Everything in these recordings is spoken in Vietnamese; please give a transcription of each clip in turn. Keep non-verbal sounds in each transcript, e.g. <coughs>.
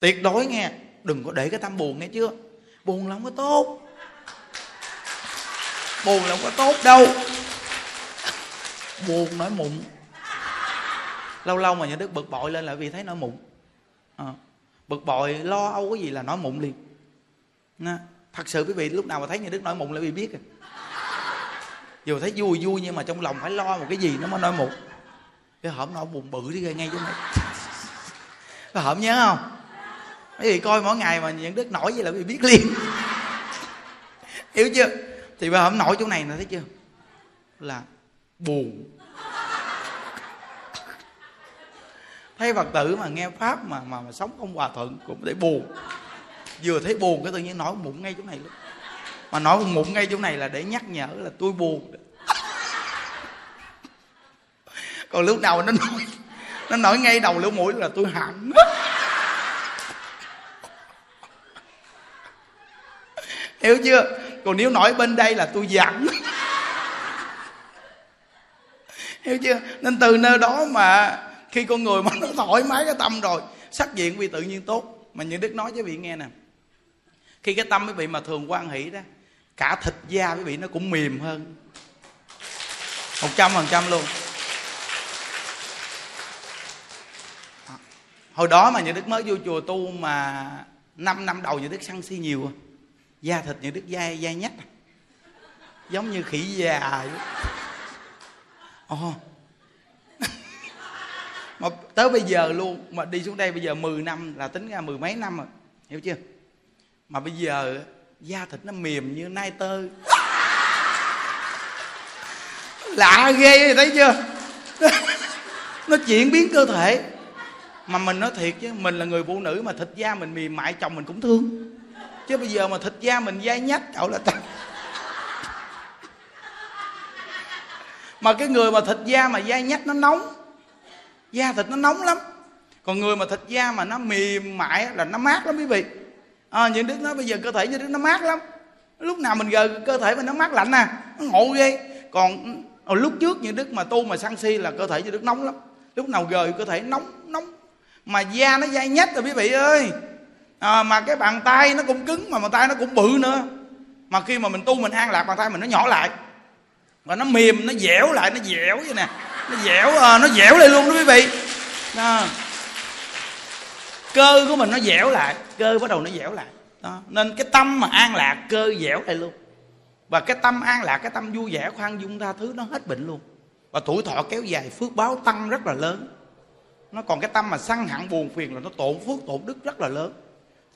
tuyệt đối nghe đừng có để cái tâm buồn nghe chưa? Buồn là không có tốt. Buồn là không có tốt đâu. Buồn nói mụn. Lâu lâu mà nhà đức bực bội lên là vì thấy nói mụn. À, bực bội lo âu cái gì là nói mụn liền. Nà, thật sự quý vị lúc nào mà thấy nhà đức nói mụn là vì biết rồi. Dù thấy vui vui nhưng mà trong lòng phải lo một cái gì nó mới nói mụn. Cái hổm nói buồn bự đi ngay chỗ này. Cái hổm nhớ không? Quý vị coi mỗi ngày mà những đức nổi vậy là quý vị biết liền. Hiểu chưa? Thì bà hổm nổi chỗ này nè thấy chưa? Là buồn. Thấy phật tử mà nghe pháp mà mà, mà sống không hòa thuận cũng để buồn. Vừa thấy buồn cái tự nhiên nổi mụn ngay chỗ này luôn. Mà nổi mụn ngay chỗ này là để nhắc nhở là tôi buồn. Còn lúc nào nó nổi nó nổi ngay đầu lỗ mũi là tôi hẳn. Hiểu chưa? Còn nếu nói bên đây là tôi giận hiểu chưa? Nên từ nơi đó mà khi con người mà nó thoải mái cái tâm rồi, sắc diện vì tự nhiên tốt. Mà những đức nói với vị nghe nè. Khi cái tâm quý vị mà thường quan hỷ đó, cả thịt da quý vị nó cũng mềm hơn. Một trăm phần trăm luôn. Hồi đó mà những đức mới vô chùa tu mà năm năm đầu, những đức săn si nhiều da thịt như đứt dai dai nhách à? giống như khỉ già oh <laughs> mà tới bây giờ luôn, mà đi xuống đây bây giờ 10 năm, là tính ra mười mấy năm rồi. Hiểu chưa? Mà bây giờ, da thịt nó mềm như nai tơ. <laughs> Lạ ghê thấy chưa? <laughs> Nó chuyển biến cơ thể. Mà mình nói thiệt chứ, mình là người phụ nữ mà thịt da mình mềm mại chồng mình cũng thương chứ bây giờ mà thịt da mình dai nhách cậu là tăng mà cái người mà thịt da mà dai nhách nó nóng da thịt nó nóng lắm. Còn người mà thịt da mà nó mềm mại là nó mát lắm quý vị. À, những đứa nó bây giờ cơ thể như đứa nó mát lắm. Lúc nào mình gờ cơ thể mình nó mát lạnh nè nó ngộ ghê. Còn ừ, lúc trước những đức mà tu mà săn si là cơ thể như đức nóng lắm. Lúc nào gờ cơ thể nóng nóng. Mà da nó dai nhách rồi quý vị ơi à, mà cái bàn tay nó cũng cứng mà bàn tay nó cũng bự nữa. Mà khi mà mình tu mình an lạc bàn tay mình nó nhỏ lại. Và nó mềm nó dẻo lại nó dẻo vậy nè. Nó dẻo à, nó dẻo lại luôn đó quý vị. Đó. cơ của mình nó dẻo lại cơ bắt đầu nó dẻo lại. Đó. nên cái tâm mà an lạc cơ dẻo lại luôn. Và cái tâm an lạc cái tâm vui vẻ khoan dung tha thứ nó hết bệnh luôn. Và tuổi thọ kéo dài phước báo tăng rất là lớn. Nó còn cái tâm mà săn hận buồn phiền là nó tổn phước tổn đức rất là lớn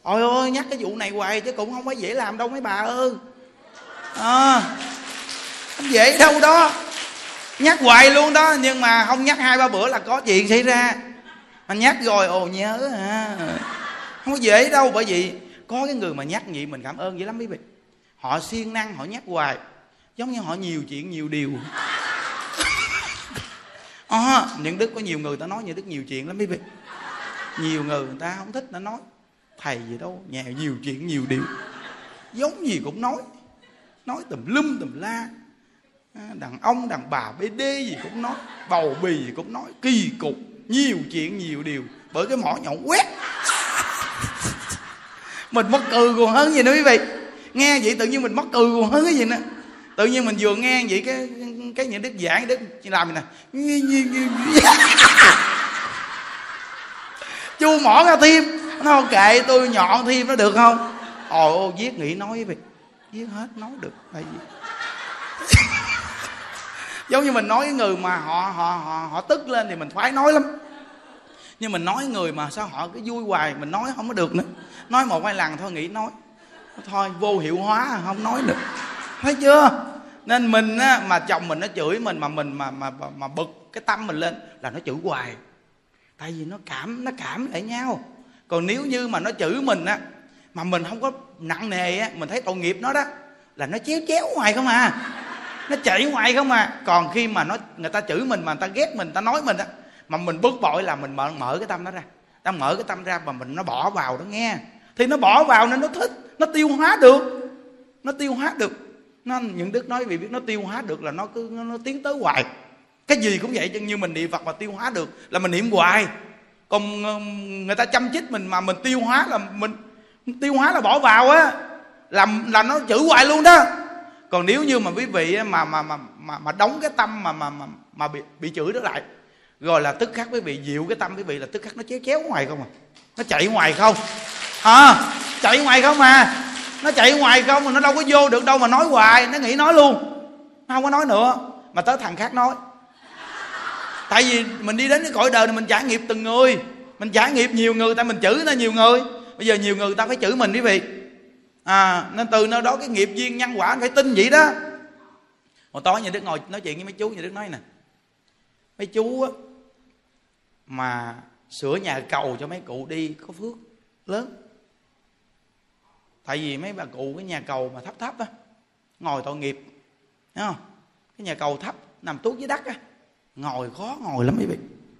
ôi ôi nhắc cái vụ này hoài chứ cũng không có dễ làm đâu mấy bà ơi. À, không dễ đâu đó. Nhắc hoài luôn đó nhưng mà không nhắc hai ba bữa là có chuyện xảy ra. Mà nhắc rồi ồ nhớ à. Không có dễ đâu bởi vì có cái người mà nhắc vậy mình cảm ơn dữ lắm quý vị họ siêng năng họ nhắc hoài giống như họ nhiều chuyện nhiều điều. <laughs> À, những đức có nhiều người ta nói như đức nhiều chuyện lắm quý vị nhiều người người ta không thích nó nói thầy gì đâu nhà nhiều chuyện nhiều điều. Giống gì cũng nói nói tùm lum tùm la. À, đàn ông, đàn bà bd gì cũng nói, bầu bì gì cũng nói, kỳ cục, nhiều chuyện nhiều điều. Bởi cái mỏ nhọn quét. <laughs> Mình mất cười còn hơn gì nữa quý vị. Nghe vậy tự nhiên mình mất cười còn hơn cái gì nữa. Tự nhiên mình vừa nghe vậy cái cái những đức giảng đức làm gì nè. <laughs> Chu mỏ ra tim nó kệ tôi nhọn thêm nó được không? Ồ viết nghĩ nói vậy. Viết hết nói được. Tại vì <laughs> giống như mình nói với người mà họ họ họ họ tức lên thì mình thoái nói lắm. Nhưng mình nói người mà sao họ cứ vui hoài mình nói không có được nữa. Nói một hai lần thôi nghĩ nói. Thôi vô hiệu hóa không nói được. Thấy chưa? Nên mình á, mà chồng mình nó chửi mình mà mình mà mà mà, mà bực cái tâm mình lên là nó chửi hoài. Tại vì nó cảm nó cảm lại nhau còn nếu như mà nó chửi mình á mà mình không có nặng nề á mình thấy tội nghiệp nó đó là nó chéo chéo hoài không à. Nó chảy hoài không à. Còn khi mà nó người ta chửi mình mà người ta ghét mình người ta nói mình á mà mình bực bội là mình mở mở cái tâm đó ra. Ta mở cái tâm ra mà mình nó bỏ vào đó nghe. Thì nó bỏ vào nên nó thích nó tiêu hóa được. Nó tiêu hóa được. Nó những đức nói vì biết nó tiêu hóa được là nó cứ nó, nó tiến tới hoài. Cái gì cũng vậy chứ như mình niệm phật mà tiêu hóa được là mình niệm hoài còn um, người ta chăm chích mình mà mình tiêu hóa là mình tiêu hóa là bỏ vào á làm là nó chữ hoài luôn đó. Còn nếu như mà quý vị mà mà mà mà, mà đóng cái tâm mà mà mà, mà bị bị chửi đó lại rồi là tức khắc quý vị dịu cái tâm quý vị là tức khắc nó chéo chéo ngoài không à? Nó chạy ngoài không? À chạy ngoài không mà. Nó chạy ngoài không mà nó đâu có vô được đâu mà nói hoài nó nghĩ nói luôn. Nó không có nói nữa. Mà tới thằng khác nói tại vì mình đi đến cái cõi đời này mình trải nghiệp từng người. Mình trải nghiệp nhiều người tại mình chửi nó nhiều người. Bây giờ nhiều người ta phải chửi mình quý vị. À nên từ nơi đó cái nghiệp duyên nhân quả phải tin vậy đó. Hồi tối nhà đức ngồi nói chuyện với mấy chú, nhà đức nói nè. Mấy chú á, mà sửa nhà cầu cho mấy cụ đi có phước lớn. Tại vì mấy bà cụ cái nhà cầu mà thấp thấp á, ngồi tội nghiệp, thấy không? Cái nhà cầu thấp, nằm tuốt dưới đất á ngồi khó ngồi lắm mấy vị.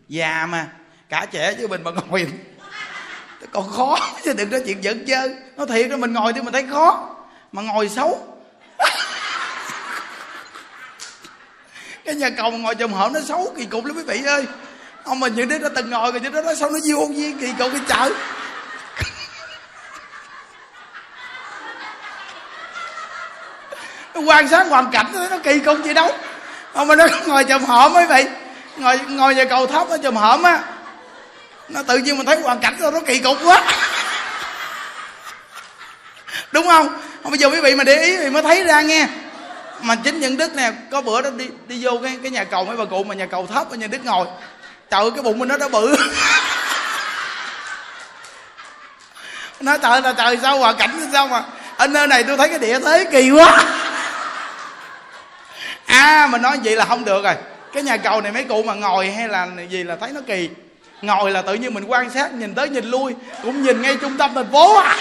Già mà, cả trẻ chứ mình mà ngồi. Còn khó chứ đừng nói chuyện giận chơi nó thiệt đó, mình ngồi thì mình thấy khó, mà ngồi xấu. Cái nhà cầu mà ngồi chùm hổm nó xấu kỳ cục lắm quý vị ơi. Ông mình những đứa nó từng ngồi rồi, những đứa nó xấu, nó vô viên kỳ cục cái chợ. Nó quan sát hoàn cảnh, nó kỳ cục gì đâu ông mà nó ngồi chùm hổm mấy vị ngồi ngồi nhà cầu thấp ở chùm hổm á. Nó tự nhiên mình thấy hoàn cảnh nó kỳ cục quá. <laughs> Đúng không? Không, bây giờ quý vị mà để ý thì mới thấy ra nghe. Mà chính nhân đức nè, có bữa đó đi đi vô cái cái nhà cầu mấy bà cụ mà nhà cầu thấp ở nhà đức ngồi. Trời ơi, cái bụng mình nó đã bự. <laughs> Nói trời là trời sao hoàn cảnh sao mà? Ở nơi này tôi thấy cái địa thế kỳ quá à mình nói vậy là không được rồi. Cái nhà cầu này mấy cụ mà ngồi hay là gì là thấy nó kỳ. Ngồi là tự nhiên mình quan sát, nhìn tới nhìn lui, cũng nhìn ngay trung tâm thành phố à.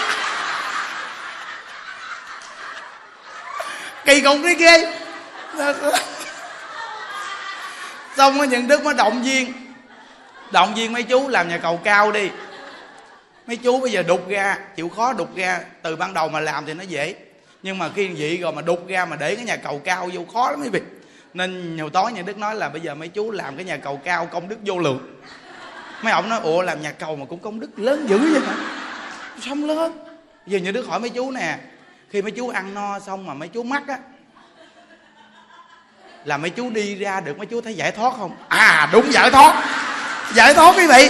Kỳ cục đấy ghê. Xong có những đức mới động viên. Động viên mấy chú làm nhà cầu cao đi. Mấy chú bây giờ đục ra, chịu khó đục ra, từ ban đầu mà làm thì nó dễ nhưng mà khi vậy rồi mà đục ra mà để cái nhà cầu cao vô khó lắm mấy vị. Nên nhiều tối nhà đức nói là bây giờ mấy chú làm cái nhà cầu cao công đức vô lượng. Mấy ông nói ủa làm nhà cầu mà cũng công đức lớn dữ vậy hả? Xong lớn. Giờ nhà đức hỏi mấy chú nè khi mấy chú ăn no xong mà mấy chú mắc á là mấy chú đi ra được mấy chú thấy giải thoát không? À đúng giải thoát. Giải thoát quý vị.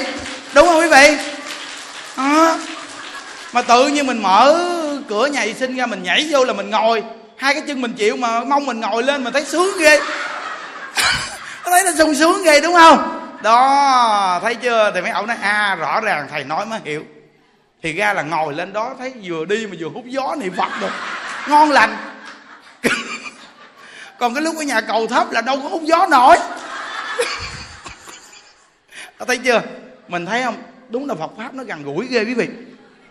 Đúng không quý vị? À, mà tự nhiên mình mở cửa nhà vệ sinh ra mình nhảy vô là mình ngồi. Hai cái chân mình chịu mà mong mình ngồi lên mà thấy sướng ghê. <laughs> Thấy nó sung sướng ghê đúng không? Đó thấy chưa? Thì mấy ông nói a à, rõ ràng thầy nói mới hiểu. Thì ra là ngồi lên đó thấy vừa đi mà vừa hút gió niệm phật được. Ngon lành. <laughs> Còn cái lúc ở nhà cầu thấp là đâu có hút gió nổi. <laughs> Thấy chưa? Mình thấy không? Đúng là phật pháp nó gần gũi ghê quý vị.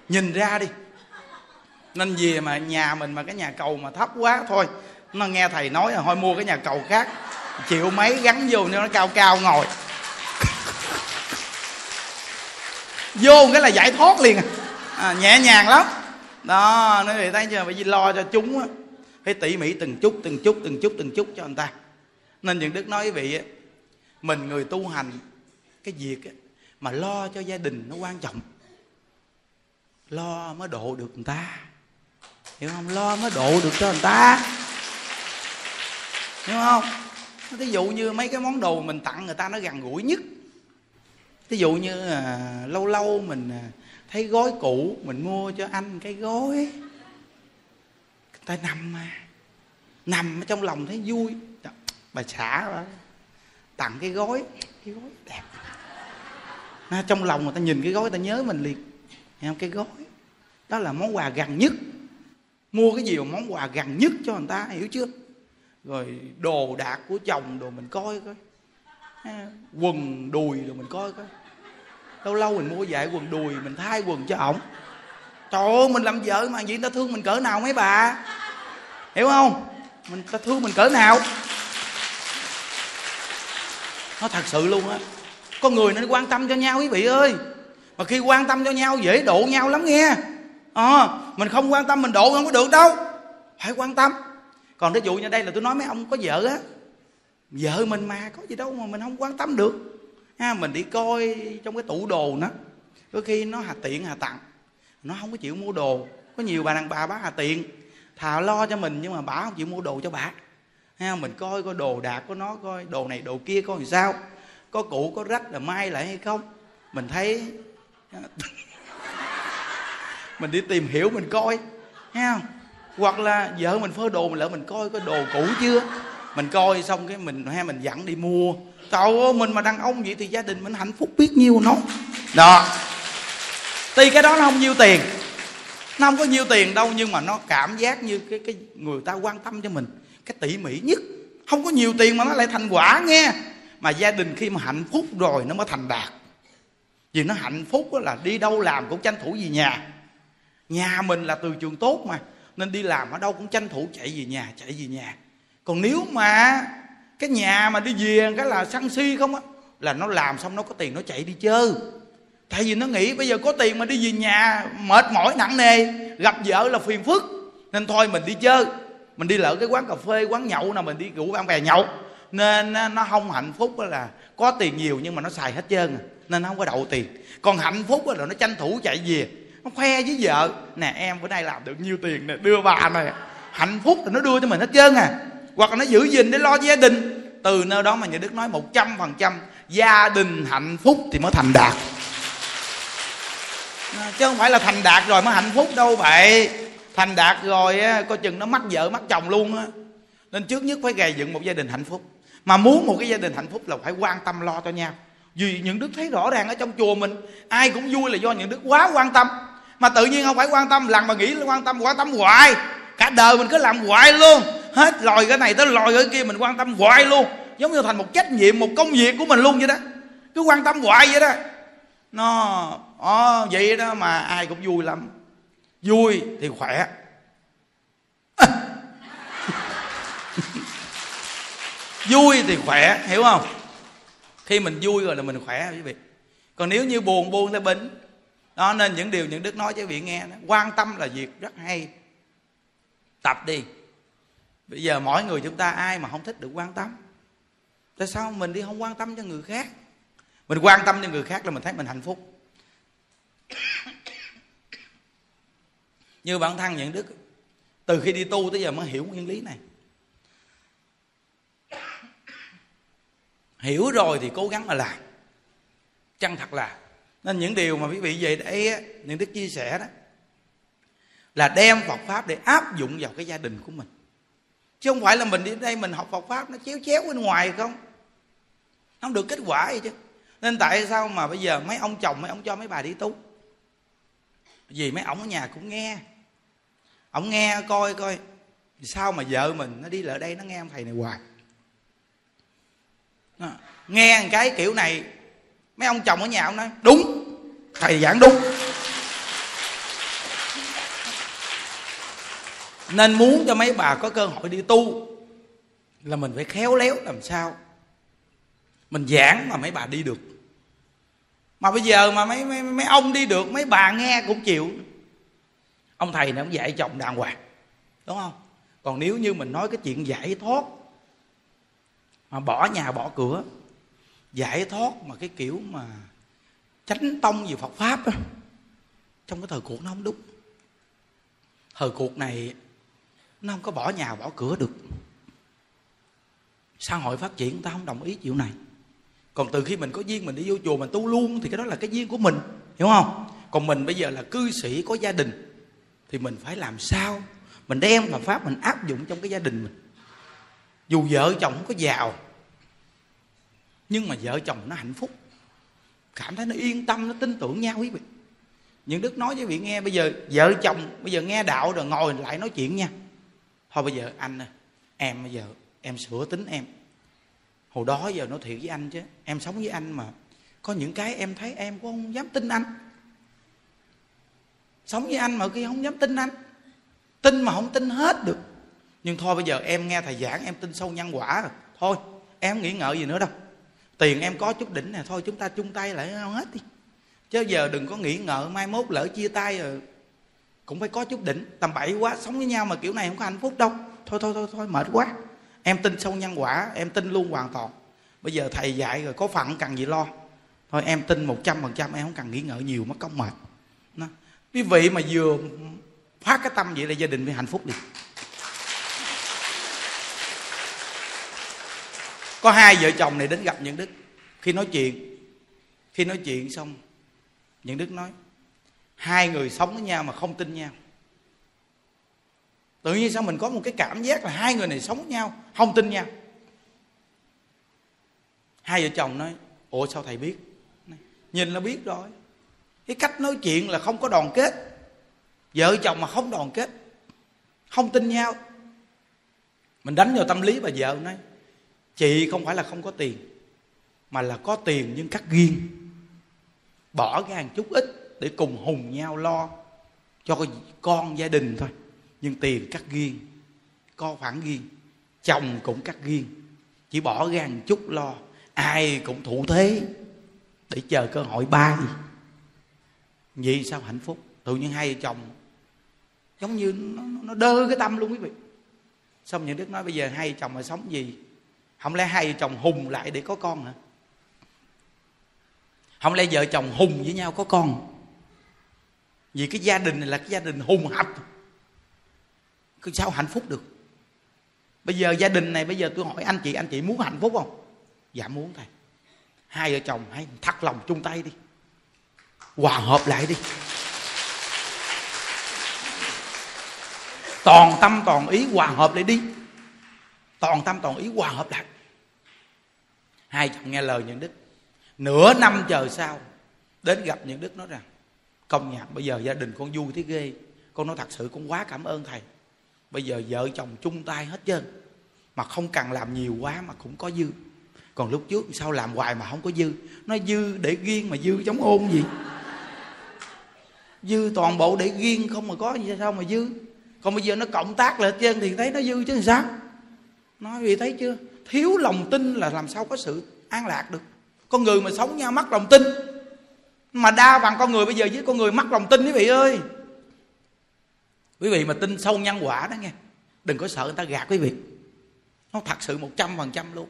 Nhìn ra đi nên về mà nhà mình mà cái nhà cầu mà thấp quá thôi. Nó nghe thầy nói là thôi mua cái nhà cầu khác. Chịu mấy gắn vô cho nó cao cao ngồi. <laughs> Vô cái là giải thoát liền. À, nhẹ nhàng lắm. Đó nói vậy thấy chưa? Phải lo cho chúng á. Phải tỉ mỉ từng chút từng chút từng chút từng chút cho người ta. Nên những đức nói quý vị á mình người tu hành cái việc á, mà lo cho gia đình nó quan trọng. Lo mới độ được người ta hiểu không? Lo mới độ được cho người ta. Hiểu không? Ví dụ như mấy cái món đồ mình tặng người ta nó gần gũi nhất. Ví dụ như à, lâu lâu mình à, thấy gói cũ mình mua cho anh cái gói. Người ta nằm mà. Nằm ở trong lòng thấy vui. Bà xã bà tặng cái gói. Cái gói đẹp. À, trong lòng người ta nhìn cái gói người ta nhớ mình liền. Thấy không? Cái gói. Đó là món quà gần nhất mua cái gì mà món quà gần nhất cho người ta, hiểu chưa? Rồi đồ đạc của chồng đồ mình coi coi. Quần đùi rồi mình coi coi. Lâu lâu mình mua vải quần đùi, mình thay quần cho ổng. Trời ơi, mình làm vợ mà vậy người ta thương mình cỡ nào mấy bà? Hiểu không? Mình ta thương mình cỡ nào? Nó thật sự luôn á. Con người nên quan tâm cho nhau quý vị ơi. Mà khi quan tâm cho nhau dễ độ nhau lắm nghe à, mình không quan tâm mình độ không có được đâu. Phải quan tâm. Còn ví dụ như đây là tôi nói mấy ông có vợ á vợ mình mà có gì đâu mà mình không quan tâm được. Ha mình đi coi trong cái tủ đồ nó có khi nó hà tiện hà tặng. Nó không có chịu mua đồ. Có nhiều bà đàn bà bá hà tiện. Thà lo cho mình nhưng mà bà không chịu mua đồ cho bà. Ha mình coi coi đồ đạc của nó coi đồ này đồ kia coi làm sao. Có cũ có rách là may lại hay không? Mình thấy mình đi tìm hiểu mình coi. Ha, không? Hoặc là vợ mình phơi đồ mình lỡ mình coi có đồ cũ chưa? Mình coi xong cái mình hay mình dặn đi mua. Trời ơi mình mà đàn ông vậy thì gia đình mình hạnh phúc biết nhiêu nó đó. Tuy cái đó nó không nhiêu tiền. Nó không có nhiêu tiền đâu nhưng mà nó cảm giác như cái cái người ta quan tâm cho mình. Cái tỉ mỉ nhất. Không có nhiều tiền mà nó lại thành quả nghe. Mà gia đình khi mà hạnh phúc rồi nó mới thành đạt. Vì nó hạnh phúc là đi đâu làm cũng tranh thủ về nhà nhà mình là từ trường tốt mà, nên đi làm ở đâu cũng tranh thủ chạy về nhà, chạy về nhà. Còn nếu mà cái nhà mà đi về cái là săn si không á, là nó làm xong nó có tiền nó chạy đi chơi tại vì nó nghĩ bây giờ có tiền mà đi về nhà mệt mỏi nặng nề, gặp vợ là phiền phức, nên thôi mình đi chơi mình đi lỡ cái quán cà phê, quán nhậu nào mình đi rủ bạn bè nhậu. Nên nó không hạnh phúc là có tiền nhiều nhưng mà nó xài hết trơn à, nên nó không có đậu tiền. Còn hạnh phúc là nó tranh thủ chạy về nó khoe với vợ, nè, em bữa nay làm được nhiêu tiền nè, đưa bà này hạnh phúc thì nó đưa cho mình hết trơn à. Hoặc là nó giữ gìn để lo gia đình. Từ nơi đó mà nhà đức nói một trăm phần trăm, gia đình hạnh phúc thì mới thành đạt. À, chứ không phải là thành đạt rồi mới hạnh phúc đâu vậy. Thành đạt rồi á, coi chừng nó mắc vợ, mắc chồng luôn á. Nên trước nhất phải gầy dựng một gia đình hạnh phúc. Mà muốn một cái gia đình hạnh phúc là phải quan tâm lo cho nhau. Vì những đức thấy rõ ràng ở trong chùa mình, ai cũng vui là do những đức quá quan tâm mà tự nhiên không phải quan tâm, lần mà nghĩ là quan tâm quan tâm hoài. Cả đời mình cứ làm hoài luôn. Hết lòi cái này tới lòi cái kia, mình quan tâm hoài luôn. Giống như thành một trách nhiệm, một công việc của mình luôn vậy đó. Cứ quan tâm hoài vậy đó. Nó ó vậy đó mà ai cũng vui lắm. Vui thì khỏe. <laughs> Vui thì khỏe, hiểu không? Khi mình vui rồi là mình khỏe, quý vị. Còn nếu như buồn buồn thì bệnh đó, nên những điều những đức nói cho vị nghe đó. quan tâm là việc rất hay. Tập đi. Bây giờ mỗi người chúng ta ai mà không thích được quan tâm? Tại sao mình đi không quan tâm cho người khác? Mình quan tâm cho người khác là mình thấy mình hạnh phúc. Như bản thân những đức, từ khi đi tu tới giờ mới hiểu nguyên lý này. Hiểu rồi thì cố gắng mà làm. Chân thật là nên những điều mà quý vị về đây những đức chia sẻ đó, là đem Phật pháp để áp dụng vào cái gia đình của mình. Chứ không phải là mình đi đây mình học Phật pháp nó chéo chéo bên ngoài không? Không được kết quả gì chứ. Nên tại sao mà bây giờ mấy ông chồng, mấy ông cho mấy bà đi tu? Vì mấy ông ở nhà cũng nghe. Ông nghe coi coi sao mà vợ mình nó đi lại đây nó nghe ông thầy này hoài. Nghe một cái kiểu này mấy ông chồng ở nhà ông nói đúng thầy giảng đúng. Nên muốn cho mấy bà có cơ hội đi tu là mình phải khéo léo làm sao? Mình giảng mà mấy bà đi được. Mà bây giờ mà mấy mấy, mấy ông đi được mấy bà nghe cũng chịu. Ông thầy này ông dạy chồng đàng hoàng đúng không? Còn nếu như mình nói cái chuyện giải thoát mà bỏ nhà bỏ cửa giải thoát mà cái kiểu mà chánh tông về Phật pháp đó, trong cái thời cuộc nó không đúng. Thời cuộc này nó không có bỏ nhà bỏ cửa được. Xã hội phát triển người ta không đồng ý chịu này. Còn từ khi mình có duyên mình đi vô chùa mình tu luôn thì cái đó là cái duyên của mình hiểu không? Còn mình bây giờ là cư sĩ có gia đình thì mình phải làm sao? Mình đem Phật pháp mình áp dụng trong cái gia đình mình. Dù vợ chồng không có giàu nhưng mà vợ chồng nó hạnh phúc. Cảm thấy nó yên tâm, nó tin tưởng nhau quý vị. Những đức nói với vị nghe, bây giờ vợ chồng, bây giờ nghe đạo rồi ngồi lại nói chuyện nha. Thôi bây giờ anh em bây giờ, em sửa tính em. Hồi đó giờ nói thiệt với anh chứ, em sống với anh mà. Có những cái em thấy em cũng không dám tin anh. Sống với anh mà khi không dám tin anh. Tin mà không tin hết được. Nhưng thôi bây giờ em nghe thầy giảng, em tin sâu nhân quả rồi. Thôi, em nghĩ ngợi gì nữa đâu tiền em có chút đỉnh nè, thôi chúng ta chung tay lại hết đi. Chứ giờ đừng có nghĩ ngợi, mai mốt lỡ chia tay rồi cũng phải có chút đỉnh. Tầm bậy quá, sống với nhau mà kiểu này không có hạnh phúc đâu. Thôi thôi thôi thôi, mệt quá. Em tin sâu nhân quả, em tin luôn hoàn toàn. Bây giờ thầy dạy rồi, có phận cần gì lo. Thôi em tin một trăm phần trăm, em không cần nghĩ ngợi nhiều, mất công mệt. Nó, quý vị mà vừa phát cái tâm vậy là gia đình phải hạnh phúc đi. Có hai vợ chồng này đến gặp những đức. Khi nói chuyện, khi nói chuyện xong, những đức nói, hai người sống với nhau mà không tin nhau. Tự nhiên sao mình có một cái cảm giác là hai người này sống với nhau, không tin nhau. Hai vợ chồng nói, ủa, sao thầy biết? Nhìn là biết rồi. Cái cách nói chuyện là không có đoàn kết. Vợ chồng mà không đoàn kết, không tin nhau. Mình đánh vào tâm lý bà vợ nói chị không phải là không có tiền mà là có tiền nhưng cắt riêng bỏ ra một chút ít để cùng hùng nhau lo cho con gia đình thôi. Nhưng tiền cắt riêng có khoản riêng chồng cũng cắt riêng chỉ bỏ ra một chút lo ai cũng thủ thế để chờ cơ hội bay. Vậy sao hạnh phúc? Tự nhiên hai vợ chồng giống như nó, nó đơ cái tâm luôn quý vị. Xong những đức nói bây giờ hai vợ chồng mà sống gì không lẽ hai vợ chồng hùng lại để có con hả? Không lẽ vợ chồng hùng với nhau có con? Vì cái gia đình này là cái gia đình hùng hập. Cứ sao hạnh phúc được? Bây giờ gia đình này, bây giờ tôi hỏi anh chị anh chị muốn hạnh phúc không? Dạ muốn thầy. Hai vợ chồng hãy thắt lòng chung tay đi. Hòa hợp lại đi. Toàn tâm toàn ý hòa hợp lại đi toàn tâm toàn ý hòa hợp lại. Hai chồng nghe lời những đức nửa năm chờ sau, đến gặp những đức nói rằng, công nhận bây giờ gia đình con vui thế ghê. Con nói thật sự con quá cảm ơn thầy. Bây giờ vợ chồng chung tay hết trơn. Mà không cần làm nhiều quá mà cũng có dư. Còn lúc trước sao làm hoài mà không có dư? Nó dư để riêng mà dư chống ôn gì? Dư toàn bộ để riêng không mà có gì, sao mà dư? Còn bây giờ nó cộng tác lại trên thì thấy nó dư chứ sao? Nói vì thấy chưa? Thiếu lòng tin là làm sao có sự an lạc được. Con người mà sống nhau mất lòng tin. Mà đa bằng con người bây giờ với con người mất lòng tin quý vị ơi. Quý vị mà tin sâu nhân quả đó nghe, đừng có sợ người ta gạt quý vị. Nó thật sự một trăm phần trăm luôn.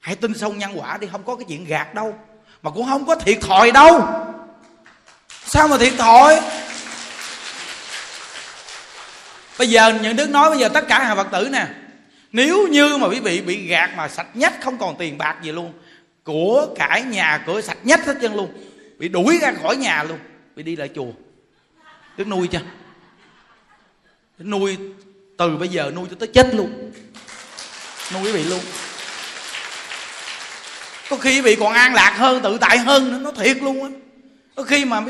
Hãy tin sâu nhân quả đi, không có cái chuyện gạt đâu. Mà cũng không có thiệt thòi đâu. Sao mà thiệt thòi? Bây giờ những đứa nói, bây giờ tất cả hàng phật tử nè nếu như mà quý vị bị gạt mà sạch nhất, không còn tiền bạc gì luôn, của cải nhà cửa sạch nhất hết chân luôn, bị đuổi ra khỏi nhà luôn, bị đi lại chùa. Đức nuôi chưa đức nuôi từ bây giờ nuôi cho tới chết luôn. Nuôi quý vị luôn. Có khi quý vị còn an lạc hơn, tự tại hơn nữa nó thiệt luôn á. Có khi mà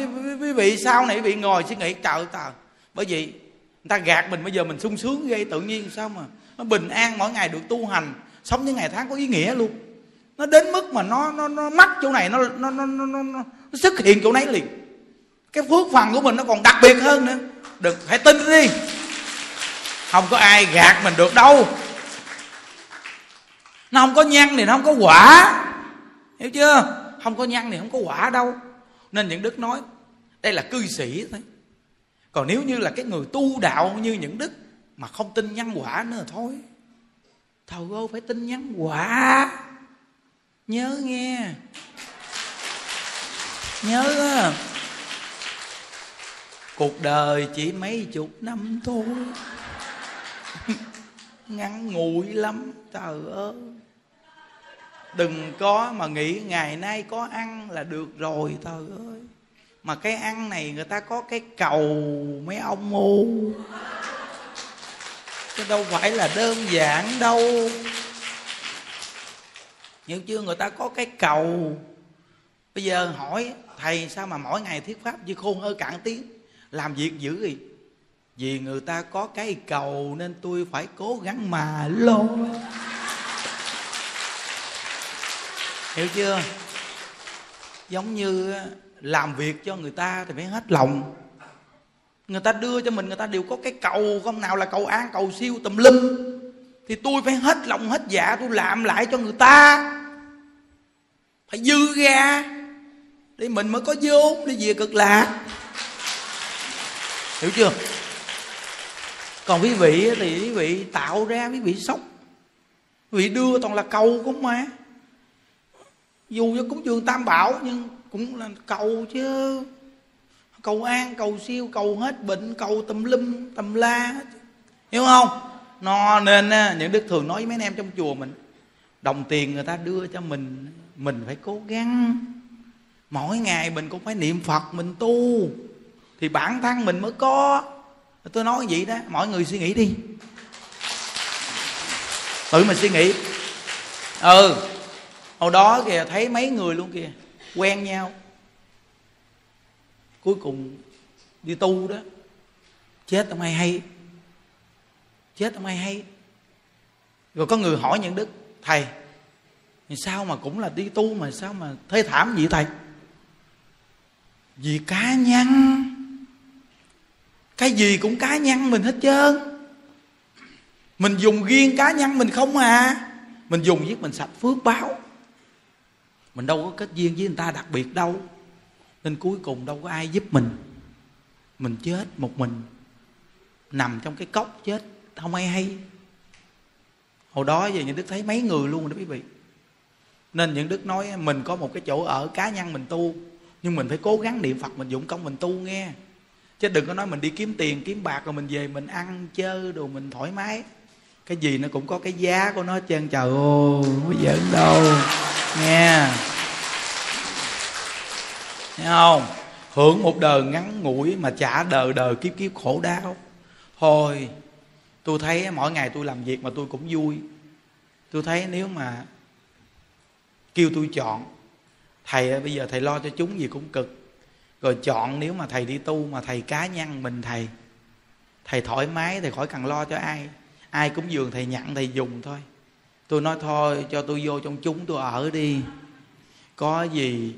quý vị sau này quý vị ngồi suy nghĩ, trời trời. Bởi vì người ta gạt mình, bây giờ mình sung sướng gây tự nhiên sao mà nó bình an mỗi ngày được tu hành sống những ngày tháng có ý nghĩa luôn. Nó đến mức mà nó nó nó mắc chỗ này nó nó nó nó, nó, nó xuất hiện chỗ nấy liền. Cái phước phần của mình nó còn đặc biệt hơn nữa. Được phải tin đi. Không có ai gạt mình được đâu. Nó không có nhân thì nó không có quả. Hiểu chưa? Không có nhân thì không có quả đâu. Nên những đức nói đây là cư sĩ thôi. Còn nếu như là cái người tu đạo như những đức mà không tin nhân quả nữa thôi. Thầu ơi phải tin nhân quả. Nhớ nghe. Nhớ cuộc đời chỉ mấy chục năm thôi. <laughs> Ngắn ngủi lắm, trời ơi. Đừng có mà nghĩ ngày nay có ăn là được rồi, trời ơi. Mà cái ăn này người ta có cái cầu mấy ông ngu chứ đâu phải là đơn giản đâu. Hiểu chưa người ta có cái cầu. Bây giờ hỏi, thầy, sao mà mỗi ngày thuyết pháp như khôn hơi cạn tiếng? Làm việc dữ gì vì người ta có cái cầu nên tôi phải cố gắng mà lo hiểu chưa? Giống như ờ, làm việc cho người ta thì phải hết lòng người ta đưa cho mình, người ta đều có cái cầu, không nào là cầu an cầu siêu tùm lum. Thì tôi phải hết lòng, hết dạ tôi làm lại cho người ta. Phải dư ra để mình mới có vốn để về cực lạc. Hiểu chưa? Còn quý vị thì quý vị tạo ra, quý vị sốc quý vị đưa toàn là cầu không mà dù cho cúng dường tam bảo nhưng cũng là cầu chứ cầu an, cầu siêu, cầu hết, bệnh, cầu tùm lum, tùm la hiểu không? Nó nên à, những đức thường nói với mấy anh em trong chùa mình, đồng tiền người ta đưa cho mình mình phải cố gắng. Mỗi ngày mình cũng phải niệm phật, mình tu. Thì bản thân mình mới có. Tôi nói vậy đó mọi người suy nghĩ đi. Tự mình suy nghĩ. Ừ. Hồi đó kìa, thấy mấy người luôn kìa, quen nhau cuối cùng đi tu đó. Chết không ai hay? Chết không ai hay? Rồi có người hỏi những đức, thầy, thì sao mà cũng là đi tu mà sao mà thê thảm vậy thầy? Vì cá nhân. Cái gì cũng cá nhân mình hết trơn. Mình dùng riêng cá nhân mình không à. Mình dùng giết mình sạch phước báo. Mình đâu có kết duyên với người ta đặc biệt đâu nên cuối cùng đâu có ai giúp mình. Mình chết một mình. Nằm trong cái cốc chết, không ai hay. Hồi đó giờ những đức thấy mấy người luôn đó quý vị. Nên những đức nói mình có một cái chỗ ở cá nhân mình tu, nhưng mình phải cố gắng niệm phật, mình dụng công mình tu nghe. Chứ đừng có nói mình đi kiếm tiền, kiếm bạc rồi mình về mình ăn, chơi đồ mình thoải mái. Cái gì nó cũng có cái giá của nó hết trơn. Trời ơi, không có giỡn đâu. Nghe thấy không? Hưởng một đời ngắn ngủi mà trả đời đời kiếp kiếp khổ đau. Thôi, tôi thấy mỗi ngày tôi làm việc mà tôi cũng vui. Tôi thấy nếu mà kêu tôi chọn, thầy bây giờ thầy lo cho chúng gì cũng cực. Rồi chọn nếu mà thầy đi tu mà thầy cá nhân mình thầy thầy thoải mái, thầy khỏi cần lo cho ai. Ai cũng dường thầy nhận thầy dùng thôi. Tôi nói thôi, cho tôi vô trong chúng tôi ở đi. Có gì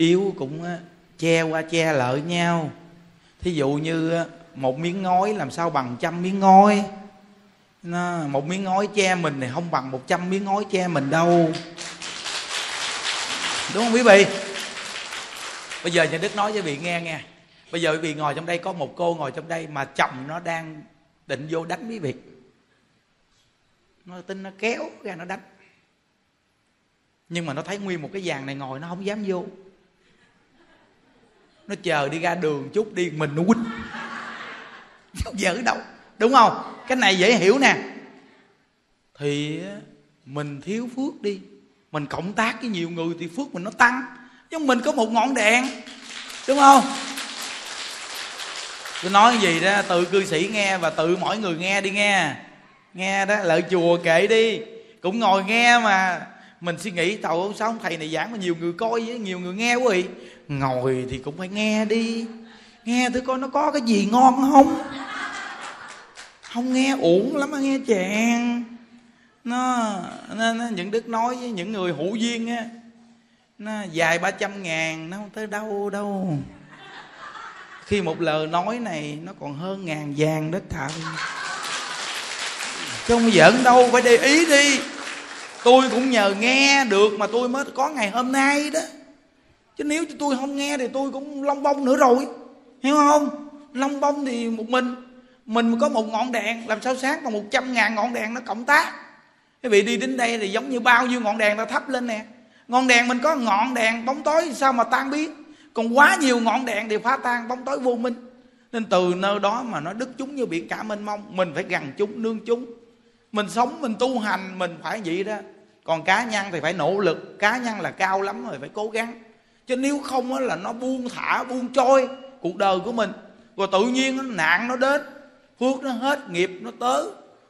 yếu cũng che qua che lợi nhau. Thí dụ như một miếng ngói làm sao bằng trăm miếng ngói? Một miếng ngói che mình thì không bằng một trăm miếng ngói che mình đâu. Đúng không quý vị? Bây giờ nhà đức nói cho vị nghe nghe. Bây giờ quý vị ngồi trong đây, có một cô ngồi trong đây mà chồng nó đang định vô đánh quý vị. Nó tin nó kéo ra nó đánh. Nhưng mà nó thấy nguyên một cái vàng này ngồi, nó không dám vô nó chờ đi ra đường chút đi, mình nó quýnh. Không dở đâu, đúng không? Cái này dễ hiểu nè. Thì mình thiếu phước đi. Mình cộng tác với nhiều người thì phước mình nó tăng. Nhưng mình có một ngọn đèn, đúng không? Tôi nói gì đó, tự cư sĩ nghe và tự mỗi người nghe đi nghe. Nghe đó, lợi chùa kệ đi. Cũng ngồi nghe mà mình suy nghĩ tàu sao thầy này giảng mà nhiều người coi với, nhiều người nghe quý vị ngồi thì cũng phải nghe đi. Nghe thử coi nó có cái gì ngon không. Không nghe uổng lắm nghe chàng. Nó nó, những đức nói với những người hữu duyên á nó dài ba trăm ngàn nó không tới đâu đâu. Khi một lời nói này nó còn hơn ngàn vàng đất thạo chứ không giỡn đâu phải để ý đi. Tôi cũng nhờ nghe được mà tôi mới có ngày hôm nay đó chứ nếu cho tôi không nghe thì tôi cũng long bông nữa rồi. Hiểu không? Long bông thì một mình. Mình có một ngọn đèn, làm sao sáng còn một trăm ngàn ngọn đèn nó cộng tác? Quý vị đi đến đây thì giống như bao nhiêu ngọn đèn ta thắp lên nè. Ngọn đèn mình có ngọn đèn bóng tối, sao mà tan biến? Còn quá nhiều ngọn đèn thì phá tan, bóng tối vô minh. Nên từ nơi đó mà nó đức chúng như biển cả mênh mông, mình phải gần chúng, nương chúng. Mình sống, mình tu hành, mình phải vậy đó. Còn cá nhân thì phải nỗ lực. Cá nhân là cao lắm rồi, phải cố gắng chứ nếu không là nó buông thả, buông trôi cuộc đời của mình. Rồi tự nhiên nó nạn nó đến, phước nó hết, nghiệp nó tới.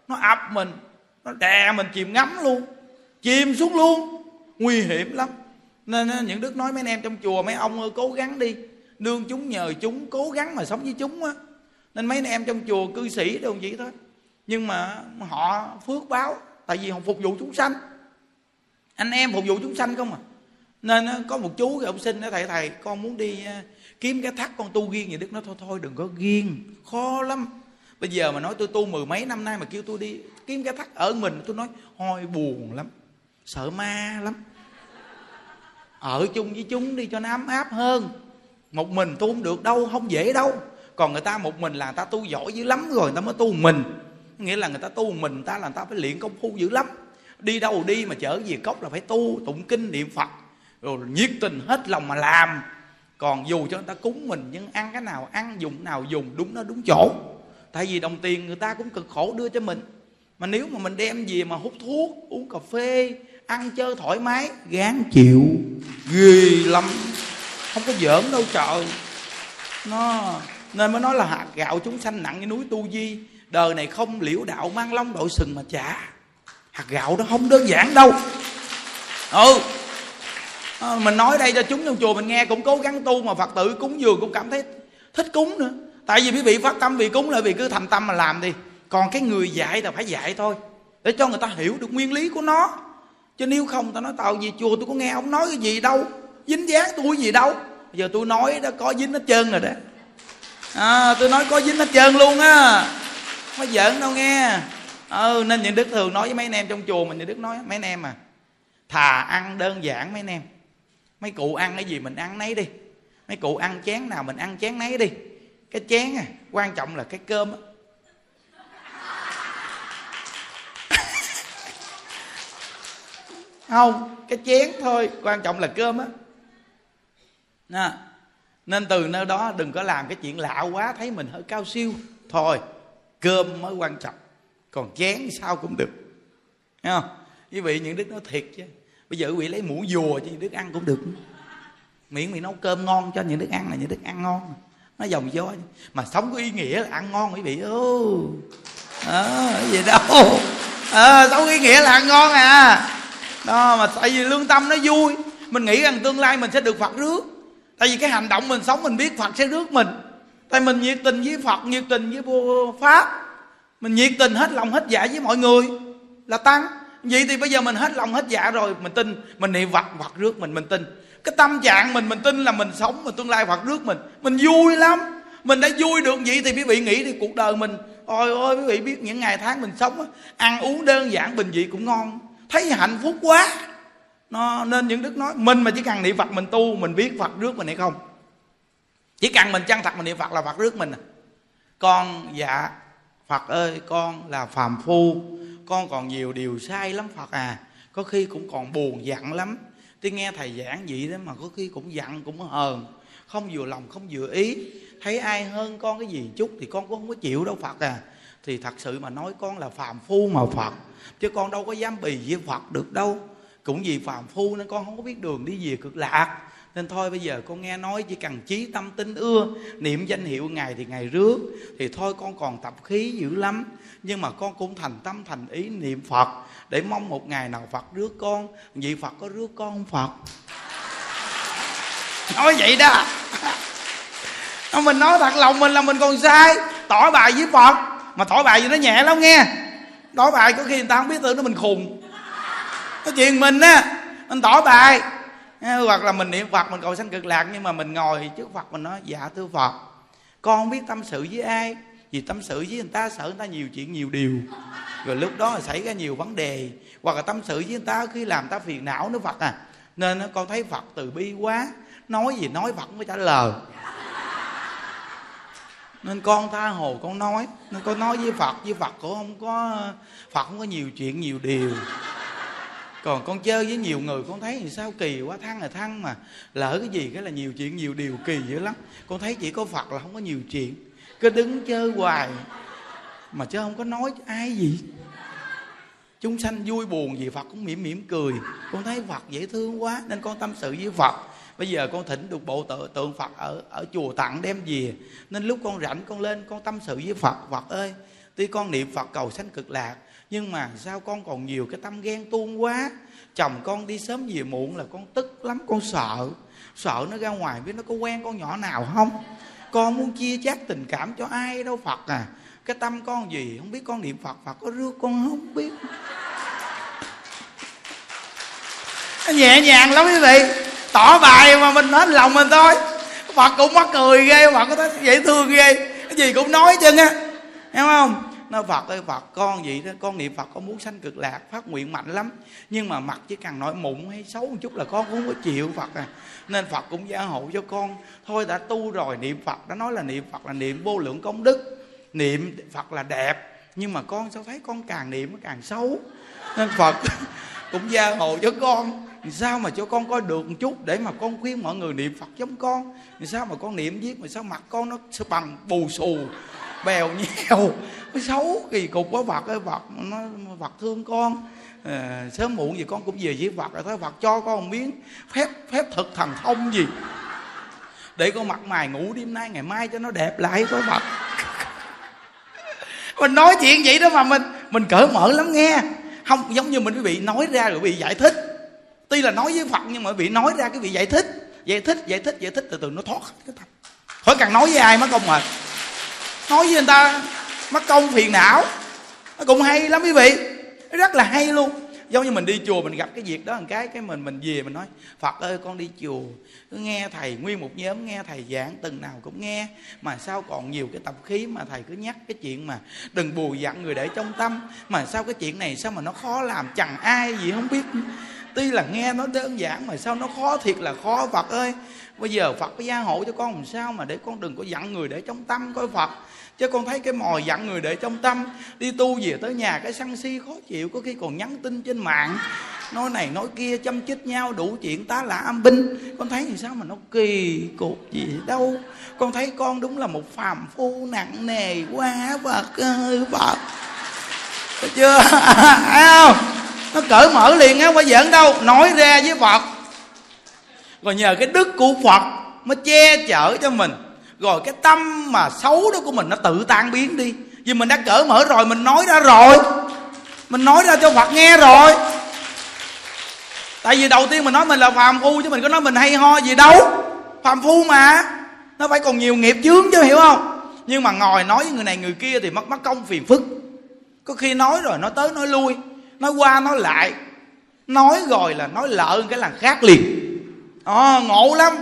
Nó ập mình, nó đè mình chìm ngắm luôn, chìm xuống luôn. Nguy hiểm lắm. Nên những đức nói mấy anh em trong chùa, mấy ông ơi, cố gắng đi. Nương chúng nhờ chúng, cố gắng mà sống với chúng á. Nên mấy anh em trong chùa cư sĩ đâu vậy thôi. Nhưng mà họ phước báo, tại vì họ phục vụ chúng sanh. Anh em phục vụ chúng sanh không à? Nên có một chú thì ông xin đó thầy thầy, con muốn đi kiếm cái thắt con tu ghiêng vậy đức. Nó thôi thôi, đừng có ghiêng khó lắm. Bây giờ mà nói tôi tu mười mấy năm nay mà kêu tôi đi kiếm cái thắt ở mình, tôi nói hôi buồn lắm, sợ ma lắm. Ở chung với chúng đi cho nó ấm áp hơn. Một mình tu không được đâu, không dễ đâu. Còn người ta một mình là người ta tu giỏi dữ lắm rồi, người ta mới tu mình. Nghĩa là người ta tu mình, người ta là người ta phải luyện công phu dữ lắm. Đi đâu đi mà chở về cốc là phải tu, tụng kinh niệm phật rồi nhiệt tình hết lòng mà làm. Còn dù cho người ta cúng mình, nhưng ăn cái nào ăn, dùng nào dùng, đúng nó đúng chỗ. Tại vì đồng tiền người ta cũng cực khổ đưa cho mình. Mà nếu mà mình đem gì mà hút thuốc, uống cà phê, ăn chơi thoải mái, gán chịu. Ghê lắm. Không có giỡn đâu, trời. Nó, nên mới nói là hạt gạo chúng sanh nặng như núi tu di. Đời này không liễu đạo mang long đội sừng mà trả hạt gạo nó không đơn giản đâu. Ừ à, mình nói đây cho chúng trong chùa mình nghe cũng cố gắng tu mà phật tử cúng dường cũng cảm thấy thích cúng nữa. Tại vì quý vị phát tâm vì cúng là vì cứ thành tâm mà làm đi. Còn cái người dạy là phải dạy thôi để cho người ta hiểu được nguyên lý của nó. Chứ nếu không ta nói tao gì chùa tôi có nghe ông nói cái gì đâu dính dáng tôi gì đâu. Giờ tôi nói đó có dính hết trơn rồi đó. À, tôi nói có dính hết trơn luôn á. Không có giỡn đâu nghe. Ừ, nên những đức thường nói với mấy anh em trong chùa mình những đức nói mấy anh em à thà ăn đơn giản mấy anh em mấy cụ ăn cái gì mình ăn nấy đi. Mấy cụ ăn chén nào mình ăn chén nấy đi. Cái chén à quan trọng là cái cơm á. <laughs> Không, cái chén thôi, quan trọng là cơm á. Nè, nên từ nơi đó đừng có làm cái chuyện lạ quá, thấy mình hơi cao siêu. Thôi, cơm mới quan trọng, còn chén sao cũng được. Thấy không? Quý vị, những đức nói thiệt chứ bây giờ quý vị lấy muỗng dùa cho những đức ăn cũng được. Miễn mình nấu cơm ngon cho những đức ăn là những đức ăn ngon. Nó dòng gió. Mà sống có ý nghĩa là ăn ngon quý vị. Ô à, gì đâu. À, sống ý nghĩa là ăn ngon à. Đó mà tại vì lương tâm nó vui. Mình nghĩ rằng tương lai mình sẽ được phật rước. Tại vì cái hành động mình sống mình biết phật sẽ rước mình. Tại mình nhiệt tình với phật nhiệt tình với vô pháp. Mình nhiệt tình hết lòng hết dạ với mọi người. Là tăng vậy thì bây giờ mình hết lòng hết dạ rồi, mình tin. Mình niệm phật phật rước mình mình tin. Cái tâm trạng mình mình tin là mình sống mà tương lai phật rước mình. Mình vui lắm. Mình đã vui được vậy thì quý vị nghĩ thì cuộc đời mình, ôi ôi, quý vị biết những ngày tháng mình sống ăn uống đơn giản bình dị cũng ngon. Thấy hạnh phúc quá. Nó, nên những đức nói, mình mà chỉ cần niệm phật mình tu, mình biết phật rước mình hay không. Chỉ cần mình chân thật mình niệm phật là phật rước mình à. con dạ phật ơi, con là phàm phu con còn nhiều điều sai lắm, phật à. Có khi cũng còn buồn giận lắm. Tôi nghe thầy giảng vậy đó mà có khi cũng giận, cũng hờn. Không vừa lòng, không vừa ý. Thấy ai hơn con cái gì chút thì con cũng không có chịu đâu, phật à. Thì thật sự mà nói con là phàm phu mà, phật. Chứ con đâu có dám bì với phật được đâu. Cũng vì phàm phu nên con không có biết đường đi về cực lạc. Nên thôi bây giờ con nghe nói chỉ cần trí tâm tin ưa, niệm danh hiệu ngài thì ngài rước. Thì thôi con còn tập khí dữ lắm nhưng mà con cũng thành tâm, thành ý, niệm phật, để mong một ngày nào phật rước con. Vậy phật có rước con không phật? Nói vậy đó. Mình nói thật lòng mình là mình còn sai. Tỏ bài với phật, mà tỏ bài gì nó nhẹ lắm nghe. Tỏ bài có khi người ta không biết tưởng nó mình khùng. Cái chuyện mình á, mình tỏ bài. Hoặc là mình niệm phật, mình cầu sanh cực lạc, nhưng mà mình ngồi trước phật, mình nói dạ thưa phật, con không biết tâm sự với ai vì tâm sự với người ta, sợ người ta nhiều chuyện, nhiều điều. Rồi lúc đó là xảy ra nhiều vấn đề. Hoặc là tâm sự với người ta, khi làm ta phiền não nữa phật à. Nên con thấy phật từ bi quá. Nói gì nói phật mới trả lời. Nên con tha hồ con nói. Nên con nói với phật với phật cũng không có, phật không có nhiều chuyện, nhiều điều. Còn con chơi với nhiều người, con thấy thì sao kỳ quá, thăng là thăng mà. Lỡ cái gì cái là nhiều chuyện, nhiều điều kỳ dữ lắm. Con thấy chỉ có phật là không có nhiều chuyện cứ đứng chơi hoài. Mà chứ không có nói ai gì. Chúng sanh vui buồn gì phật cũng mỉm mỉm cười. Con thấy phật dễ thương quá nên con tâm sự với phật. Bây giờ con thỉnh được bộ tự, tượng phật ở ở chùa tặng đem về. Nên lúc con rảnh con lên con tâm sự với phật. Phật ơi tuy con niệm phật cầu sanh cực lạc nhưng mà sao con còn nhiều cái tâm ghen tuông quá? Chồng con đi sớm về muộn là con tức lắm con sợ. Sợ nó ra ngoài biết nó có quen con nhỏ nào không? Con muốn chia chác tình cảm cho ai đâu, phật à. Cái tâm con gì, không biết con niệm phật phật có rước con không? Biết. Nhẹ nhàng lắm quý vị. Tỏ bài mà mình hết lòng mình thôi. Phật cũng mắc cười ghê, phật có thấy dễ thương ghê. Cái gì cũng nói chân á hiểu không? Nó phật ơi phật con vậy đó, con niệm phật con muốn sanh cực lạc, phát nguyện mạnh lắm. Nhưng mà mặt chỉ cần nói mụn hay xấu một chút là con cũng không có chịu phật à. Nên phật cũng gia hộ cho con. Thôi đã tu rồi, niệm phật, đã nói là niệm phật là niệm vô lượng công đức. Niệm phật là đẹp, nhưng mà con sao thấy con càng niệm càng xấu. Nên phật <laughs> cũng gia hộ cho con. Sao mà cho con coi được một chút để mà con khuyên mọi người niệm phật giống con? Sao mà con niệm viết mà sao mặt con nó sẽ bằng bù xù? Bèo nhèo, xấu kỳ cục quá phật ơi phật nó phật thương con. À, sớm muộn gì con cũng về với phật rồi thôi phật cho con một miếng. Phép phép thực thần thông gì? Để con mặt mày ngủ đêm nay ngày mai cho nó đẹp lại có phật <laughs> mình nói chuyện vậy đó mà mình mình cởi mở lắm nghe. Không giống như mình bị nói ra rồi bị giải thích. Tuy là nói với phật nhưng mà bị nói ra cái bị giải thích. Giải thích giải thích giải thích từ từ nó thoát cái tâm. Khỏi cần nói với ai mất công mệt nói với người ta, mất công phiền não. Nó cũng hay lắm quý vị. Rất là hay luôn. Giống như mình đi chùa, mình gặp cái việc đó một cái cái mình mình về mình nói, phật ơi, con đi chùa, cứ nghe thầy, nguyên một nhóm nghe thầy giảng, từng nào cũng nghe. Mà sao còn nhiều cái tập khí mà thầy cứ nhắc cái chuyện mà đừng bù dặn người để trong tâm. Mà sao cái chuyện này sao mà nó khó làm, chẳng ai gì không biết. Tuy là nghe nó đơn giản mà sao nó khó thiệt là khó. Phật ơi, bây giờ phật phải gia hộ cho con làm sao mà để con đừng có dặn người để trong tâm coi phật chứ con thấy cái mồi dặn người để trong tâm. Đi tu về tới nhà cái săn si khó chịu, có khi còn nhắn tin trên mạng. Nói này nói kia, chăm chích nhau, đủ chuyện tá lạ âm binh. Con thấy thì sao mà nó kỳ cục gì đâu. Con thấy con đúng là một phàm phu nặng nề, quá phật ơi phật được chưa? <laughs> Thấy không? Nó cởi mở liền á qua giỡn đâu. Nói ra với phật. Rồi nhờ cái đức của phật mới che chở cho mình rồi cái tâm mà xấu đó của mình nó tự tan biến đi. Vì mình đã cởi mở rồi mình nói ra rồi. Mình nói ra cho phật nghe rồi. Tại vì đầu tiên mình nói mình là phàm phu chứ mình có nói mình hay ho gì đâu. Phàm phu mà. Nó phải còn nhiều nghiệp chướng chứ hiểu không? Nhưng mà ngồi nói với người này người kia thì mất mất công phiền phức. Có khi nói rồi nói tới nói lui nói qua nói lại. Nói rồi là nói lợ cái là khác liền. À, ngộ lắm.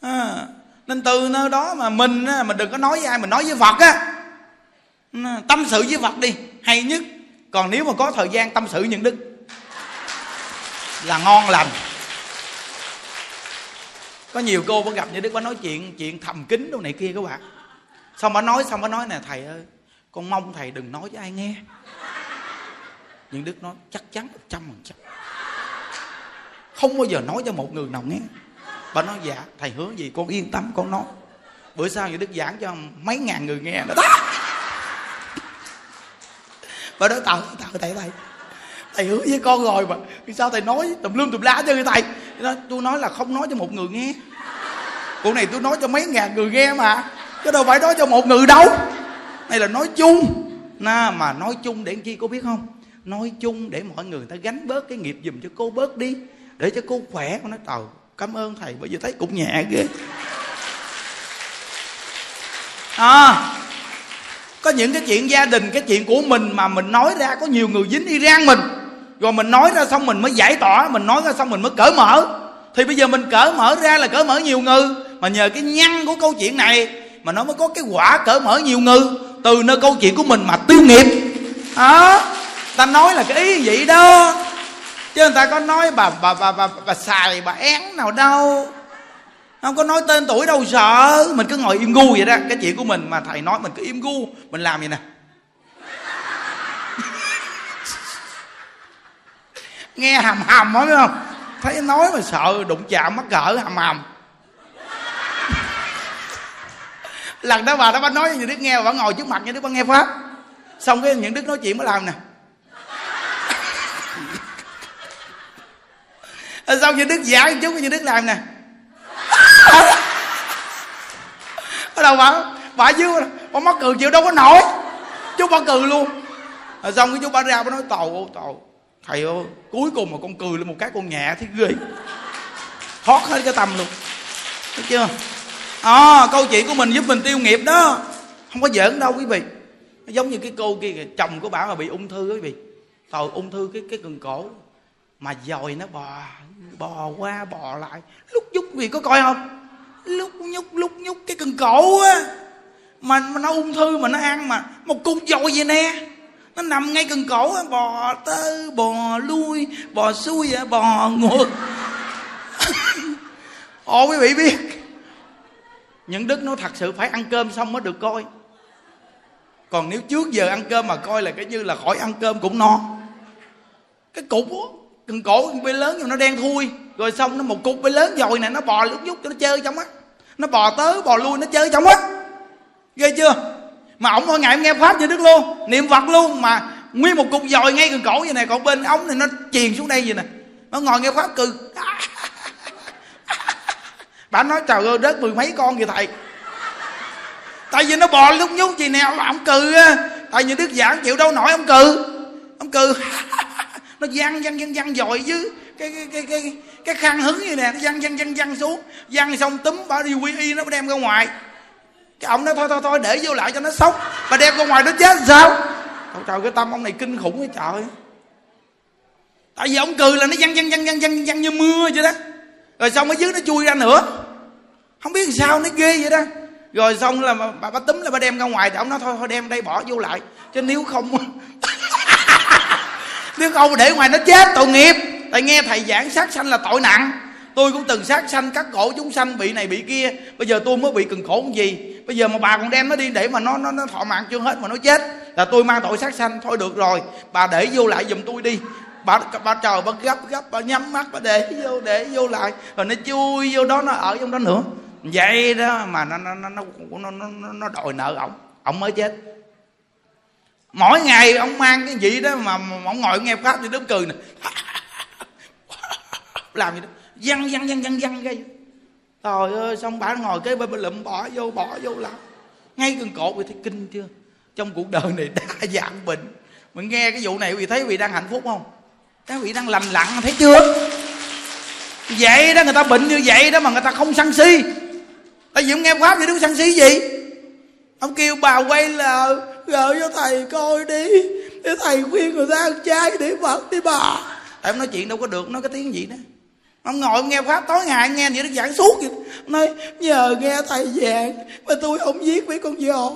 À, nên từ nơi đó mà mình mình đừng có nói với ai, mình nói với phật á. Tâm sự với phật đi, hay nhất. Còn nếu mà có thời gian, tâm sự những đức. Là ngon lành. Có nhiều cô có gặp như đức có nói chuyện chuyện thầm kín đâu này kia các bạn. Xong bà nói xong bà nói nè, thầy ơi. Con mong thầy đừng nói với ai nghe. Nhưng đức nói, chắc chắn một trăm phần trăm. Không bao giờ nói cho một người nào nghe bà nói dạ thầy hứa gì con yên tâm, con nói. Bữa sau như đức giảng cho mấy ngàn người nghe. Đó bà nói tạo tạo thầy thầy thầy hứa với con rồi mà. Vì sao thầy nói, tùm lum tùm lá cho người thầy? Tôi nói là không nói cho một người nghe. Cô này tôi nói cho mấy ngàn người nghe mà, chứ đâu phải nói cho một người đâu. Này là nói chung. Na mà nói chung để chi cô biết không? Nói chung để mọi người ta gánh bớt cái nghiệp giùm cho cô bớt đi, để cho cô khỏe. Con nói tàu cảm ơn thầy bây giờ thấy cũng nhẹ ghê. À có những cái chuyện gia đình cái chuyện của mình mà mình nói ra có nhiều người dính y rang mình. Rồi mình nói ra xong mình mới giải tỏa mình nói ra xong mình mới cởi mở. Thì bây giờ mình cởi mở ra là cởi mở nhiều người. Mà nhờ cái nhăn của câu chuyện này mà nó mới có cái quả cởi mở nhiều người. Từ nơi câu chuyện của mình mà tiêu nghiệp. Đó à, ta nói là cái ý vậy đó chứ người ta có nói bà bà bà bà, bà xài bà én nào đâu. Không có nói tên tuổi đâu sợ. Mình cứ ngồi im gu vậy đó. Cái chuyện của mình mà thầy nói mình cứ im gu. Mình làm vậy nè? <laughs> Nghe hầm hầm đó biết không? Thấy nói mà sợ đụng chạm mắc cỡ hầm hầm <laughs> lần đó bà đó bà nói như đức nghe bà ngồi trước mặt như đức bà nghe pháp. Xong cái những đức nói chuyện mới làm nè. Ờ, sao như đức giảng chút như đức làm nè. Bắt đầu bà? Bà dưới bà mắc cười chịu đâu có nổi. Chú bà cười luôn. Rồi xong cái chú bà ra bà nói tàu ô tàu. Thầy ơi cuối cùng mà con cười lên một cái con nhẹ thấy ghê. Thoát hết cái tâm luôn. Thấy chưa? À, câu chuyện của mình giúp mình tiêu nghiệp đó. Không có giỡn đâu quý vị. Giống như cái cô kia chồng của bà mà bị ung thư quý vị. Tàu ung thư cái cái cần cổ. Mà dòi nó bò bò qua bò lại. Lúc nhúc vì có coi không? Lúc nhúc lúc nhúc cái cần cổ á. Mà, mà nó ung thư mà nó ăn mà. Một cục dội vậy nè. Nó nằm ngay cần cổ á. Bò tới bò lui bò xuôi à, bò ngược. <laughs> Ồ quý vị biết. Những đức nó thật sự phải ăn cơm xong mới được coi. Còn nếu trước giờ ăn cơm mà coi là cái như là khỏi ăn cơm cũng no. Cái cục cần cổ bê lớn nhưng nó đen thui. Rồi xong nó một cục bê lớn dồi này nó bò lúc nhúc cho nó chơi trong á. Nó bò tới, bò lui, nó chơi trong á. Ghê chưa? Mà ổng mỗi ngày em nghe pháp như đức luôn. Niệm phật luôn. Mà nguyên một cục dồi ngay cần cổ vậy này còn bên ống này nó chìm xuống đây vậy nè. Nó ngồi nghe pháp cừ <laughs> bà nói, trời ơi đất mười mấy con vậy thầy. Tại vì nó bò lúc nhúc gì nè. Ông cừ á. Tại vì đức giảng chịu đâu nổi ông cừ ông cừ nó văng văng văng văng dội chứ. Cái cái cái cái cái khăn hứng như nè nó văng văng văng văng xuống. Văng xong túm bà đi quy y nó đem ra ngoài. Cái ông nói thôi thôi thôi để vô lại cho nó sống bà đem ra ngoài nó chết sao? Trời, trời cái tâm ông này kinh khủng cái trời. Tại vì ông cười là nó văng văng văng văng văng văng như mưa vậy đó. Rồi xong ở dưới nó chui ra nữa. Không biết sao nó ghê vậy đó. Rồi xong là bà, bà túm là bà đem ra ngoài. Thì ông nói thôi thôi đem đây bỏ vô lại. Chứ nếu không nếu không để ngoài nó chết tội nghiệp. Tại nghe thầy giảng sát sanh là tội nặng. Tôi cũng từng sát sanh cắt cổ chúng sanh bị này bị kia. Bây giờ tôi mới bị cần khổ gì? Bây giờ mà bà còn đem nó đi để mà nó nó, nó thọ mạng chưa hết mà nó chết là tôi mang tội sát sanh. Thôi được rồi bà để vô lại giùm tôi đi. Bà bà trời bà gấp gấp bà nhắm mắt bà để vô để vô lại. Rồi nó chui vô đó nó ở trong đó nữa. Vậy đó mà nó nó nó nó nó, nó, nó đòi nợ ổng. Ổng mới chết mỗi ngày ông mang cái gì đó mà, mà ông ngồi nghe pháp thì đứa cười nè. <laughs> Làm gì đó. Văng văng văng văng văng cái. Trời ơi xong bà ngồi cái bên lụm bỏ vô bỏ vô làm. Ngay gần cổ vì thấy kinh chưa? Trong cuộc đời này đa dạng bệnh. Mình nghe cái vụ này vì thấy vì vị đang hạnh phúc không? Các vị đang lành lặn thấy chưa? Vậy đó người ta bệnh như vậy đó mà người ta không sân si. Tại vì ông nghe pháp thì đứng sân si gì? Ông kêu bà quay là gợi cho thầy coi đi. Để thầy khuyên người ta ăn chay, để phật đi bà. Em nói chuyện đâu có được, nói cái tiếng gì đó. Ông ngồi ông nghe pháp tối ngày nghe vậy nó giảng suốt vậy. Nói, nhờ nghe thầy giảng, mà tôi không giết mấy con voi.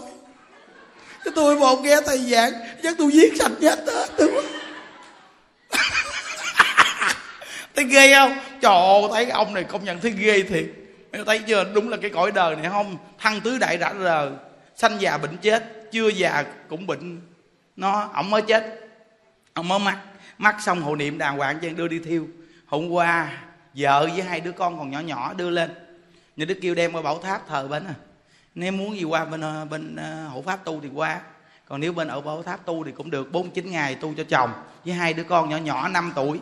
Cái tôi một nghe thầy giảng, chắc tôi giết sạch hết hết đúng <laughs> thấy ghê không? Trời ơi thấy ông này công nhận thấy ghê thiệt. Thấy chưa? Đúng là cái cõi đời này không? Thăng tứ đại rã rờ sanh già bệnh chết chưa già cũng bệnh. Nó ông mới chết. Ông mới mắc. Mắc xong hộ niệm đàng hoàng cho đưa đi thiêu. Hôm qua vợ với hai đứa con còn nhỏ nhỏ đưa lên. Nhà đức kêu đem qua bảo tháp thờ bên à. Nếu muốn gì qua bên ờ, bên ờ, hộ pháp tu thì qua. Còn nếu bên ở bảo tháp tu thì cũng được. Bốn chín ngày tu cho chồng với hai đứa con nhỏ nhỏ 5 tuổi.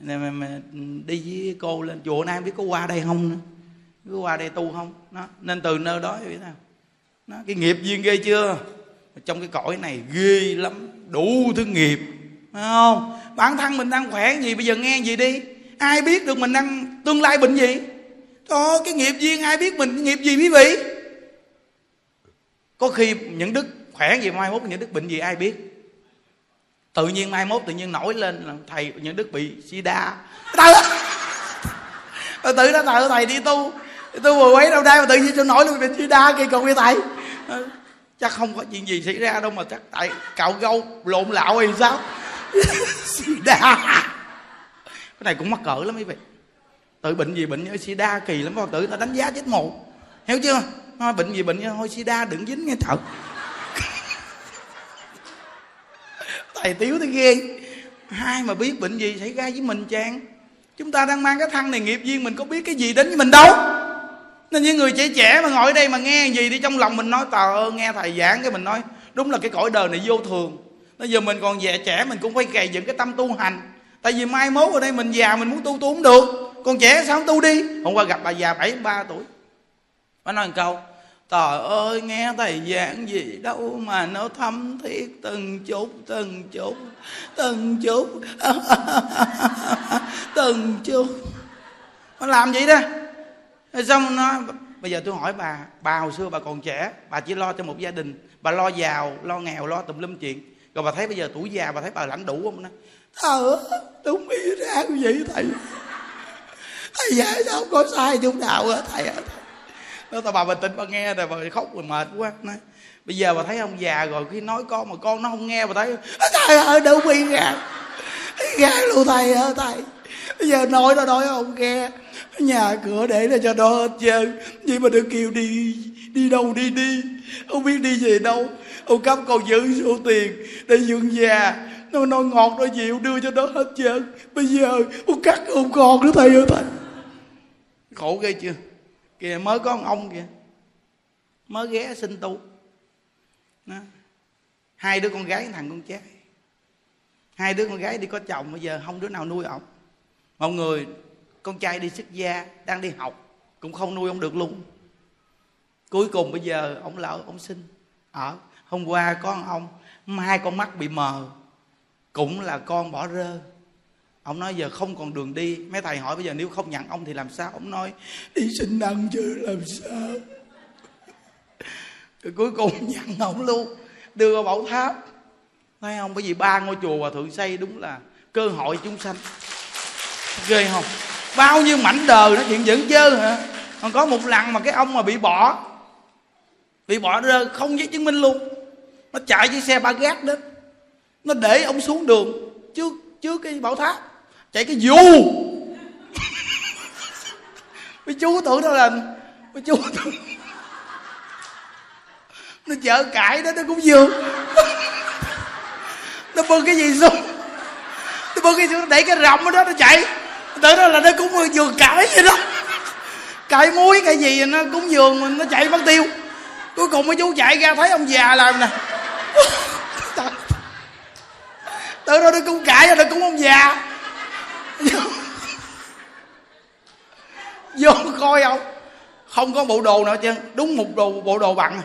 Mà, mà đi với cô lên. Chùa nay biết có qua đây không nữa. Có qua đây tu không? Nó nên từ nơi đó vậy nào nó cái nghiệp duyên ghê chưa? Trong cái cõi này ghê lắm, đủ thứ nghiệp, phải không? Bản thân mình đang khỏe gì, bây giờ nghe gì đi? Ai biết được mình đang tương lai bệnh gì? Thôi cái nghiệp duyên ai biết mình nghiệp gì quý vị? Có khi những đức khỏe gì, mai mốt những đức bệnh gì ai biết? Tự nhiên mai mốt tự nhiên nổi lên là thầy, những đức bị sida. Tự tự đó thầy thầy đi tu tôi vừa quấy đâu đây mà tự nhiên tôi nổi lên bị sida kỳ còn với thầy chắc không có chuyện gì xảy ra đâu mà chắc tại cạo gâu lộn lạo hay sao? <laughs> Sida cái này cũng mắc cỡ lắm quý vị. Tự bệnh gì bệnh như sida kỳ lắm phật tử ta đánh giá chết một hiểu chưa? Nói bệnh gì bệnh như thôi sida đừng dính nghe trời <laughs> thầy tiếu thấy ghê. Hai mà biết bệnh gì xảy ra với mình chàng? Chúng ta đang mang cái thân này nghiệp duyên mình có biết cái gì đến với mình đâu nên những người trẻ trẻ mà ngồi ở đây mà nghe gì thì trong lòng mình nói tờ ơ nghe thầy giảng cái mình nói, đúng là cái cõi đời này vô thường. Bây giờ mình còn trẻ trẻ mình cũng phải gầy dựng cái tâm tu hành. Tại vì mai mốt ở đây mình già mình muốn tu tu cũng được. Còn trẻ sao không tu đi? Hôm qua gặp bà già bảy, ba tuổi. Bà nói một câu, trời ơi, nghe thầy giảng gì đâu mà nó thâm thiết từng chút từng chút từng chút. <laughs> Từng chút. Nó làm vậy đó xong nó bây giờ tôi hỏi bà bà hồi xưa bà còn trẻ bà chỉ lo cho một gia đình bà lo giàu lo nghèo lo tùm lum chuyện. Rồi bà thấy bây giờ tuổi già bà thấy bà lãnh đủ không nó thờ đúng ý ra như vậy thầy. Thầy dạy sao không có sai chút nào hết thầy ơi nó tao bà bình tĩnh bà nghe rồi bà khóc rồi mệt quá. Nói bây giờ bà thấy ông già rồi khi nói con mà con nó không nghe bà thấy thầy ơi đâu bị gạt gạt luôn thầy ơi thầy bây giờ nói nó nói không nghe. Nhà cửa để là cho nó hết trơn. Vậy mà được kêu đi. Đi đâu đi đi. Không biết đi về đâu. Ông cấp còn giữ số tiền để dưỡng già. Nó nó ngọt nó dịu đưa cho nó hết trơn. Bây giờ ông cắt ông còn nữa thầy ơi thầy khổ ghê chưa? Kìa mới có ông, ông kìa. Mới ghé xin tu đó. hai đứa con gái thằng con trai. Hai đứa con gái đi có chồng bây giờ không đứa nào nuôi ổng một người, con trai đi xuất gia, đang đi học, cũng không nuôi ông được luôn. Cuối cùng bây giờ ông lỡ, ông sinh ở. Hôm qua con ông hai con mắt bị mờ, cũng là con bỏ rơi ông nói giờ không còn đường đi. Mấy thầy hỏi bây giờ nếu không nhận ông thì làm sao? Ông nói, đi sinh năng chứ, làm sao? Rồi cuối cùng <laughs> nhận ông luôn, đưa vào bảo tháp. Thấy không? Bởi vì ba ngôi chùa hòa thượng xây đúng là cơ hội chúng sanh ghê không? Bao nhiêu mảnh đời nó chuyện dẫn dơ hả? Còn có một lần mà cái ông mà bị bỏ bị bỏ rơ không giấy chứng minh luôn. Nó chạy chiếc xe ba gác đến nó để ông xuống đường, trước trước cái bảo tháp. Chạy cái dù <laughs> mấy chú tưởng đâu là mấy chú tưởng. Nó chở cãi đó, nó cũng vừa <laughs> nó bưng cái gì xuống? Nó bưng cái gì xuống? Đẩy cái rộng đó, nó chạy tới đó là nó cũng vừa cãi vậy đó. Cãi muối cái gì nó cũng mình nó chạy mất tiêu. Cuối cùng mấy chú chạy ra thấy ông già làm nè. <laughs> Tới đó nó cũng cãi rồi nó cũng ông già. <laughs> Vô coi không không có bộ đồ nào chứ đúng một đồ, bộ đồ bằng.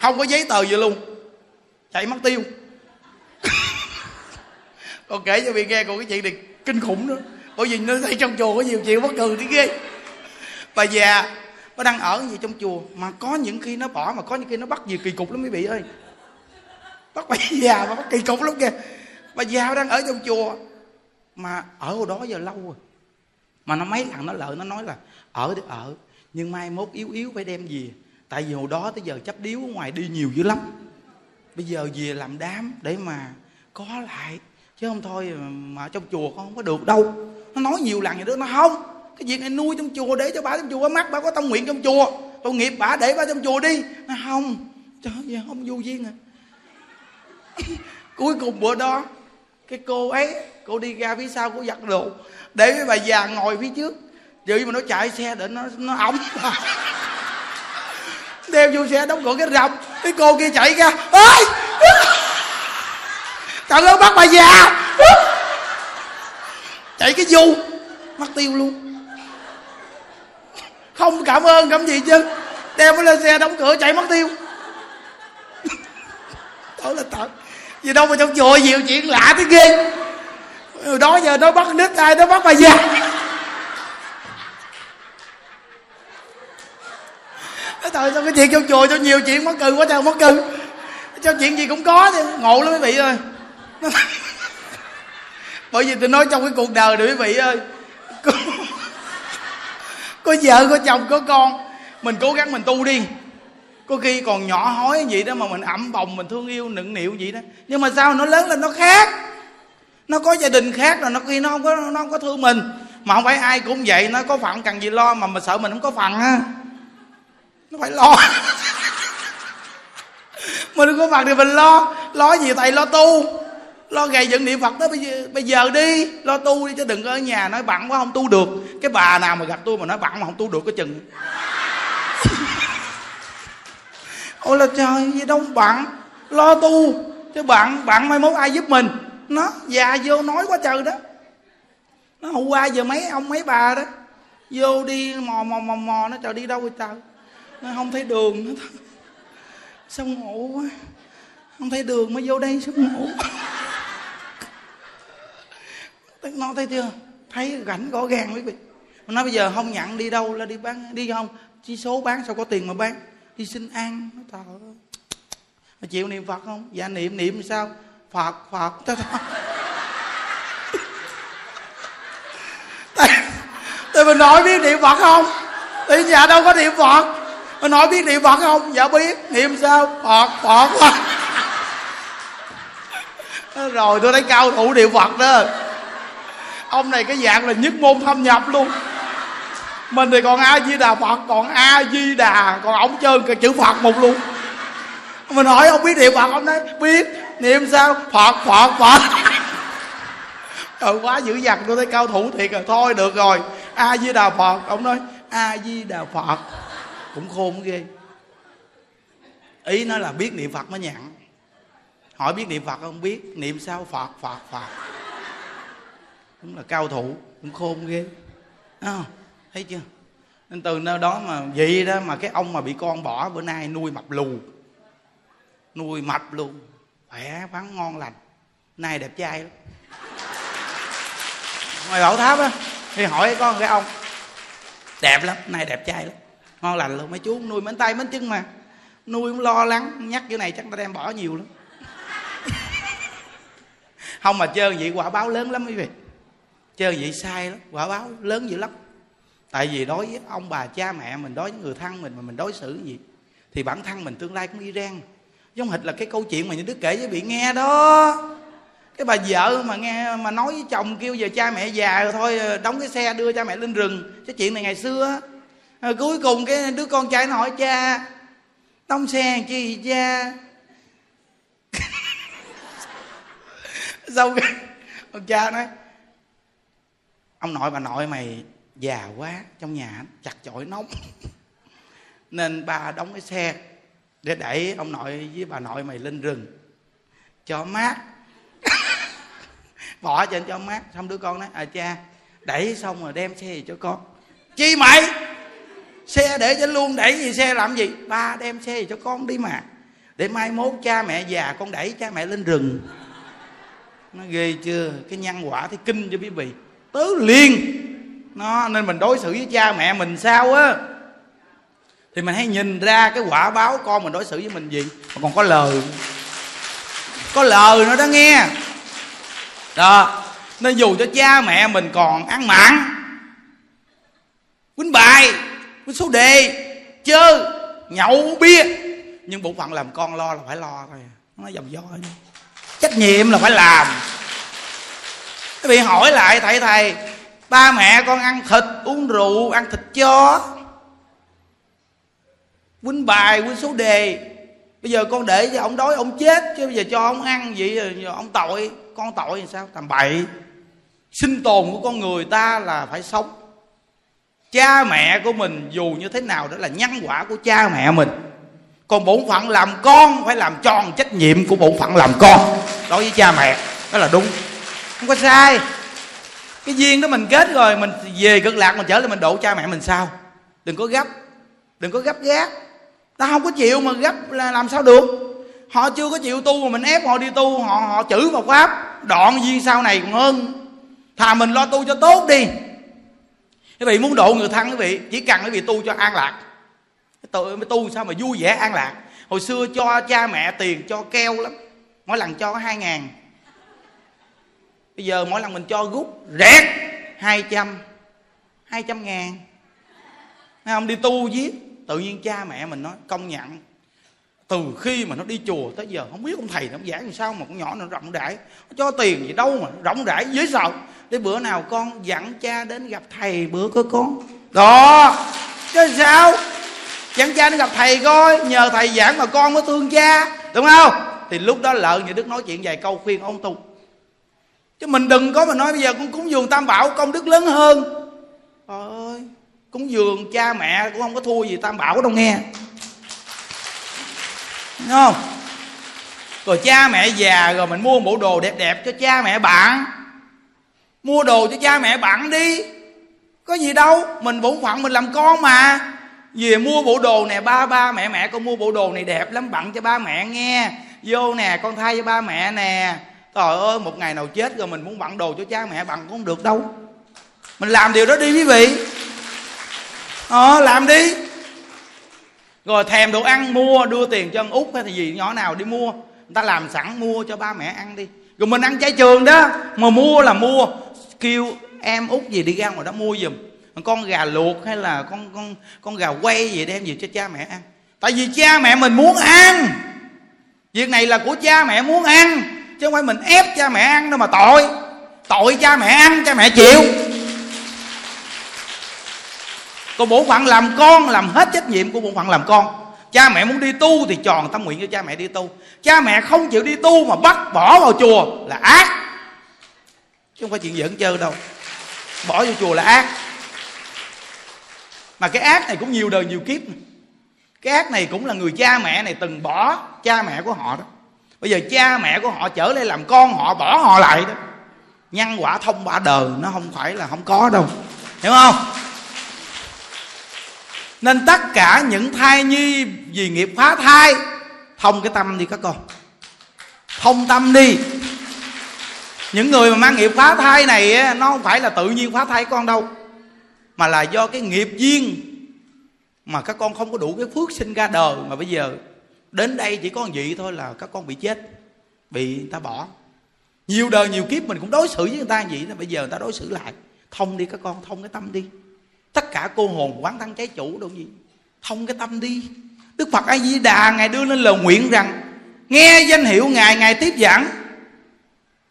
Không có giấy tờ gì luôn. Chạy mất tiêu. <laughs> Còn kể cho bị nghe, còn cái chuyện này kinh khủng nữa bởi vì nó thấy trong chùa có nhiều chuyện bất thường thế ghê. Bà già nó đang ở gì trong chùa? Mà có những khi nó bỏ, mà có những khi nó bắt gì kỳ cục lắm quý vị ơi. Bắt bà già mà bắt kỳ cục lắm kìa. Bà già đang ở trong chùa, mà ở hồi đó giờ lâu rồi. Mà nó mấy lần nó lợi nó nói là, ở thì ở, nhưng mai mốt yếu yếu phải đem về. Tại vì hồi đó tới giờ chấp điếu ở ngoài đi nhiều dữ lắm. Bây giờ về làm đám để mà có lại, chứ không thôi mà trong chùa con không có được đâu nó nói nhiều lần vậy đó. Nó không. Cái việc này nuôi trong chùa để cho bà trong chùa mắt, bà có tâm nguyện trong chùa. Tội nghiệp bà, để bà trong chùa đi. Nó không. Trời ơi không vô duyên à. <laughs> Cuối cùng bữa đó, cái cô ấy, cô đi ra phía sau cô giặt đồ, để với bà già ngồi phía trước. Vậy mà nó chạy xe để nó nó ống <laughs> đeo vô xe đóng cửa cái rồng cái cô kia chạy ra. Ơi <laughs> trời ơi, bắt bà già! Chạy cái du mất tiêu luôn. Không cảm ơn, cảm gì chứ? Đem nó lên xe đóng cửa chạy mất tiêu. Đó là thật. Gì đâu mà trong chùa nhiều chuyện lạ thế ghê. Rồi đó giờ nó bắt nít ai, nó bắt bà già. Thật sao cái chuyện trong chùa cho nhiều chuyện mất cười quá trời mất cười cho chuyện gì cũng có chứ ngộ lắm quý vị ơi bởi vì tôi nói trong cái cuộc đời này quý vị ơi có, có vợ có chồng có con mình cố gắng mình tu đi. Có khi còn nhỏ hói vậy đó mà mình ẩm bồng mình thương yêu nựng nịu vậy đó. Nhưng mà sao? Nó lớn lên nó khác. Nó có gia đình khác rồi nó khi nó không có nó không có thương mình. Mà không phải ai cũng vậy nó có phận cần gì lo mà mình sợ mình không có phận ha nó phải lo. <laughs> Mình không có phận thì mình lo. Lo gì thầy? Lo tu lo ngày dựng niệm phật tới bây giờ, bây giờ đi. Lo tu đi chứ đừng có ở nhà nói bận quá không tu được. Cái bà nào mà gặp tôi mà nói bận mà không tu được có chừng. <laughs> Ôi là trời gì đâu bận lo tu chứ bạn bạn mai mốt ai giúp mình? Nó già vô nói quá trời đó. Nó hôm qua giờ mấy ông mấy bà đó. Vô đi mò mò mò mò nó trời đi đâu rồi trời? Nó không thấy đường nữa sao ngủ quá? Không thấy đường mới vô đây sao nó thấy chưa? Thấy rảnh gõ gàng quý vị. Mà nói, bây giờ không nhận đi đâu là đi bán, đi không? Chi số bán sao có tiền mà bán? Đi xin ăn. Nó thờ mà chịu niệm phật không? Dạ niệm niệm sao? Phật phật. Ta thôi thì mình nói biết niệm phật không? Thì nhà đâu có niệm phật. Mình nói biết niệm phật không? Dạ biết. Niệm sao? Phật phật. <laughs> Rồi tôi thấy cao thủ niệm phật đó ông này cái dạng là nhất môn thâm nhập luôn. Mình thì còn a di đà phật, còn a di đà, còn ông chơi cái chữ phật một luôn. Mình hỏi ông biết niệm phật ông nói biết. Niệm sao? Phật phật phật. Trời quá dữ dằn, tôi thấy cao thủ thiệt rồi. Thôi được rồi. A di đà phật. Ông nói, a di đà phật. Cũng khôn ghê. Ý nó là biết niệm phật mới nhận hỏi biết niệm phật không? Biết. Niệm sao? Phật phật phật đúng là cao thủ cũng khôn ghê. À, thấy chưa? Nên từ nơi đó mà vậy đó mà cái ông mà bị con bỏ bữa nay nuôi mập lù. Nuôi mập luôn khỏe vắng ngon lành. Nay đẹp trai lắm. Ngoài bảo tháp á thì hỏi con cái ông. Đẹp lắm nay đẹp trai lắm. Ngon lành luôn mấy chú nuôi mến tay mến chân mà. Nuôi cũng lo lắng nhắc cái này chắc ta đem bỏ nhiều lắm. <laughs> Không mà chơi vậy quả báo lớn lắm quý vị chơi vậy sai lắm, quả báo lớn dữ lắm. Tại vì đối với ông bà cha mẹ mình, đối với người thân mình mà mình đối xử gì, thì bản thân mình tương lai cũng y rang giống hệt là cái câu chuyện mà những đứa kể với bị nghe đó. Cái bà vợ mà nghe, mà nói với chồng kêu giờ cha mẹ già rồi thôi, đóng cái xe đưa cha mẹ lên rừng. Cái chuyện này ngày xưa rồi cuối cùng cái đứa con trai nó hỏi, cha, đóng xe chi cha? <laughs> Sau cái ông cha nói ông nội bà nội mày già quá, trong nhà chặt chội nóng. Nên ba đóng cái xe để đẩy ông nội với bà nội mày lên rừng. Cho mát. <coughs> Bỏ trên cho mát. Xong đứa con nói à cha, đẩy xong rồi đem xe về cho con. Chi mày? Xe để cho luôn đẩy gì, xe làm gì? Ba đem xe về cho con đi mà. Để mai mốt cha mẹ già con đẩy cha mẹ lên rừng. Nó ghê chưa? Cái nhân quả thì kinh cho quý vị tứ liền nó, nên mình đối xử với cha mẹ mình sao á? Thì mình hãy nhìn ra cái quả báo con mình đối xử với mình gì? Mà còn có lời. Có lời nữa đó nghe. Đó. Nên dù cho cha mẹ mình còn ăn mặn quýnh bài, quýnh số đề, chơi, nhậu bia, nhưng bổn phận làm con lo là phải lo thôi. Nó dòng do trách nhiệm là phải làm các bị hỏi lại, thầy thầy, ba mẹ con ăn thịt, uống rượu, ăn thịt chó. Quýnh bài, quýnh số đề. Bây giờ con để cho ông đói, ông chết, chứ bây giờ cho ông ăn vậy giờ ông tội. Con tội thì sao? Tầm bậy. Sinh tồn của con người ta là phải sống. Cha mẹ của mình dù như thế nào đó là nhân quả của cha mẹ mình. Còn bổn phận làm con phải làm tròn trách nhiệm của bổn phận làm con. Đối với cha mẹ, đó là đúng không có sai. Cái duyên đó mình kết rồi, mình về cực lạc, mình trở lại mình độ cha mẹ mình sao? Đừng có gấp. Đừng có gấp gáp ta không có chịu mà gấp là làm sao được? Họ chưa có chịu tu mà mình ép họ đi tu, họ họ chữ vào pháp. Đoạn duyên sau này còn hơn. Thà mình lo tu cho tốt đi. Quý vị muốn độ người thân quý vị, chỉ cần quý vị tu cho an lạc. Tự mới tu sao mà vui vẻ an lạc. Hồi xưa cho cha mẹ tiền, cho keo lắm. Mỗi lần cho có hai ngàn bây giờ mỗi lần mình cho rút rẹt hai trăm hai trăm ngàn. Thấy không? Đi tu giết. Tự nhiên cha mẹ mình nói, công nhận, từ khi mà nó đi chùa tới giờ, không biết ông thầy nó giảng làm sao mà con nhỏ nó rộng rãi, nó cho tiền gì đâu mà rộng rãi dễ sợ. Để bữa nào con dặn cha đến gặp thầy, bữa có con. Đó. Chứ sao? Dặn cha đến gặp thầy coi, nhờ thầy giảng mà con mới thương cha, đúng không? Thì lúc đó lợn nhà đức nói chuyện vài câu khuyên ông tu chứ mình đừng có mà nói bây giờ con cúng dường tam bảo, công đức lớn hơn. Trời ơi, cúng dường cha mẹ cũng không có thua gì tam bảo đâu nghe. Đúng không? Rồi cha mẹ già rồi mình mua bộ đồ đẹp đẹp cho cha mẹ bạn. Mua đồ cho cha mẹ bạn đi. Có gì đâu, mình bổn phận mình làm con mà. Về mua bộ đồ nè, ba ba mẹ mẹ con mua bộ đồ này đẹp lắm bận cho ba mẹ nghe. Vô nè, con thay cho ba mẹ nè trời ơi, một ngày nào chết rồi mình muốn bận đồ cho cha mẹ bằng cũng không được đâu. Mình làm điều đó đi quý vị. Ờ làm đi. Rồi thèm đồ ăn mua, đưa tiền cho ông út hay là gì nhỏ nào đi mua. Người ta làm sẵn mua cho ba mẹ ăn đi. Rồi mình ăn chay trường đó. Mà mua là mua. Kêu em út gì đi ra ngoài đó mua giùm. Con gà luộc hay là con con con gà quay gì đem về cho cha mẹ ăn. Tại vì cha mẹ mình muốn ăn. Việc này là của cha mẹ muốn ăn chứ không phải mình ép cha mẹ ăn đâu mà tội. Tội cha mẹ ăn, cha mẹ chịu. Còn bộ phận làm con, làm hết trách nhiệm của bộ phận làm con. Cha mẹ muốn đi tu thì tròn tâm nguyện cho cha mẹ đi tu. Cha mẹ không chịu đi tu mà bắt bỏ vào chùa là ác. Chứ không phải chuyện giỡn chơi đâu. Bỏ vô chùa là ác. Mà cái ác này cũng nhiều đời nhiều kiếp. Cái ác này cũng là người cha mẹ này từng bỏ cha mẹ của họ đó bây giờ cha mẹ của họ trở lại làm con, họ bỏ họ lại đó. Nhân quả thông ba đời nó không phải là không có đâu. Hiểu không? Nên tất cả những thai nhi vì nghiệp phá thai, thông cái tâm đi các con. Thông tâm đi. Những người mà mang nghiệp phá thai này nó không phải là tự nhiên phá thai con đâu, mà là do cái nghiệp duyên mà các con không có đủ cái phước sinh ra đời. Mà bây giờ đến đây chỉ có vậy thôi là các con bị chết, bị người ta bỏ. Nhiều đời, nhiều kiếp mình cũng đối xử với người ta vậy bây giờ người ta đối xử lại. Thông đi các con, thông cái tâm đi. Tất cả cô hồn quán thân trái chủ đâu gì. Thông cái tâm đi. Đức phật a di đà ngài đưa lên lời nguyện rằng, nghe danh hiệu ngài ngài tiếp giảng.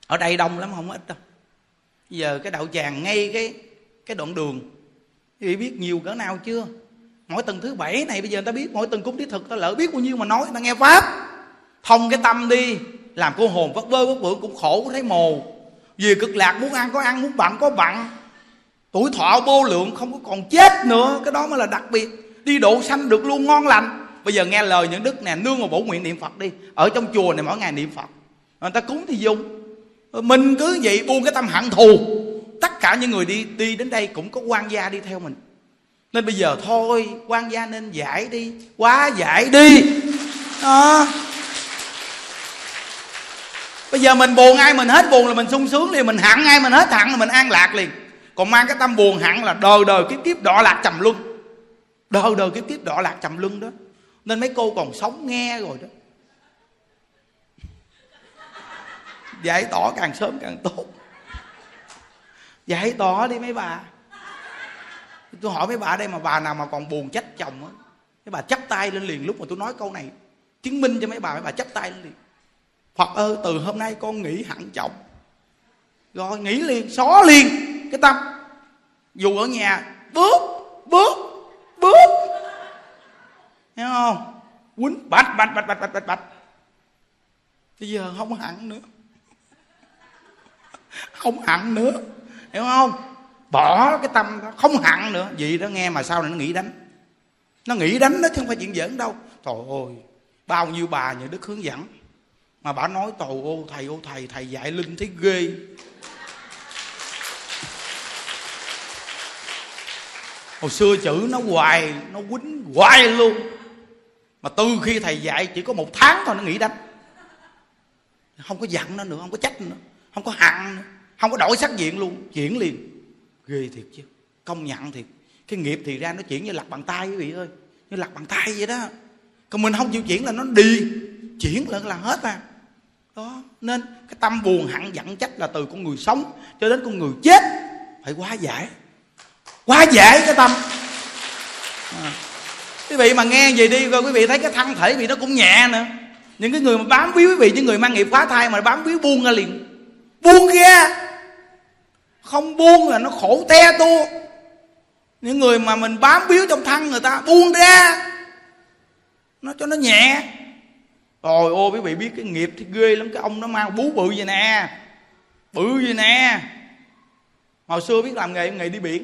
Ở đây đông lắm, không ít đâu. Giờ cái đạo tràng ngay cái cái đoạn đường. Thì biết nhiều cỡ nào chưa? Mỗi tuần thứ bảy này bây giờ người ta biết, mỗi tuần cúng thiết thực, ta lỡ biết bao nhiêu mà nói, ta nghe pháp. Thông cái tâm đi, làm cô hồn vất vơ vất vưởng, cũng khổ thấy mồ. Vì cực lạc, muốn ăn có ăn, muốn bặn có bặn tuổi thọ vô lượng, không có còn chết nữa, cái đó mới là đặc biệt. Đi độ sanh được luôn ngon lành. Bây giờ nghe lời những đức nè, nương vào bổ nguyện niệm phật đi. Ở trong chùa này mỗi ngày niệm phật. Người ta cúng thì dùng. Mình cứ vậy buông cái tâm hận thù. Tất cả những người đi đi đến đây cũng có quan gia đi theo mình nên bây giờ thôi, quan gia nên giải đi, quá giải đi. Đó. bây giờ mình buồn ai mình hết buồn là mình sung sướng liền, mình hẳn ai mình hết hẳn là mình an lạc liền. Còn mang cái tâm buồn hẳn là đời đời kiếp kiếp đọa lạc trầm luân. Đời đời kiếp kiếp đọa lạc trầm luân đó. Nên mấy cô còn sống nghe rồi đó. Giải tỏ càng sớm càng tốt. Giải tỏ đi mấy bà tôi hỏi mấy bà đây mà bà nào mà còn buồn trách chồng á. Mấy bà chắp tay lên liền lúc mà tôi nói câu này. Chứng minh cho mấy bà mấy bà chắp tay lên liền. Phật ơi, từ hôm nay con nghỉ hẳn chồng. Rồi nghỉ liền xóa liền cái tâm. Dù ở nhà, bước bước bước. Hiểu không? Quýnh, bạch bạch bạch bạch bạch bạch bạch. Bây giờ không hẳn nữa. Không hẳn nữa. Hiểu không? Bỏ cái tâm đó, không hẳn nữa. Vì đó nghe mà sau này nó nghĩ đánh. Nó nghĩ đánh đó chứ không phải chuyện giỡn đâu. Trời ơi, bao nhiêu bà nhà đức hướng dẫn. Mà bà nói tồ ô, thầy ô, thầy thầy dạy linh thấy ghê. Hồi xưa chữ nó hoài, nó quýnh hoài luôn. Mà từ khi thầy dạy chỉ có một tháng thôi nó nghĩ đánh. Không có giận nó nữa, không có trách nữa, không có hận nữa, không có đổi sắc diện luôn, chuyển liền ghê thiệt chứ. Công nhận thiệt. Cái nghiệp thì ra nó chuyển như lặt bàn tay quý vị ơi. Như lặt bàn tay vậy đó. Còn mình không chịu chuyển là nó đi. Chuyển là là hết à. Đó. Nên cái tâm buồn hận giận trách là từ con người sống cho đến con người chết. Phải quá giải. Quá giải cái tâm. À. quý vị mà nghe về đi, rồi quý vị thấy cái thân thể bị nó cũng nhẹ nữa. Những cái người mà bám víu quý vị, những người mang nghiệp phá thai mà bám víu buông ra liền. Buông ra không buông là nó khổ te tua những người mà mình bám víu trong thân người ta, buông ra. Nó cho nó nhẹ. Rồi ô quý vị biết cái nghiệp thì ghê lắm. Cái ông nó mang bú bự vậy nè. Bự vậy nè. Hồi xưa biết làm nghề nghề đi biển.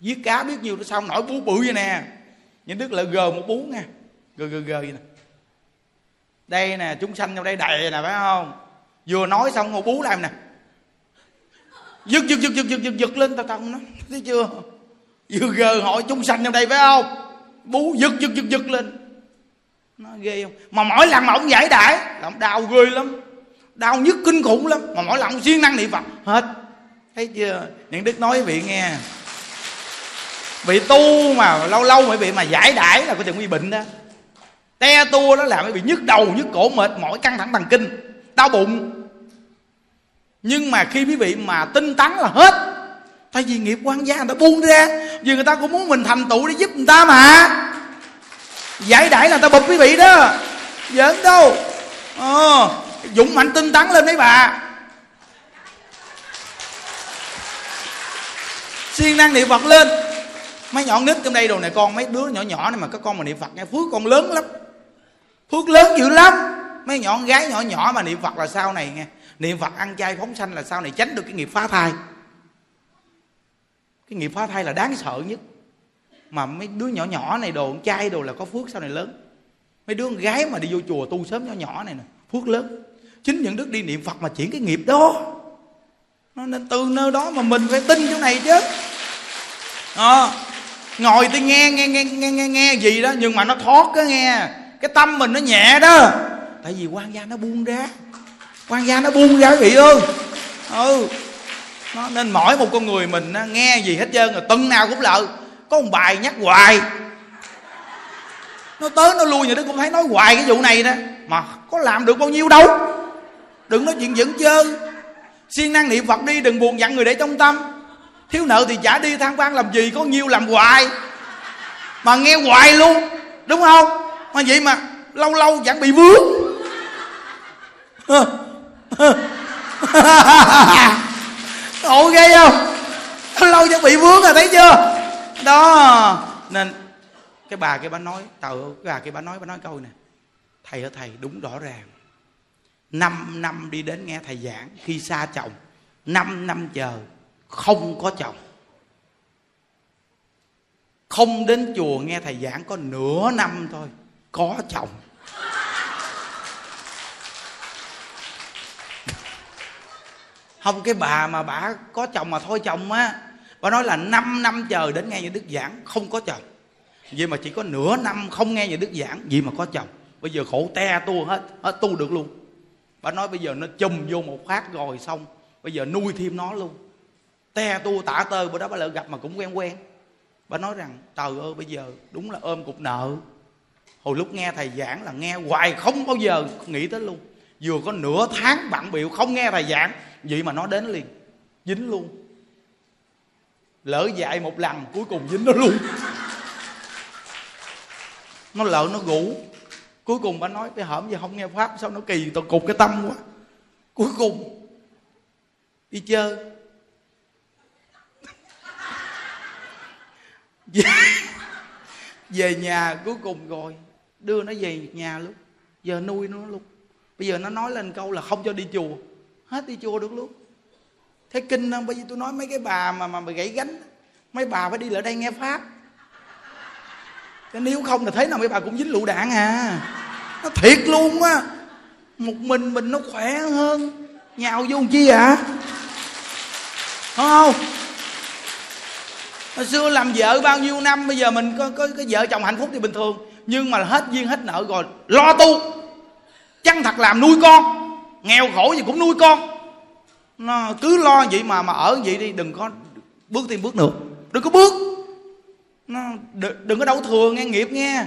Giết cá biết nhiều sao nổi bú bự vậy nè. Những đức là gờ một bú nha. Gờ gờ gờ vậy nè. Đây nè, chúng sanh trong đây đầy nè, phải không? Vừa nói xong, một bú làm nè giật giật giật giật giật giật giật lên, tao tao nó thấy chưa? Vừa gờ hỏi chúng sanh trong đây phải không? Bú, giật giật giật giật lên. Nó ghê không? Mà mỗi lần mà ông giải đãi, là ông đau ghê lắm. Đau nhức kinh khủng lắm. Mà mỗi lần ông siêng năng niệm phật, hết. Thấy chưa? Những đức nói vị nghe. Bị tu mà lâu lâu mới bị mà giải đãi là có thể bị bệnh đó. Te tua đó làm mới bị nhức đầu, nhức cổ mệt, mỏi, căng thẳng thần kinh, đau bụng nhưng mà khi quý vị mà tinh tấn là hết. Tại vì nghiệp quan gia người ta buông ra vì người ta cũng muốn mình thành tựu để giúp người ta mà. Giải đãi là người ta bụp quý vị đó. Giỡn đâu. Ờ, dũng mạnh tinh tấn lên mấy bà. Siêng năng niệm phật lên. Mấy nhỏ nít trong đây đồ này con mấy đứa nhỏ nhỏ này mà các con mà niệm phật nghe phước con lớn lắm. Phước lớn dữ lắm. Mấy nhỏ gái nhỏ nhỏ mà niệm phật là sau này nghe? Niệm phật ăn chay phóng sanh là sau này tránh được cái nghiệp phá thai. Cái nghiệp phá thai là đáng sợ nhất. Mà mấy đứa nhỏ nhỏ này đồ chay đồ là có phước sau này lớn. Mấy đứa con gái mà đi vô chùa tu sớm nhỏ nhỏ này nè phước lớn. Chính những đức đi niệm phật mà chuyển cái nghiệp đó nó nên từ nơi đó mà mình phải tin chỗ này chứ. À, ngồi tôi nghe nghe nghe nghe nghe nghe gì đó nhưng mà nó thoát cái nghe. Cái tâm mình nó nhẹ đó. Tại vì quan gia nó buông ra quan gia nó buông ra quý vị ơi ừ. Nó nên mỗi một con người mình nghe gì hết trơn rồi tuần nào cũng lợi. Có một bài nhắc hoài. Nó tới nó lui nhà đức cũng thấy nói hoài cái vụ này đó. Mà có làm được bao nhiêu đâu. Đừng nói chuyện dẫn chơi. Siêng năng niệm phật đi, đừng buồn dặn người để trong tâm. Thiếu nợ thì trả đi, than van làm gì, có nhiêu làm hoài. Mà nghe hoài luôn, đúng không? Mà vậy mà lâu lâu vẫn bị vướng ồ ghê không? Lâu cho bị vướng rồi, thấy chưa? Đó, nên cái bà kia bà nói, tờ, cái bà kia bà nói bà nói câu nè thầy ở thầy, đúng rõ ràng. Năm năm đi đến nghe thầy giảng, khi xa chồng, năm năm chờ, không có chồng. Không đến chùa nghe thầy giảng có nửa năm thôi, có chồng. Không, cái bà mà bà có chồng mà thôi chồng á, bà nói là 5 năm chờ đến nghe những đức giảng, không có chồng. Vậy mà chỉ có nửa năm không nghe những đức giảng gì mà có chồng. Bây giờ khổ te tu hết hết tu được luôn. Bà nói bây giờ nó chùm vô một phát rồi xong, bây giờ nuôi thêm nó luôn. Te tu tả tơ, bữa đó bà lỡ gặp mà cũng quen quen. Bà nói rằng, trời ơi, bây giờ đúng là ôm cục nợ. Hồi lúc nghe thầy giảng là nghe hoài không bao giờ nghĩ tới luôn. Vừa có nửa tháng bận biểu không nghe thầy giảng vậy mà nó đến liền. Dính luôn. Lỡ dạy một lần cuối cùng dính nó luôn. Nó lỡ nó ngủ cuối cùng bà nói cái hởm giờ không nghe pháp sao nó kỳ toàn cục cái tâm quá. Cuối cùng đi chơi. Về, về nhà cuối cùng rồi đưa nó về nhà luôn. Giờ nuôi nó luôn. Bây giờ nó nói lên câu là không cho đi chùa hết đi chùa được luôn. Thấy kinh không? Bởi giờ tôi nói mấy cái bà mà mà gãy gánh mấy bà phải đi lại đây nghe pháp. Cái nếu không là thấy nào mấy bà cũng dính lựu đạn à. Nó thiệt luôn á. Một mình mình nó khỏe hơn. Nhào vô chi à? không hồi xưa làm vợ bao nhiêu năm bây giờ mình có, có cái vợ chồng hạnh phúc thì bình thường. Nhưng mà hết duyên hết nợ rồi lo tu. Chăng thật làm nuôi con? Nghèo khổ gì cũng nuôi con. Nó cứ lo vậy mà mà ở vậy đi đừng có bước thêm bước nữa. Đừng có bước. Nó đừng, đừng có đau thừa nghe nghiệp nghe.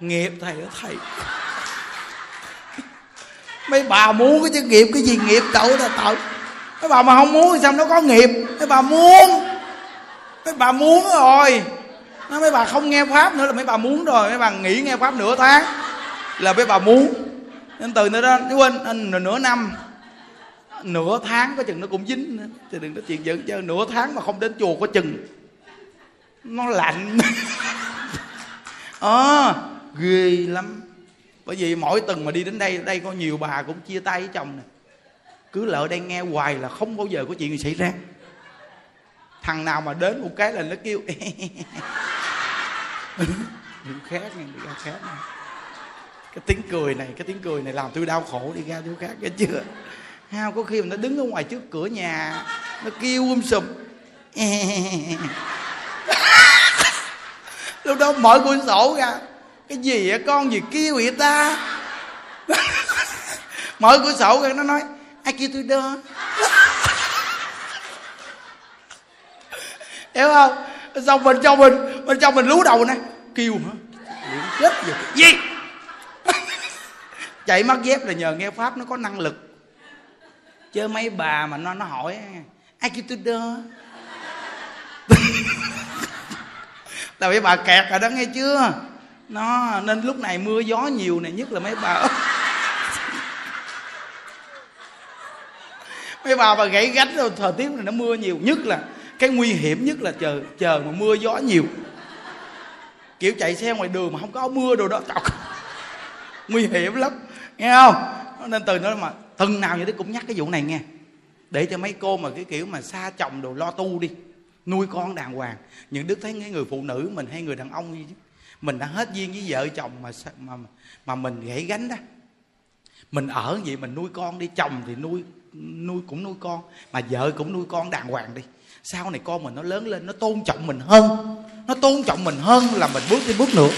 Nghiệp thầy đó thầy. <laughs> Mấy bà muốn cái chứ nghiệp cái gì nghiệp đâu là tội. Mấy bà mà không muốn thì sao nó có nghiệp? Mấy bà muốn. Mấy bà muốn rồi. Nó mấy bà không nghe pháp nữa là mấy bà muốn rồi. Mấy bà nghỉ nghe pháp nửa tháng là mấy bà muốn nên từ nữa đó chú quên nửa năm nửa tháng có chừng nó cũng dính nữa. Thì đừng nói chuyện giận chơi nửa tháng mà không đến chùa có chừng. Nó lạnh. À, <laughs> ghê lắm. Bởi vì mỗi tuần mà đi đến đây đây có nhiều bà cũng chia tay với chồng nè. Cứ lỡ đây nghe hoài là không bao giờ có chuyện gì xảy ra. Thằng nào mà đến một cái là nó kêu <laughs> đừng khác nha đi khác nha cái tiếng cười này, cái tiếng cười này làm tôi đau khổ đi, ra chỗ khác, nghe chưa? Hao có khi mà nó đứng ở ngoài trước cửa nhà, nó kêu um sùm. <laughs> Lúc đó mở cửa sổ ra, cái gì vậy con gì kêu vậy ta? <laughs> Mở cửa sổ ra, nó nói, ai kêu tôi đó <laughs> hiểu không? Xong bên trong mình, bên trong mình lú đầu nè, kêu hả? Chết rồi. Gì? <laughs> chạy mắt dép là nhờ nghe pháp nó có năng lực. Chơi mấy bà mà nó nó hỏi ai kêu tôi đơ? <laughs> Tại vì bà kẹt rồi đó nghe chưa? Nó nên lúc này mưa gió nhiều này nhất là mấy bà. <laughs> Mấy bà mà gãy gánh rồi thời tiết này nó mưa nhiều nhất là cái nguy hiểm nhất là chờ chờ mà mưa gió nhiều. Kiểu chạy xe ngoài đường mà không có mưa đồ đó Trời, nguy hiểm lắm. Nghe không? Nên từ đó mà từng nào như thế cũng nhắc cái vụ này nghe. Để cho mấy cô mà cái kiểu mà xa chồng đồ lo tu đi, nuôi con đàng hoàng. Những đức thấy cái người phụ nữ mình hay người đàn ông gì chứ. Mình đã hết duyên với vợ chồng mà mà mà mình gãy gánh đó. Mình ở vậy mình nuôi con đi, chồng thì nuôi nuôi cũng nuôi con, mà vợ cũng nuôi con đàng hoàng đi. Sau này con mình nó lớn lên, nó tôn trọng mình hơn. Nó tôn trọng mình hơn là mình bước đi bước nữa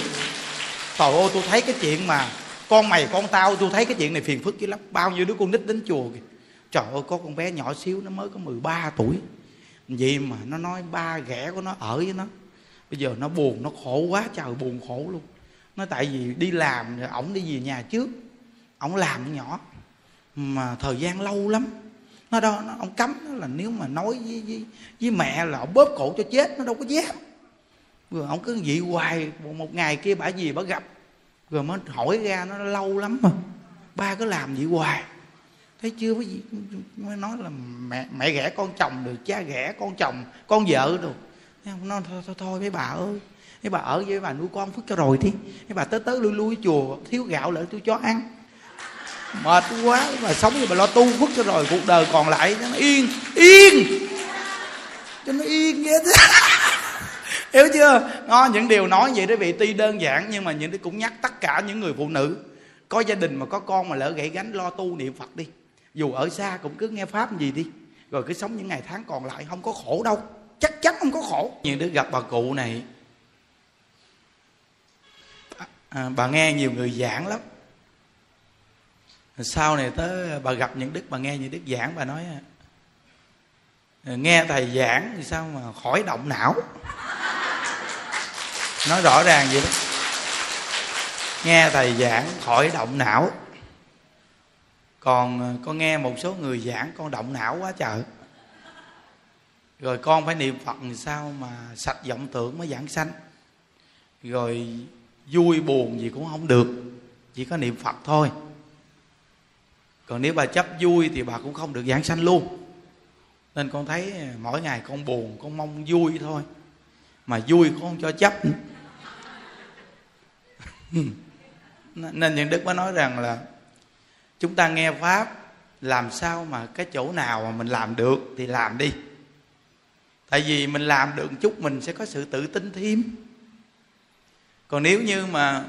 trời ơi, tôi thấy cái chuyện mà con mày con tao tôi thấy cái chuyện này phiền phức chứ lắm. Bao nhiêu đứa con nít đến chùa kìa. Trời ơi có con bé nhỏ xíu nó mới có 13 tuổi. Vậy mà nó nói ba ghẻ của nó ở với nó. Bây giờ nó buồn nó khổ quá trời buồn khổ luôn. Nó tại vì đi làm rồi ổng đi về nhà trước. Ổng làm nhỏ. Mà thời gian lâu lắm. Nó đâu nó, ông cấm nó là nếu mà nói với, với, với mẹ là ông bóp cổ cho chết nó đâu có dám. Rồi ông cứ vậy hoài một ngày kia bả gì bả gặp rồi mới hỏi ra nó lâu lắm mà ba cứ làm vậy hoài. Thấy chưa? Cái gì mới nói là mẹ mẹ ghẻ con chồng được, cha ghẻ con chồng, con vợ được. Nó thôi thôi thôi, mấy bà ơi. Mấy bà ở với bà nuôi con phước cho rồi đi. Mấy bà tới tới lui lui chùa, thiếu gạo lại tôi cho ăn. Mệt quá mà sống thì bà lo tu phước cho rồi, cuộc đời còn lại cho nó yên yên. Cho nó yên vậy hiểu chưa? Nó những điều nói vậy đó vị tuy đơn giản nhưng mà những cái cũng nhắc tất cả những người phụ nữ. Có gia đình mà có con mà lỡ gãy gánh lo tu niệm phật đi. Dù ở xa cũng cứ nghe pháp gì đi. Rồi cứ sống những ngày tháng còn lại không có khổ đâu. Chắc chắn không có khổ. Những đứa gặp bà cụ này. À, à bà nghe nhiều người giảng lắm. Sau này tới bà gặp những đức bà nghe những đức giảng bà nói à, nghe thầy giảng thì sao mà khỏi động não? Nói rõ ràng vậy đó. Nghe thầy giảng khỏi động não. Còn ờ, con nghe một số người giảng, con động não quá trời. Rồi con phải niệm phật làm sao mà sạch vọng tưởng mới giảng sanh. Rồi vui buồn gì cũng không được, chỉ có niệm phật thôi. Còn nếu bà chấp vui thì bà cũng không được giảng sanh luôn. Nên con thấy ờ, mỗi ngày con buồn, con mong vui thôi. Mà vui con không cho chấp Ừ. nên những đức mới nói rằng là chúng ta nghe pháp, làm sao mà cái chỗ nào mà mình làm được thì làm đi. Tại vì mình làm được chút mình sẽ có sự tự tin thêm. Còn nếu như mà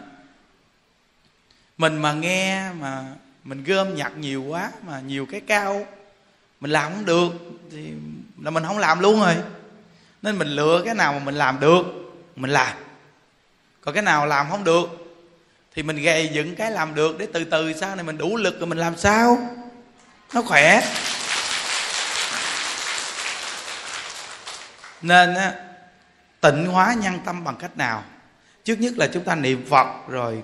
mình mà nghe mà mình gom nhặt nhiều quá, mà nhiều cái cao, mình làm không được thì là mình không làm luôn rồi. Nên mình lựa cái nào mà mình làm được, mình làm. Còn cái nào làm không được thì mình gầy dựng cái làm được để từ từ sau này mình đủ lực rồi mình làm sao? Nó khỏe. Nên á, tịnh hóa nhân tâm bằng cách nào? Trước nhất là chúng ta niệm phật rồi.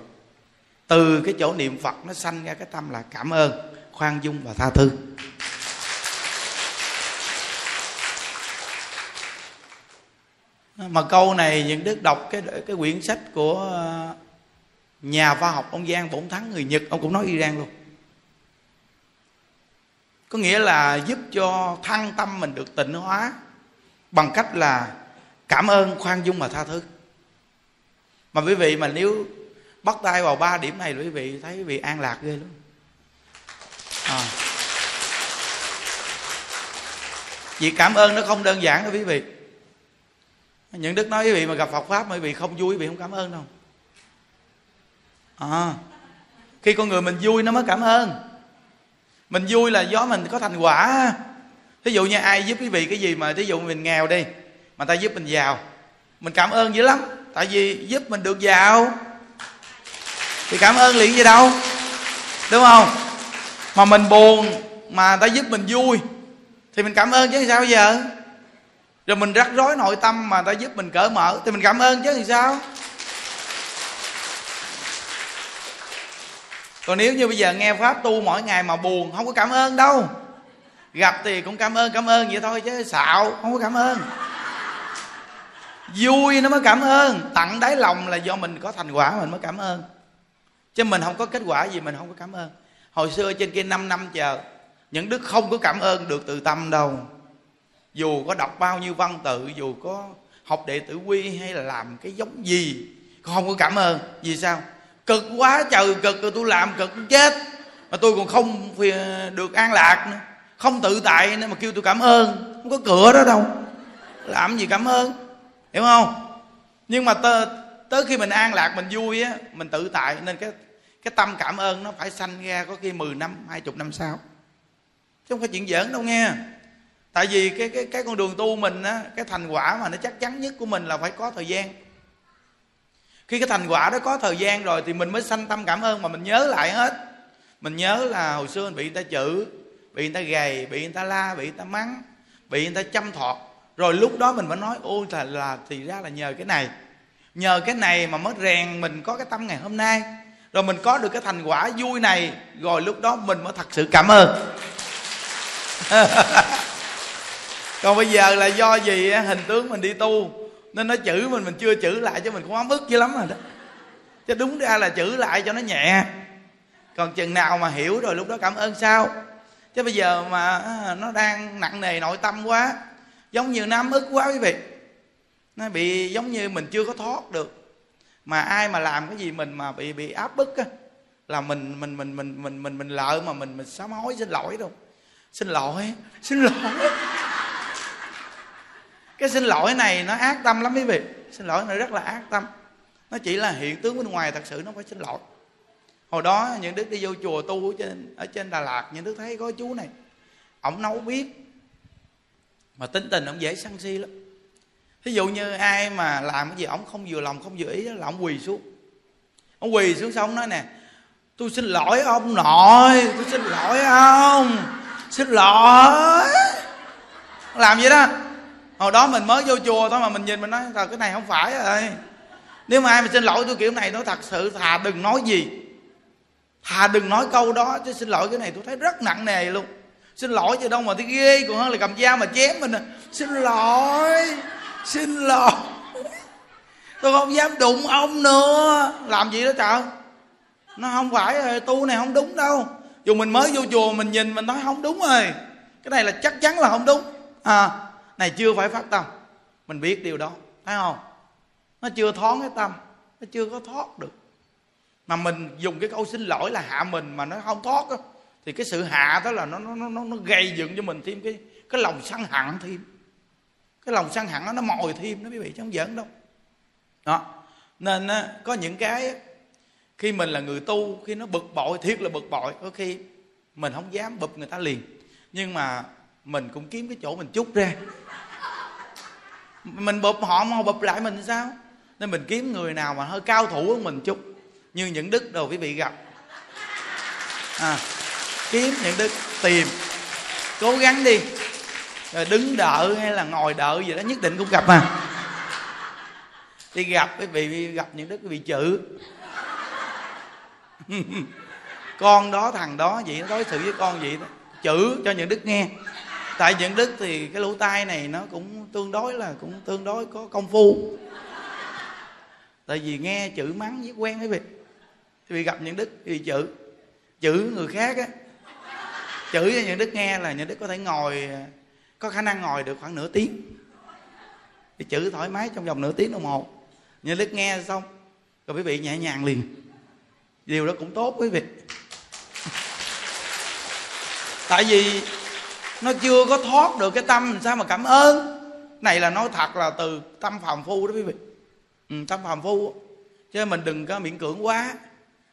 Từ cái chỗ niệm phật nó sanh ra cái tâm là cảm ơn, khoan dung và tha thứ. Mà câu này những đức đọc cái cái quyển sách của nhà khoa học, ông giang bổn thắng người nhật, ông cũng nói iran luôn. Có nghĩa là giúp cho thăng tâm mình được tịnh hóa bằng cách là cảm ơn, khoan dung và tha thứ. Mà quý vị mà nếu bắt tay vào ba điểm này, quý vị thấy quý vị an lạc ghê lắm à. vì cảm ơn nó không đơn giản đâu quý vị. Những đức nói quý vị mà gặp phật pháp mà quý vị không vui, quý vị không cảm ơn đâu à, khi con người mình vui nó mới cảm ơn. Mình vui là do mình có thành quả. Thí dụ như ai giúp quý vị cái gì mà thí dụ mình nghèo đi mà ta giúp mình giàu mình cảm ơn dữ lắm. Tại vì giúp mình được giàu. Thì cảm ơn liền gì đâu. Đúng không? Mà mình buồn mà ta giúp mình vui thì mình cảm ơn chứ sao giờ? Rồi mình rắc rối nội tâm mà ta giúp mình cởi mở thì mình cảm ơn chứ thì sao? Còn nếu như bây giờ nghe pháp tu mỗi ngày mà buồn, không có cảm ơn đâu. Gặp thì cũng cảm ơn cảm ơn vậy thôi chứ xạo, không có cảm ơn. Vui nó mới cảm ơn, tặng đáy lòng là do mình có thành quả mình mới cảm ơn. Chứ mình không có kết quả gì mình không có cảm ơn. Hồi xưa trên kia 5 năm chờ, những đức không có cảm ơn được từ tâm đâu. Dù có đọc bao nhiêu văn tự, dù có học đệ tử quy hay là làm cái giống gì, không có cảm ơn. Vì sao? Cực quá trời cực rồi tôi làm cực chết. Mà tôi còn không được an lạc nữa. Không tự tại nên mà kêu tôi cảm ơn. Không có cửa đó đâu. Làm gì cảm ơn? Hiểu không? Nhưng mà tớ, tới khi mình an lạc mình vui á mình tự tại. Nên cái cái tâm cảm ơn nó phải sanh ra có khi 10 năm 20 năm sau. Chứ không phải chuyện giỡn đâu nghe. Tại vì cái cái cái con đường tu mình á cái thành quả mà nó chắc chắn nhất của mình là phải có thời gian khi cái thành quả đó có thời gian rồi thì mình mới sanh tâm cảm ơn mà mình nhớ lại hết. Mình nhớ là hồi xưa mình bị người ta chữ bị người ta gầy bị người ta la bị người ta mắng bị người ta chăm thọt. Rồi lúc đó mình mới nói ôi là, là thì ra là nhờ cái này. Nhờ cái này mà mới rèn mình có cái tâm ngày hôm nay. Rồi mình có được cái thành quả vui này rồi lúc đó mình mới thật sự cảm ơn. <laughs> Còn bây giờ là do gì hình tướng mình đi tu nên nó chữ mình mình chưa chữ lại cho mình cũng ấm ức dữ lắm rồi đó chứ đúng ra là chữ lại cho nó nhẹ còn chừng nào mà hiểu rồi lúc đó cảm ơn sao chứ bây giờ mà nó đang nặng nề nội tâm quá giống như nó ấm ức quá quý vị nó bị giống như mình chưa có thoát được mà ai mà làm cái gì mình mà bị bị áp bức á là mình mình mình mình mình mình mình lợi mà mình mình sám hối xin lỗi đâu xin lỗi xin lỗi cái xin lỗi này nó ác tâm lắm quý vị. Xin lỗi này rất là ác tâm. Nó chỉ là hiện tướng bên ngoài, thật sự nó phải xin lỗi. Hồi đó những đức đi vô chùa tu ở trên ở trên đà lạt, những đức thấy có chú này, ổng nấu biết mà tính tình ông dễ sân si lắm. Thí dụ như ai mà làm cái gì, ổng không vừa lòng, không vừa ý là ổng quỳ xuống. Ông quỳ xuống xong nói nè, tôi xin lỗi ông nội, tôi xin lỗi ông, xin lỗi. Làm vậy đó hồi đó mình mới vô chùa thôi mà mình nhìn mình nói thật cái này không phải rồi nếu mà ai mà xin lỗi tôi kiểu này tôi thật sự, thà đừng nói gì. Thà đừng nói câu đó, chứ xin lỗi cái này tôi thấy rất nặng nề luôn. Xin lỗi chứ đâu mà thấy ghê, còn hơn là cầm dao mà chém mình à. xin lỗi xin lỗi. Tôi không dám đụng ông nữa. Làm gì đó trời. Nó không phải ờ, tu này không đúng đâu. Dù mình mới vô chùa mình nhìn mình nói không đúng rồi. Cái này là chắc chắn là không đúng. À này chưa phải phát tâm. Mình biết điều đó thấy không? Nó chưa thoáng cái tâm nó chưa có thoát được. Mà mình dùng cái câu xin lỗi là hạ mình mà nó không thoát đó, thì cái sự hạ đó là nó nó nó nó gây dựng cho mình thêm cái cái lòng sân hận thêm. Cái lòng sân hận đó, nó mồi thêm nó quý vị chứ không giỡn đâu. Đó. Nên có những cái khi mình là người tu khi nó bực bội thiệt là bực bội có khi mình không dám bụp người ta liền. Nhưng mà mình cũng kiếm cái chỗ mình chút ra. Mình bụp họ mà bụp lại mình sao? Nên mình kiếm người nào mà hơi cao thủ hơn mình chút. Như những đức đồ quý vị gặp. À, kiếm những đức tìm. Cố gắng đi. Rồi đứng đợi hay là ngồi đợi gì đó nhất định cũng gặp mà. Đi gặp quý vị gặp những đức quý vị chữ. <laughs> Con đó thằng đó vậy nó đối xử với con vậy đó. Chữ cho những đức nghe tại những đức thì cái lỗ tai này nó cũng tương đối là cũng tương đối có công phu. Tại vì nghe chữ mắng với quen quý vị vì gặp những đức thì chữ chữ người khác á. Chữ cho những đức nghe là những đức có thể ngồi, có khả năng ngồi được khoảng nửa tiếng. Thì chữ thoải mái trong vòng nửa tiếng đồng hồ. Những đức nghe xong, rồi quý vị nhẹ nhàng liền. Điều đó cũng tốt quý vị tại vì nó chưa có thoát được cái tâm sao mà cảm ơn? Này là nói thật là từ tâm phàm phu đó quý vị. Ừ, tâm phàm phu chứ mình đừng có miễn cưỡng quá.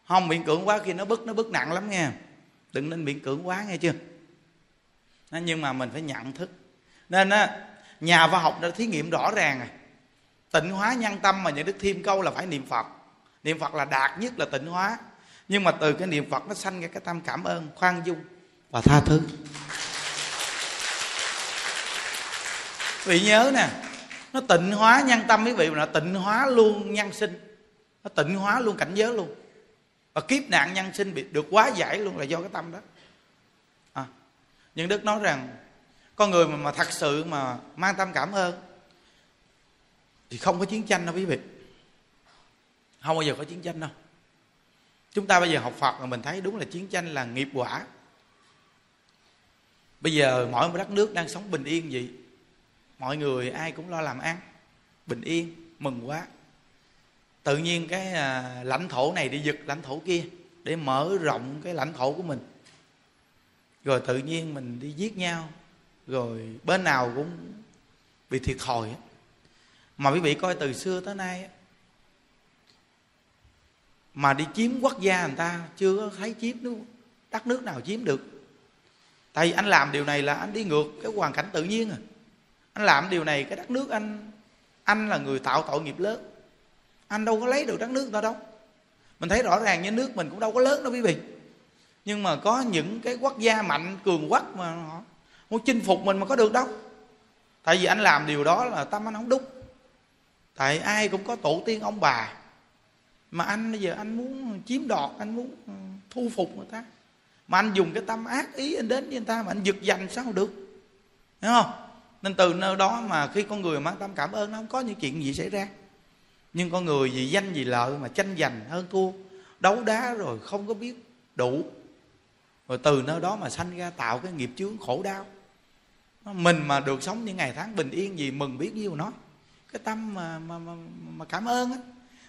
Không miễn cưỡng quá khi nó bức nó bức nặng lắm nha đừng nên miễn cưỡng quá nghe chưa? Nhưng mà mình phải nhận thức. Nên á nhà khoa học đã thí nghiệm rõ ràng rồi. Tịnh hóa nhân tâm mà những đức thêm câu là phải niệm phật. Niệm phật là đạt nhất là tịnh hóa. Nhưng mà từ cái niệm phật nó sanh ra cái tâm cảm ơn khoan dung và tha thứ. Vị nhớ nè nó tịnh hóa nhân tâm quý vị mà nó tịnh hóa luôn nhân sinh. Nó tịnh hóa luôn cảnh giới luôn. Và kiếp nạn nhân sinh bị được quá giải luôn là do cái tâm đó. À, nhưng đức nói rằng con người mà, mà thật sự mà mang tâm cảm ơn thì không có chiến tranh đâu quý vị. Không bao giờ có chiến tranh đâu. Chúng ta bây giờ học phật mà mình thấy đúng là chiến tranh là nghiệp quả. Bây giờ mỗi một đất nước đang sống bình yên gì mọi người ai cũng lo làm ăn bình yên mừng quá. Tự nhiên cái à, lãnh thổ này đi giật lãnh thổ kia để mở rộng cái lãnh thổ của mình. Rồi tự nhiên mình đi giết nhau rồi bên nào cũng bị thiệt thòi mà quý vị coi từ xưa tới nay mà đi chiếm quốc gia người ta chưa có thấy chiếm đất nước nào chiếm được. Tại vì anh làm điều này là anh đi ngược cái hoàn cảnh tự nhiên à anh làm điều này, cái đất nước anh anh là người tạo tội nghiệp lớn. Anh đâu có lấy được đất nước ta đâu. Mình thấy rõ ràng như nước mình cũng đâu có lớn đâu quý vị. Nhưng mà có những cái quốc gia mạnh, cường quốc mà họ muốn chinh phục mình mà có được đâu. Tại vì anh làm điều đó là tâm anh không đúng. Tại ai cũng có tổ tiên ông bà. Mà anh bây giờ anh muốn chiếm đoạt, anh muốn ừ, thu phục người ta. Mà anh dùng cái tâm ác ý anh đến với người ta mà anh giật giành sao được. Hiểu không? Nên từ nơi đó mà khi con người mang tâm cảm ơn nó không có những chuyện gì xảy ra. Nhưng con người vì danh vì lợi mà tranh giành hơn thua đấu đá rồi không có biết đủ. Rồi từ nơi đó mà sanh ra tạo cái nghiệp chướng khổ đau. Mình mà được sống những ngày tháng bình yên gì mừng biết nhiêu nói cái tâm mà mà mà, mà cảm ơn á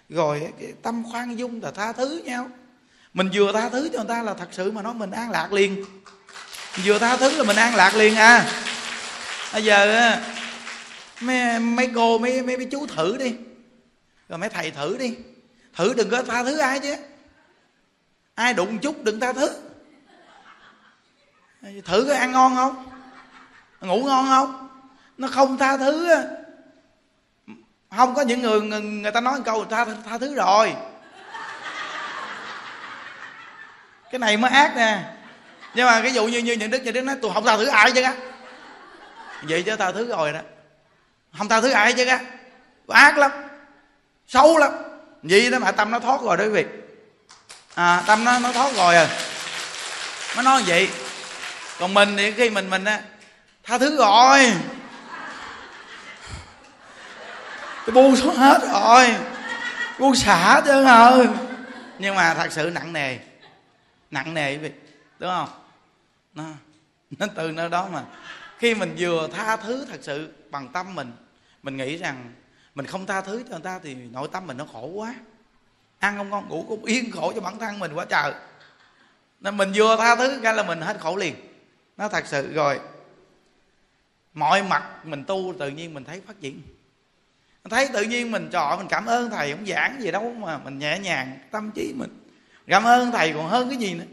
rồi cái tâm khoan dung là tha thứ nhau. Mình vừa tha thứ cho người ta là thật sự mà nói mình an lạc liền. Vừa tha thứ là mình an lạc liền à bây giờ mấy, mấy cô mấy, mấy mấy chú thử đi. Rồi mấy thầy thử đi. Thử đừng có tha thứ ai chứ. Ai đụng chút đừng tha thứ. Thử có ăn ngon không? Ngủ ngon không? Nó không tha thứ không có những người người, người ta nói một câu tha tha thứ rồi. Cái này mới ác nè. Nhưng mà cái dụ như như những đức như đức nói tôi không tha thứ ai chứ á vậy chứ tha thứ rồi đó. Không tha thứ ai chứ á. Ác lắm. Xấu lắm. Vậy đó mà tâm nó thoát rồi đó quý vị. À, tâm nó nó thoát rồi à. Nó nói vậy. Còn mình thì khi mình mình á tha thứ rồi. Tôi buông xuống hết rồi. Buông xả chứ rồi, à. nhưng mà thật sự nặng nề. Nặng nề quý vị. Đúng không? Nó, nó từ nơi đó mà khi mình vừa tha thứ thật sự bằng tâm mình mình nghĩ rằng mình không tha thứ cho người ta thì nội tâm mình nó khổ quá. Ăn không ngon, ngủ cũng yên khổ cho bản thân mình quá trời. Nên mình vừa tha thứ cái là mình hết khổ liền. Nó thật sự rồi, mọi mặt mình tu tự nhiên mình thấy phát triển. Mình thấy tự nhiên mình trọ mình cảm ơn thầy, không giảng gì đâu mà mình nhẹ nhàng, tâm trí mình cảm ơn thầy còn hơn cái gì nữa.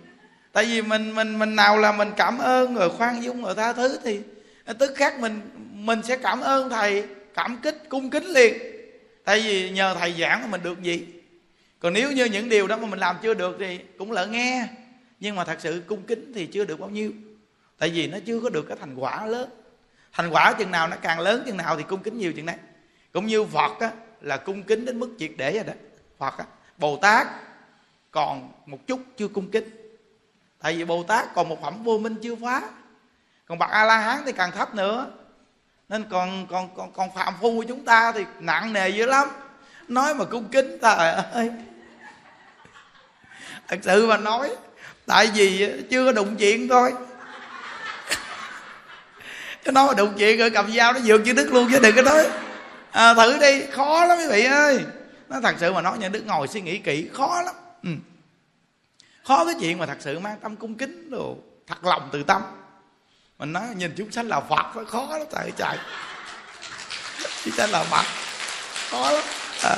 Tại vì mình mình mình nào là mình cảm ơn rồi khoan dung rồi tha thứ thì tức khác mình mình sẽ cảm ơn thầy cảm kích cung kính liền. Tại vì nhờ thầy giảng mà mình được gì? Còn nếu như những điều đó mà mình làm chưa được thì cũng lỡ nghe. Nhưng mà thật sự cung kính thì chưa được bao nhiêu. Tại vì nó chưa có được cái thành quả lớn. Thành quả chừng nào nó càng lớn chừng nào thì cung kính nhiều chừng đấy. Cũng như phật á, là cung kính đến mức triệt để rồi đó. Phật á, bồ tát còn một chút chưa cung kính. Tại vì bồ tát còn một phẩm vô minh chưa phá còn bậc a la hán thì càng thấp nữa. Nên còn còn còn còn phạm phu của chúng ta thì nặng nề dữ lắm. Nói mà cung kính trời ơi. Thật sự mà nói tại vì chưa có đụng chuyện thôi. Cái nói mà đụng chuyện rồi cầm dao nó vượt chữ đức luôn chứ đừng có nói. À, thử đi khó lắm quý vị ơi. Nó thật sự mà nói nhà đức ngồi suy nghĩ kỹ khó lắm. Ừ. khó cái chuyện mà thật sự mang tâm cung kính đồ thật lòng từ tâm mình nói nhìn chúng sanh là phật nó khó lắm trời trời. Chúng sanh là phật, khó lắm. À.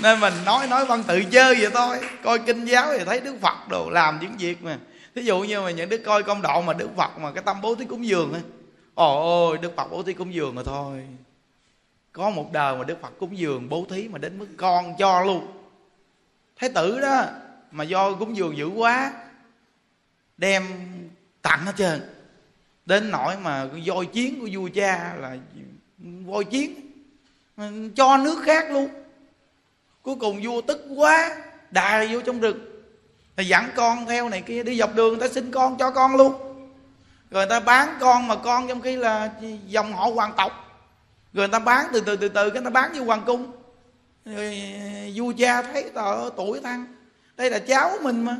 nên mình nói nói văn tự chơi vậy thôi, coi kinh giáo thì thấy đức phật đồ làm những việc mà. Thí dụ như mà những đứa coi công độ mà đức phật mà cái tâm bố thí cúng dường ấy ồ ôi, đức phật bố thí cúng dường rồi thôi. Có một đời mà đức phật cúng dường bố thí mà đến mức con cho luôn. Thái tử đó mà do cúng dường dữ quá, đem tặng hết trơn đến nỗi mà voi chiến của vua cha là voi chiến, cho nước khác luôn. Cuối cùng vua tức quá đài vô trong rừng. Thì dẫn con theo này kia, đi dọc đường, người ta xin con cho con luôn. Rồi người ta bán con mà con trong khi là dòng họ hoàng tộc. Rồi người ta bán từ từ từ từ, cái người ta bán vô hoàng cung. Rồi vua cha thấy tờ tuổi thăng. Đây là cháu mình mà.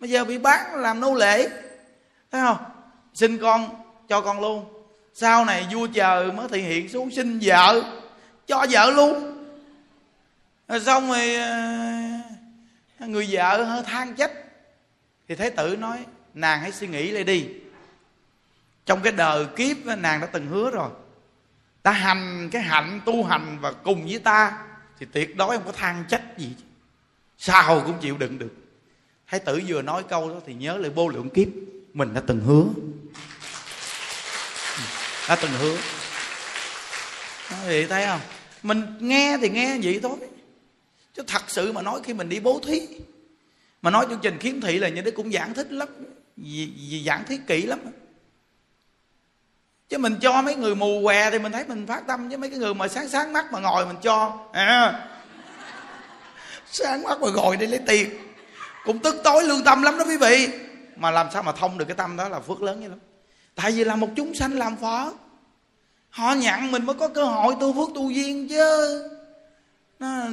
Bây giờ bị bán làm nô lệ. Thấy không? Xin con cho con luôn. Sau này vua chờ mới thể hiện xuống xin vợ, cho vợ luôn. Rồi xong rồi ờ, người vợ hơi than trách. Thì thái tử nói, nàng hãy suy nghĩ lại đi. Trong cái đời kiếp nàng đã từng hứa rồi. Ta hành cái hạnh, tu hành và cùng với ta thì tuyệt đối không có than trách gì. Sao cũng chịu đựng được. Thái tử vừa nói câu đó thì nhớ lại vô lượng kiếp mình đã từng hứa đã từng hứa. Vậy thấy không? Mình nghe thì nghe vậy thôi. Chứ thật sự mà nói khi mình đi bố thí, mà nói chương trình khiếm thị là những đứa cũng giảng thích lắm giảng thiết kỹ lắm. Chứ mình cho mấy người mù què thì mình thấy mình phát tâm với mấy cái người mà sáng sáng mắt mà ngồi mình cho à. Sáng mắt mà ngồi đi lấy tiền. Cũng tức tối lương tâm lắm đó quý vị. Mà làm sao mà thông được cái tâm đó là phước lớn như lắm tại vì là một chúng sanh làm phở. Họ nhận mình mới có cơ hội tu phước tu duyên chứ. Nó,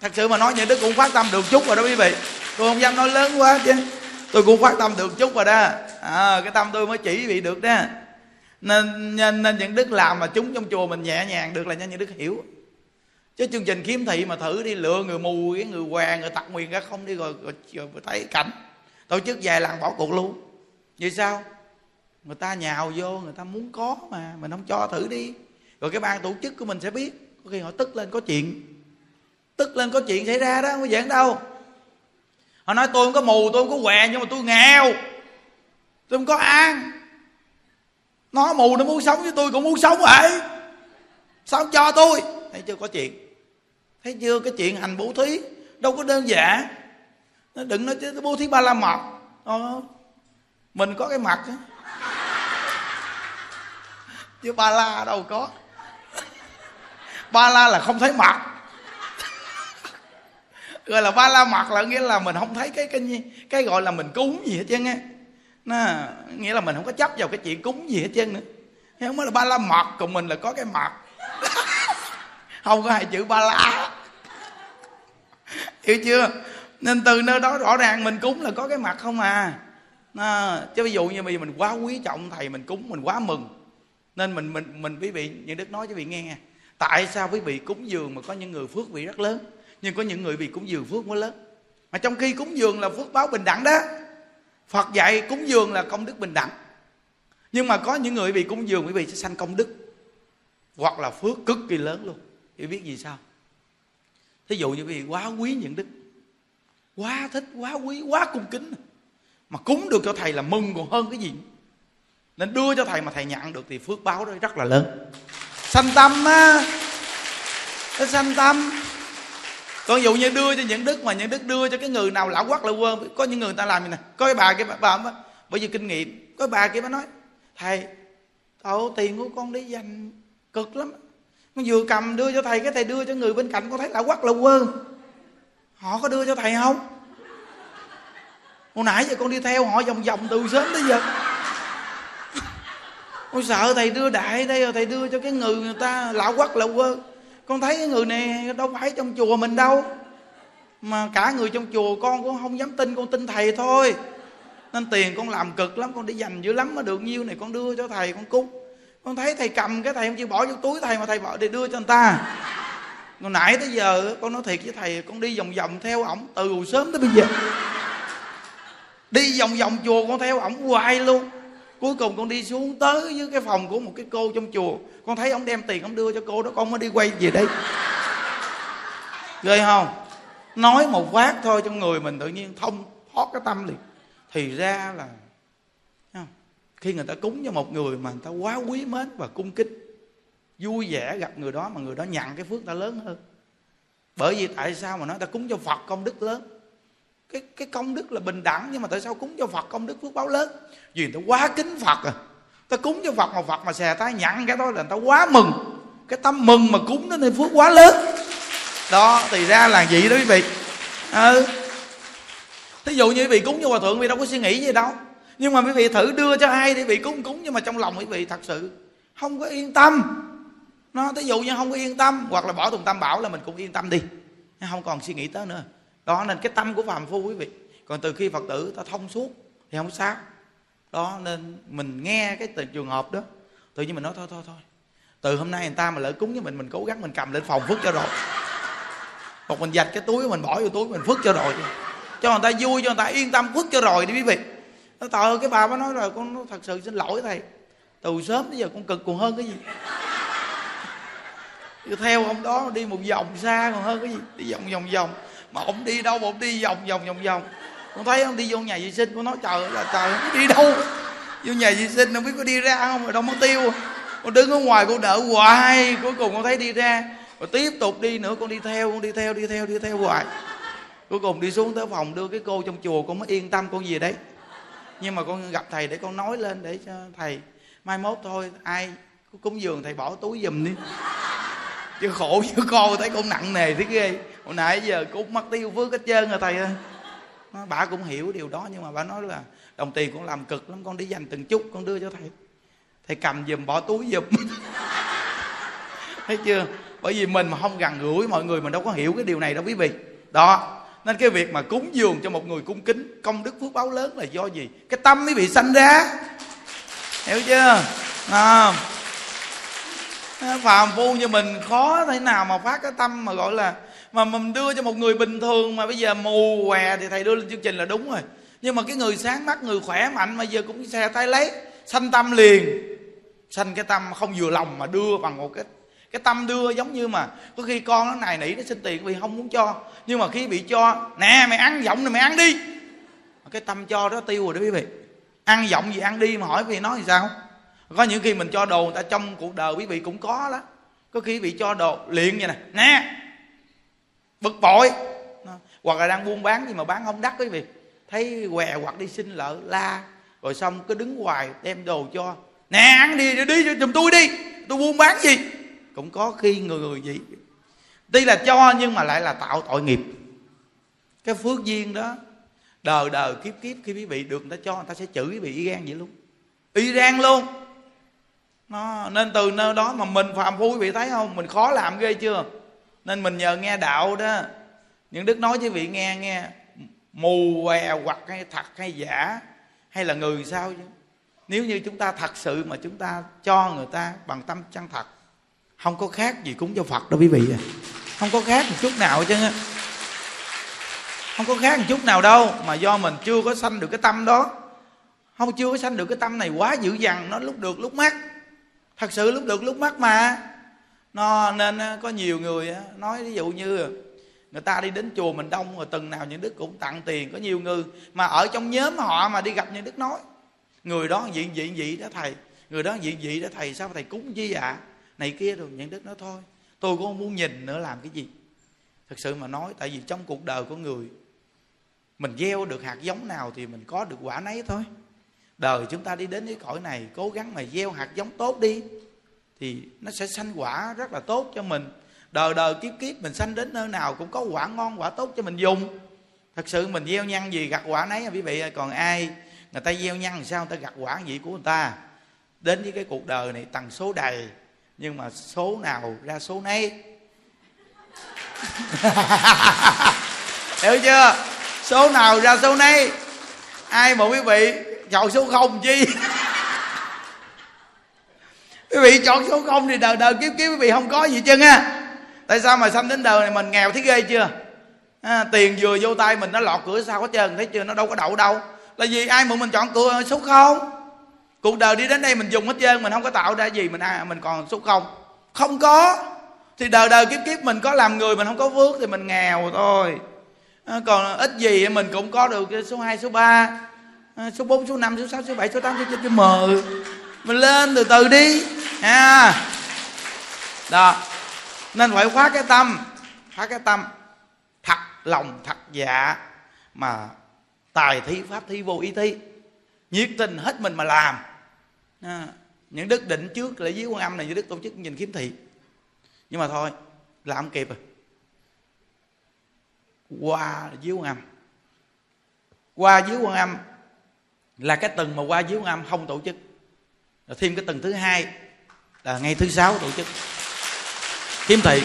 thật sự mà nói vậy đức cũng phát tâm được chút rồi đó quý vị. Tôi không dám nói lớn quá chứ. Tôi cũng phát tâm được chút rồi đó. À, cái tâm tôi mới chỉ vị được đó. Nên, nên nên những đức làm mà chúng trong chùa mình nhẹ nhàng được là nhanh những đức hiểu. Chứ chương trình kiếm thị mà thử đi lựa người mù cái người què người tặc nguyền ra không đi rồi, rồi, rồi, rồi thấy cảnh. Tổ chức vài lần bỏ cuộc luôn. Vì sao? Người ta nhào vô người ta muốn có mà mình không cho thử đi. Rồi cái ban tổ chức của mình sẽ biết. Có khi họ tức lên có chuyện. Tức lên có chuyện xảy ra đó không có giỡn đâu. Họ nói tôi không có mù tôi không có què nhưng mà tôi nghèo. Tôi không có ăn. Nó mù nó muốn sống với tôi cũng muốn sống vậy. Sao cho tôi? Thấy chưa có chuyện. Thấy chưa cái chuyện hành bố thí đâu có đơn giản. Nó đừng nói chứ bố thí ba la mật. Ờ, mình có cái mặt chứ ba la đâu có. Ba la là không thấy mặt. Gọi là ba la mặt là nghĩa là mình không thấy cái cái cái gọi là mình cúng gì hết trơn á. Nó nghĩa là mình không có chấp vào cái chuyện cúng gì hết trơn nữa. Không mới là ba la mặt còn mình là có cái mặt. <laughs> Không có hai chữ ba la. Hiểu chưa? Nên từ nơi đó rõ ràng mình cúng là có cái mặt không à. Nó, chứ ví dụ như bây giờ mình quá quý trọng thầy mình cúng mình quá mừng nên mình mình mình quý vị, những đức nói cho quý vị nghe tại sao quý vị cúng dường mà có những người phước vị rất lớn, nhưng có những người bị cúng dường phước mới lớn? Mà trong khi cúng dường là phước báo bình đẳng đó, phật dạy cúng dường là công đức bình đẳng. Nhưng mà có những người bị cúng dường, quý vị sẽ sanh công đức, hoặc là phước cực kỳ lớn luôn. Quý biết gì sao? Thí dụ như quý vị quá quý những đức, quá thích, quá quý, quá cung kính, mà cúng được cho thầy là mừng còn hơn cái gì nên đưa cho thầy mà thầy nhận được thì phước báo đó rất là lớn. Sanh tâm á. Sanh tâm. Còn dụ như đưa cho những đức mà những đức đưa cho cái người nào lão quắc lão quơ có những người ta làm như này. Có cái bà kia bà, bà, bà bởi vì kinh nghiệm có bà kia bà nói thầy tổ tiền của con đi dành cực lắm con vừa cầm đưa cho thầy cái thầy đưa cho người bên cạnh con thấy lão quắc lão quơ. Họ có đưa cho thầy không? Hồi nãy giờ con đi theo họ vòng vòng từ sớm tới giờ con sợ thầy đưa đại đây rồi, thầy đưa cho cái người người ta, lão quắc lão quơ. Con thấy cái người này đâu phải trong chùa mình đâu. Mà cả người trong chùa con cũng không dám tin, con tin thầy thôi. Nên tiền con làm cực lắm, con đi dành dữ lắm mà được. Nhiêu này con đưa cho thầy, con cúng. Con thấy thầy cầm cái thầy không chịu bỏ vô túi thầy mà thầy bỏ để đưa cho người ta. Còn nãy tới giờ con nói thiệt với thầy, con đi vòng vòng theo ổng từ sớm tới bây giờ. Đi vòng vòng chùa con theo ổng hoài luôn cuối cùng con đi xuống tới dưới cái phòng của một cái cô trong chùa. Con thấy ông đem tiền ông đưa cho cô đó, con mới đi quay về đây. Ghê không? Nói một phát thôi trong người mình tự nhiên thông thoát cái tâm liền. Thì ra là không? khi người ta cúng cho một người mà người ta quá quý mến và cung kính, vui vẻ gặp người đó mà người đó nhận cái phước ta lớn hơn. Bởi vì tại sao mà nói ta cúng cho phật công đức lớn? Cái cái công đức là bình đẳng, nhưng mà tại sao cúng cho phật công đức phước báo lớn? Vì người ta quá kính phật à. Ta cúng cho phật mà phật mà xè tay nhận cái đó là người ta quá mừng. Cái tâm mừng mà cúng nó nên phước quá lớn. Đó, thì ra là vậy đó quý vị. Ừ. thí dụ như quý vị cúng cho hòa thượng vì đâu có suy nghĩ gì đâu. Nhưng mà quý vị thử đưa cho ai để vị cúng cúng nhưng mà trong lòng quý vị thật sự không có yên tâm. Nó, thí dụ như không có yên tâm, hoặc là bỏ thùng tam bảo là mình cũng yên tâm đi. Không còn suy nghĩ tới nữa đó, nên cái tâm của phàm phu, quý vị. Còn từ khi phật tử ta thông suốt thì không sao. Đó, nên mình nghe cái trường hợp đó, tự nhiên mình nói, thôi thôi thôi, từ hôm nay người ta mà lỡ cúng với mình mình cố gắng mình cầm lên phòng phước cho rồi. Hoặc mình dạch cái túi mình, bỏ vô túi mình phước cho rồi. Cho người ta vui, cho người ta yên tâm, phước cho rồi đi, quý vị. Nó tờ cái bà mới nói rồi con, nó thật sự xin lỗi thầy. Từ sớm tới giờ con cực, còn hơn cái gì? Cứ theo ông đó, đi một vòng xa còn hơn cái gì. Đi vòng vòng vòng. Mà ông đi đâu mà ông đi vòng vòng vòng vòng. Con thấy ông đi vô nhà vệ sinh con nói trời là trời, không đi đâu. Vô nhà vệ sinh, không biết có đi ra không rồi đâu mất tiêu. Con đứng ở ngoài, con đợi hoài. Cuối cùng con thấy đi ra. Rồi tiếp tục đi nữa, con đi theo, con đi theo đi theo đi theo hoài. Cuối cùng đi xuống tới phòng đưa cái cô trong chùa, con mới yên tâm con gì đấy. Nhưng mà con gặp thầy để con nói lên để cho thầy. Mai mốt thôi, ai cúng dường thầy bỏ túi giùm đi chứ khổ chứ con thấy con nặng nề thế ghê. Hồi nãy giờ cũng mất tiêu phước hết trơn rồi thầy ơi. Bà cũng hiểu điều đó nhưng mà bà nói là đồng tiền con làm cực lắm con đi dành từng chút con đưa cho thầy. Thầy cầm giùm bỏ túi giùm. <laughs> Thấy chưa? Bởi vì mình mà không gần gũi mọi người mình đâu có hiểu cái điều này đâu quý vị. Đó nên cái việc mà cúng dường cho một người cung kính công đức phước báo lớn là do gì? Cái tâm mới bị sanh ra. Hiểu chưa? À, phàm phu như mình khó thế nào mà phát cái tâm mà gọi là mà mình đưa cho một người bình thường mà bây giờ mù què thì thầy đưa lên chương trình là đúng rồi. Nhưng mà cái người sáng mắt, người khỏe mạnh mà giờ cũng xe tay lấy, sanh tâm liền. Sanh cái tâm không vừa lòng mà đưa bằng một cái cái tâm đưa giống như mà có khi con nó này nỉ nó xin tiền vì không muốn cho. Nhưng mà khi bị cho, nè mày ăn giọng này mày ăn đi. Cái tâm cho đó tiêu rồi đó quý vị. Ăn giọng gì ăn đi mà hỏi vì nói thì sao? Có những khi mình cho đồ người ta trong cuộc đời, quý vị cũng có đó. Có khi bị cho đồ liền vậy nè. Nè, bực bội. Hoặc là đang buôn bán gì mà bán không đắt, quý vị. Thấy què hoặc đi xin lợ la. Rồi xong cứ đứng hoài đem đồ cho. Nè, ăn đi đi, giùm tôi đi. Tôi buôn bán gì? Cũng có khi người người vậy. Tuy là cho, nhưng mà lại là tạo tội nghiệp. Cái phước duyên đó, đời đời kiếp kiếp, khi quý vị được người ta cho, người ta sẽ chửi quý vị y gan vậy luôn. Y gan luôn nó, nên từ nơi đó mà mình phạm phu quý vị thấy không? Mình khó làm ghê chưa? Nên mình nhờ nghe đạo đó. Những đức nói với vị nghe nghe, mù què hoặc hay thật hay giả, hay là người sao chứ? Nếu như chúng ta thật sự mà chúng ta cho người ta bằng tâm chân thật, không có khác gì cúng cho phật đâu quý vị à không có khác một chút nào chứ. Không có khác một chút nào đâu, mà do mình chưa có sanh được cái tâm đó. Không, chưa có sanh được cái tâm này quá dữ dằn, nó lúc được lúc mất thật sự lúc được lúc mất mà. Nó nên ờ, có nhiều người ờ, nói ví dụ như người ta đi đến chùa mình đông, rồi từng nào những đức cũng tặng tiền. Có nhiều người mà ở trong nhóm họ mà đi gặp những đức nói. Người đó diện diện vị đó, thầy, người đó diện vị đó, thầy, sao thầy cúng chi ạ? À? này kia rồi những đức nói, thôi, tôi cũng không muốn nhìn nữa, làm cái gì? Thật sự mà nói, tại vì trong cuộc đời của người, mình gieo được hạt giống nào thì mình có được quả nấy thôi đời chúng ta đi đến cái cõi này, cố gắng mà gieo hạt giống tốt đi, thì nó sẽ sanh quả rất là tốt cho mình. Đời đời kiếp kiếp mình sanh đến nơi nào cũng có quả ngon, quả tốt cho mình dùng. Thật sự mình gieo nhân gì gặt quả nấy quý vị còn ai, người ta gieo nhân sao người ta gặt quả gì của người ta? Đến với cái cuộc đời này tầng số đầy, nhưng mà số nào ra số nấy. <laughs> Hiểu chưa? Số nào ra số nấy. Ai mà quý vị chọn số không chi? Quý vị chọn số không thì đời đời kiếp kiếp quý vị không có gì chân á. Tại sao mà sanh đến đời này mình nghèo thấy ghê chưa? À, tiền vừa vô tay mình nó lọt cửa sao hết trơn thấy chưa? Nó đâu có đậu đâu. Là vì ai mượn mình chọn cửa số không? Cuộc đời đi đến đây mình dùng hết trơn mình không có tạo ra gì mình à, mình còn số không. Không có. Thì đời đời kiếp kiếp mình có làm người mình không có phước thì mình nghèo thôi. À, còn ít gì mình cũng có được số 2, số 3 à, số 4, số 5, số 6, số 7, số 8, số 9, số 10 mình lên từ từ đi. À đó. Nên phải khóa cái tâm. Khóa cái tâm. Thật lòng thật dạ. Mà tài thi pháp thi vô ý thi nhiệt tình hết mình mà làm. À, những đức định trước lễ dưới quan âm này như đức tổ chức nhìn kiếm thị. Nhưng mà thôi làm không kịp rồi. Qua dưới quan âm. Qua dưới quan âm là cái tuần mà qua diếu âm không tổ chức. Rồi thêm cái tuần thứ hai, là ngày thứ sáu tổ chức. Kiếm thị,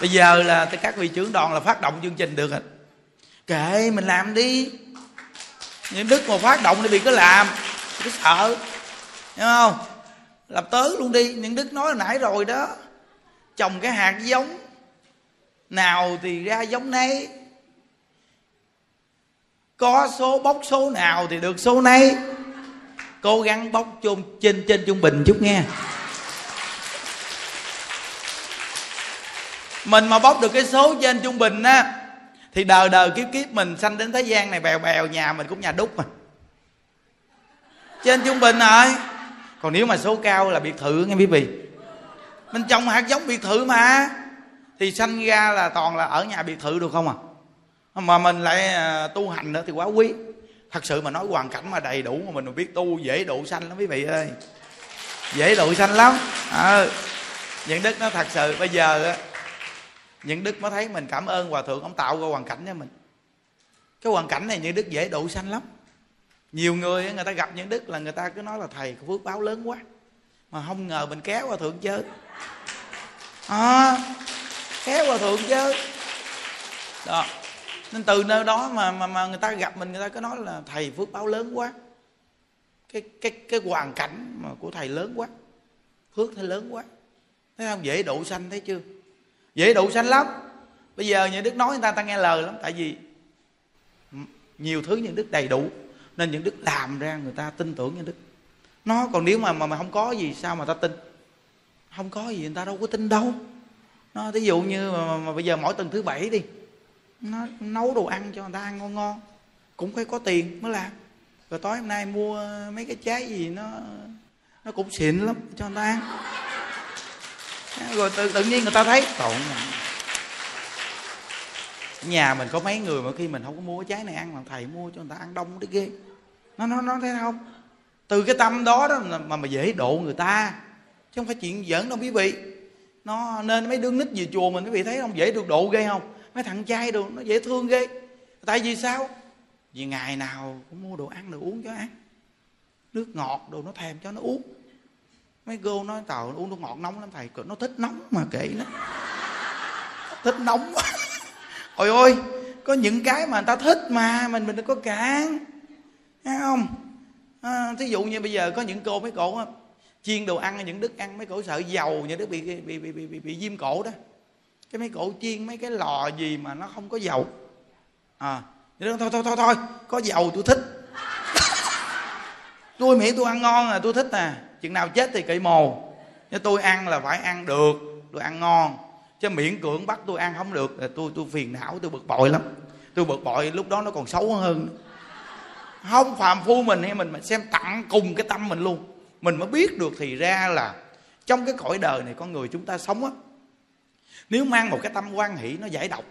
bây giờ là các vị trưởng đoàn là phát động chương trình được rồi. Kệ, mình làm đi. Những đức mà phát động thì bị cứ làm cứ sợ. Hiểu không? Làm tới luôn đi, những đức nói nãy rồi đó. Trồng cái hạt giống. Nào thì ra giống nấy có số bốc số nào thì được số nấy. Cố gắng bốc chung trên trên trung bình chút nghe. Mình mà bốc được cái số trên trung bình á, thì đời đời kiếp kiếp mình sanh đến thế gian này bèo bèo, nhà mình cũng nhà đúc mà. Trên trung bình rồi. Còn nếu mà số cao là biệt thự nghe quý vị. Mình trồng hạt giống biệt thự mà. Thì sanh ra là toàn là ở nhà biệt thự được không à? Mà mình lại à, tu hành nữa thì quá quý. Thật sự mà nói hoàn cảnh mà đầy đủ mà mình biết tu dễ độ sanh lắm quý vị ơi. Dễ độ sanh lắm. À, những đức nó thật sự bây giờ những đức mới thấy mình cảm ơn hòa thượng ông tạo ra hoàn cảnh cho mình. Cái hoàn cảnh này những đức dễ độ sanh lắm. Nhiều người người ta gặp những đức là người ta cứ nói là thầy có phước báo lớn quá. Mà không ngờ mình kéo hòa thượng chứ à, ờ, kéo hòa thượng chứ đó nên từ nơi đó mà mà mà người ta gặp mình người ta cứ nói là thầy phước báo lớn quá. Cái cái cái hoàn cảnh mà của thầy lớn quá. Phước thầy lớn quá. Thấy không? Dễ độ sanh thấy chưa? Dễ độ sanh lắm. Bây giờ những đức nói người ta ta nghe lời lắm. Tại vì nhiều thứ những đức đầy đủ nên những đức làm ra người ta tin tưởng những đức. Nó còn nếu mà mà, mà không có gì sao mà ta tin? Không có gì người ta đâu có tin đâu. Nó ví dụ như mà, mà, mà bây giờ mỗi tuần thứ bảy đi nó nấu đồ ăn cho người ta ăn ngon ngon. Cũng phải có tiền mới làm. Rồi tối hôm nay mua mấy cái trái gì nó nó cũng xịn lắm cho người ta ăn. Rồi tự, tự nhiên người ta thấy tổn nhà mình có mấy người mà khi mình không có mua cái trái này ăn mà thầy mua cho người ta ăn đông đấy ghê. Nó nó nó thấy không? Từ cái tâm đó đó mà mà dễ độ người ta. Chứ không phải chuyện giỡn đâu quý vị. Nó nên mấy đứa nít về chùa mình quý vị thấy không? Dễ được độ ghê không? Mấy thằng trai đồ nó dễ thương ghê. Tại vì sao? Vì ngày nào cũng mua đồ ăn đồ uống cho ăn. Nước ngọt đồ nó thèm cho nó uống. Mấy cô nói tàu uống nước ngọt nóng lắm thầy nó thích nóng mà kệ nó. <laughs> Thích nóng <laughs> ôi ôi có những cái mà người ta thích mà mình mình đừng có cản. Thấy không? À, thí dụ như bây giờ có những cô mấy cổ chiên đồ ăn những đức ăn mấy cổ sợ dầu những đức bị bị bị bị, bị, bị viêm cổ đó cái mấy cổ chiên, mấy cái lò gì mà nó không có dầu. À thôi thôi thôi thôi, có dầu tôi thích. <laughs> Tôi miễn tôi ăn ngon là tôi thích nè chừng nào chết thì kỵ mồ. Nhưng tôi ăn là phải ăn được, tôi ăn ngon. Chứ miễn cưỡng bắt tôi ăn không được là tôi tôi phiền não, tôi bực bội lắm. Tôi bực bội, lúc đó nó còn xấu hơn. Không phàm phu mình hay mình mà xem tặng cùng cái tâm mình luôn. Mình mới biết được thì ra là trong cái cõi đời này con người chúng ta sống á nếu mang một cái tâm quan hỷ nó giải độc.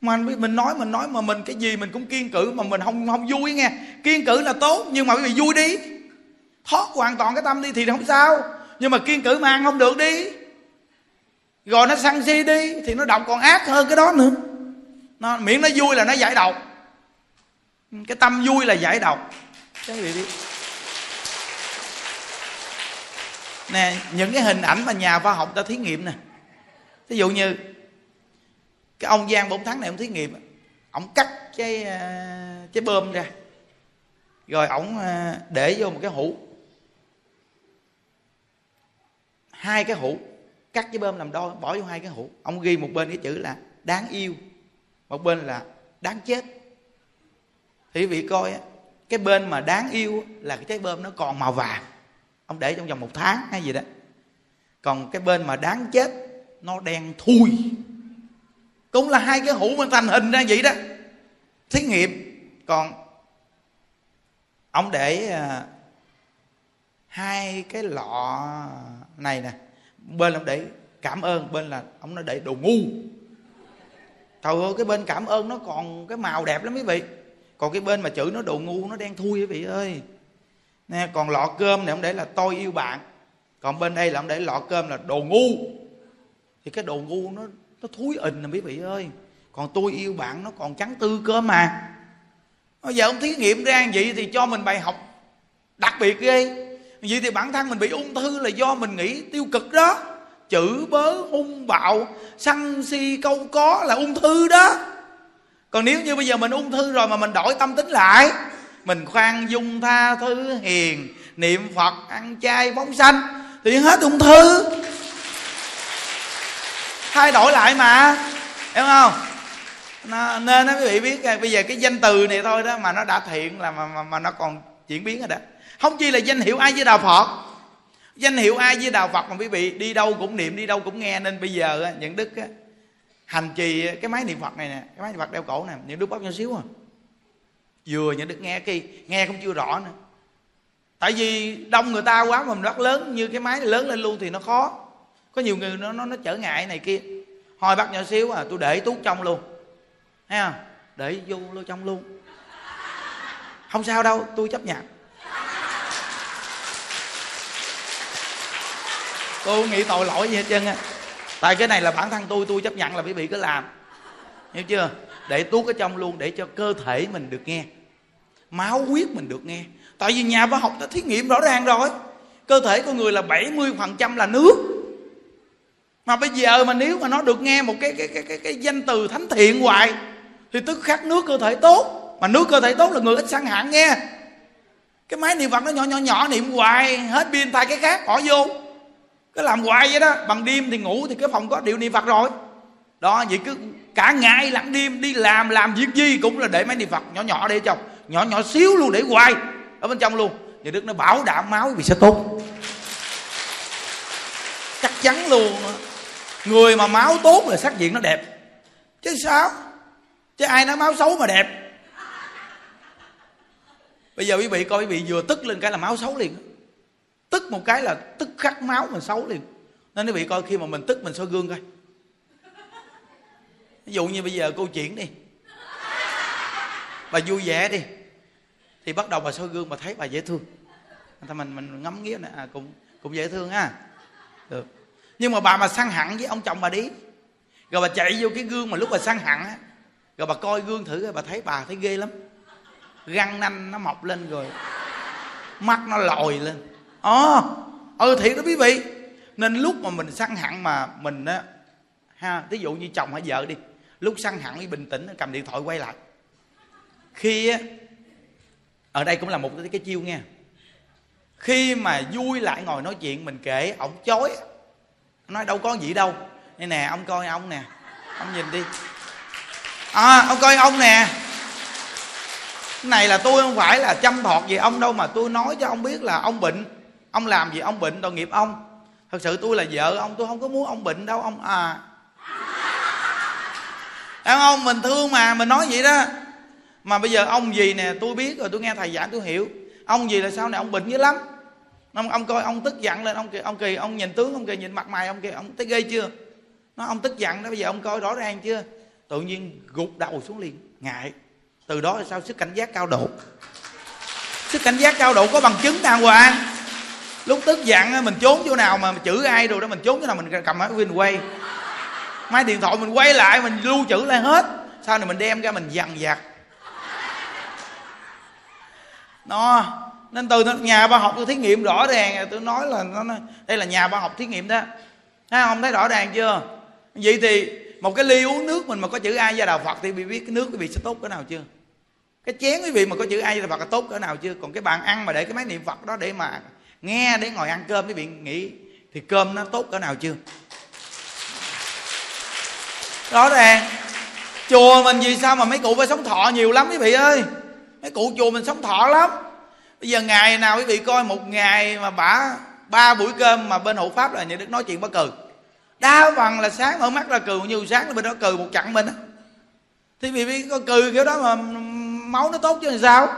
Mà mình nói mình nói mà mình cái gì mình cũng kiên cử mà mình không không vui nghe. Kiên cử là tốt, nhưng mà quý vị vui đi. Thoát hoàn toàn cái tâm đi thì không sao. Nhưng mà kiên cử mang không được đi. Rồi nó săn si đi thì nó độc còn ác hơn cái đó nữa. Nó miễn nó vui là nó giải độc. Cái tâm vui là giải độc. Các vị biết nè, những cái hình ảnh mà nhà khoa học đã thí nghiệm nè ví dụ như, cái ông giang bốn tháng này ông thí nghiệm, ông cắt cái ờ, cái bơm ra, rồi ổng ờ, để vô một cái hũ. Hai cái hũ, cắt cái bơm làm đôi bỏ vô hai cái hũ. Ông ghi một bên cái chữ là đáng yêu, một bên là đáng chết. Thì quý vị coi cái bên mà đáng yêu là cái trái bơm nó còn màu vàng. Ông để trong vòng một tháng hay gì đó. Còn cái bên mà đáng chết nó đen thui. Cũng là hai cái hũ mà thành hình ra vậy đó. Thí nghiệm, còn ông để à, hai cái lọ này nè. Bên ông để cảm ơn, bên là ông nó để đồ ngu. Trời ơi, cái bên cảm ơn nó còn cái màu đẹp lắm quý vị. Còn cái bên mà chữ nó đồ ngu, nó đen thui quý vị ơi. Nè, còn lọ cơm này ông để là tôi yêu bạn. Còn bên đây là ông để lọ cơm là đồ ngu thì cái đồ ngu nó nó thúi ình nè, quý vị ơi. Còn tôi yêu bạn nó còn trắng tư cơ mà. Bây giờ ông thí nghiệm ra vậy thì cho mình bài học đặc biệt ghê vậy thì bản thân mình bị ung thư là do mình nghĩ tiêu cực đó. Chữ bớ, hung bạo, săn si, câu có là ung thư đó. Còn nếu như bây giờ mình ung thư rồi mà mình đổi tâm tính lại, mình khoan dung tha thứ hiền, niệm phật, ăn chay phóng sanh, thì hết ung thư thay đổi lại mà. Hiểu không? Nó, nên nó quý vị biết bây giờ cái danh từ này thôi đó mà nó đã thiện là mà, mà, mà nó còn chuyển biến rồi đó. Không chi là danh hiệu ai với đạo phật. Danh hiệu ai với đạo phật mà quý vị đi đâu cũng niệm đi đâu cũng nghe. Nên bây giờ những đức hành trì cái máy niệm phật này nè cái máy niệm phật đeo cổ nè những đức bóp nhỏ xíu à. Vừa những đức nghe cái nghe cũng chưa rõ nữa. Tại vì đông người ta quá mà mình bắt lớn như cái máy lớn lên luôn thì nó khó có nhiều người nó nó, nó trở ngại này kia. Hồi bắt nhỏ xíu à tôi để tuốt trong luôn. Ha, để vô luôn trong luôn. Không sao đâu tôi chấp nhận. Tôi nghĩ tội lỗi gì hết trơn á. Tại cái này là bản thân tôi tôi chấp nhận là quý vị cứ làm. Hiểu chưa? Để tuốt ở trong luôn để cho cơ thể mình được nghe. Máu huyết mình được nghe. Tại vì nhà khoa học đã thí nghiệm rõ ràng rồi. Cơ thể con người là 70% là nước mà bây giờ mà nếu mà nó được nghe một cái cái cái cái, cái danh từ thánh thiện hoài thì tức khắc nước cơ thể tốt. Mà nước cơ thể tốt là người ít sang hạn nghe. Cái máy niệm phật nó nhỏ nhỏ nhỏ niệm hoài hết pin thay cái khác bỏ vô. Cứ làm hoài vậy đó bằng đêm thì ngủ thì cái phòng có điệu niệm phật rồi. Đó vậy cứ cả ngày lẫn đêm đi làm làm việc gì cũng là để máy niệm phật nhỏ nhỏ để trong nhỏ nhỏ xíu luôn để hoài ở bên trong luôn. Nhà đức nó bảo đảm máu vì sẽ tốt. Chắc chắn luôn người mà máu tốt là sắc diện nó đẹp. Chứ sao? Chứ ai nói máu xấu mà đẹp? Bây giờ quý vị coi quý vị vừa tức lên cái là máu xấu liền. Tức một cái là tức khắc máu mình xấu liền. Nên quý vị coi khi mà mình tức mình soi gương coi. Ví dụ như bây giờ câu chuyện đi. Bà vui vẻ đi. Thì bắt đầu bà soi gương bà thấy bà dễ thương. Mình mình ngắm nghía nè. À, cũng cũng dễ thương ha. Được nhưng mà bà mà săn hẳn với ông chồng bà đi. Rồi bà chạy vô cái gương mà lúc bà săn hẳn á rồi bà coi gương thử rồi bà thấy bà thấy ghê lắm. Răng nanh nó mọc lên rồi mắt nó lòi lên. Ồ à, ừ thiệt đó quý vị. Nên lúc mà mình săn hẳn mà mình á ha ví dụ như chồng hay vợ đi lúc săn hẳn đi bình tĩnh cầm điện thoại quay lại. Khi á ở đây cũng là một cái, cái chiêu nha. Khi mà vui lại ngồi nói chuyện mình kể ổng chối nói, đâu có gì đâu. Đây nè, ông coi ông nè. Ông nhìn đi. À ông coi ông nè. Cái này là tôi không phải là chăm thọt gì ông đâu mà tôi nói cho ông biết là ông bệnh. Ông làm gì ông bệnh, tội nghiệp ông. Thật sự tôi là vợ ông, tôi không có muốn ông bệnh đâu, ông à. Em không, mình thương mà, mình nói vậy đó. Mà bây giờ ông gì nè, tôi biết rồi, tôi nghe thầy giảng, tôi hiểu. Ông gì là sao này ông bệnh dữ lắm ông, ông coi ông tức giận lên ông kỳ ông kỳ ông nhìn tướng ông kỳ nhìn mặt mày ông kỳ ông thấy ghê chưa? Nó ông tức giận đó bây giờ ông coi rõ ràng chưa? Tự nhiên gục đầu xuống liền ngại. Từ đó là sao? Sức cảnh giác cao độ. Sức cảnh giác cao độ có bằng chứng đàng hoàng. Lúc tức giận mình trốn chỗ nào mà chữ ai rồi đó mình trốn chỗ nào mình cầm máy win quay máy điện thoại mình quay lại mình lưu trữ lại hết. Sau này mình đem ra mình dằn vặt. Nó nên từ nhà khoa học tôi thí nghiệm rõ ràng tôi nói là nó đây là nhà khoa học thí nghiệm đó. Thấy không? Thấy rõ ràng chưa? Vậy thì một cái ly uống nước mình mà có chữ ai gia đạo phật thì bị biết cái nước quý vị sẽ tốt cỡ nào chưa? Cái chén quý vị mà có chữ ai gia đạo phật là tốt cỡ nào chưa? Còn cái bàn ăn mà để cái máy niệm phật đó để mà nghe, để ngồi ăn cơm quý vị nghĩ, thì cơm nó tốt cỡ nào chưa? Rõ ràng. Chùa mình vì sao mà mấy cụ phải sống thọ nhiều lắm quý vị ơi? Mấy cụ chùa mình sống thọ lắm bây giờ ngày nào quý vị coi một ngày mà bả ba buổi cơm mà bên hộ pháp là nhà đức nói chuyện bất cười đa phần là sáng mở mắt là cười nhiều sáng là bên đó cười một chặng mình á thì vì vì có cười kiểu đó mà máu nó tốt chứ làm sao?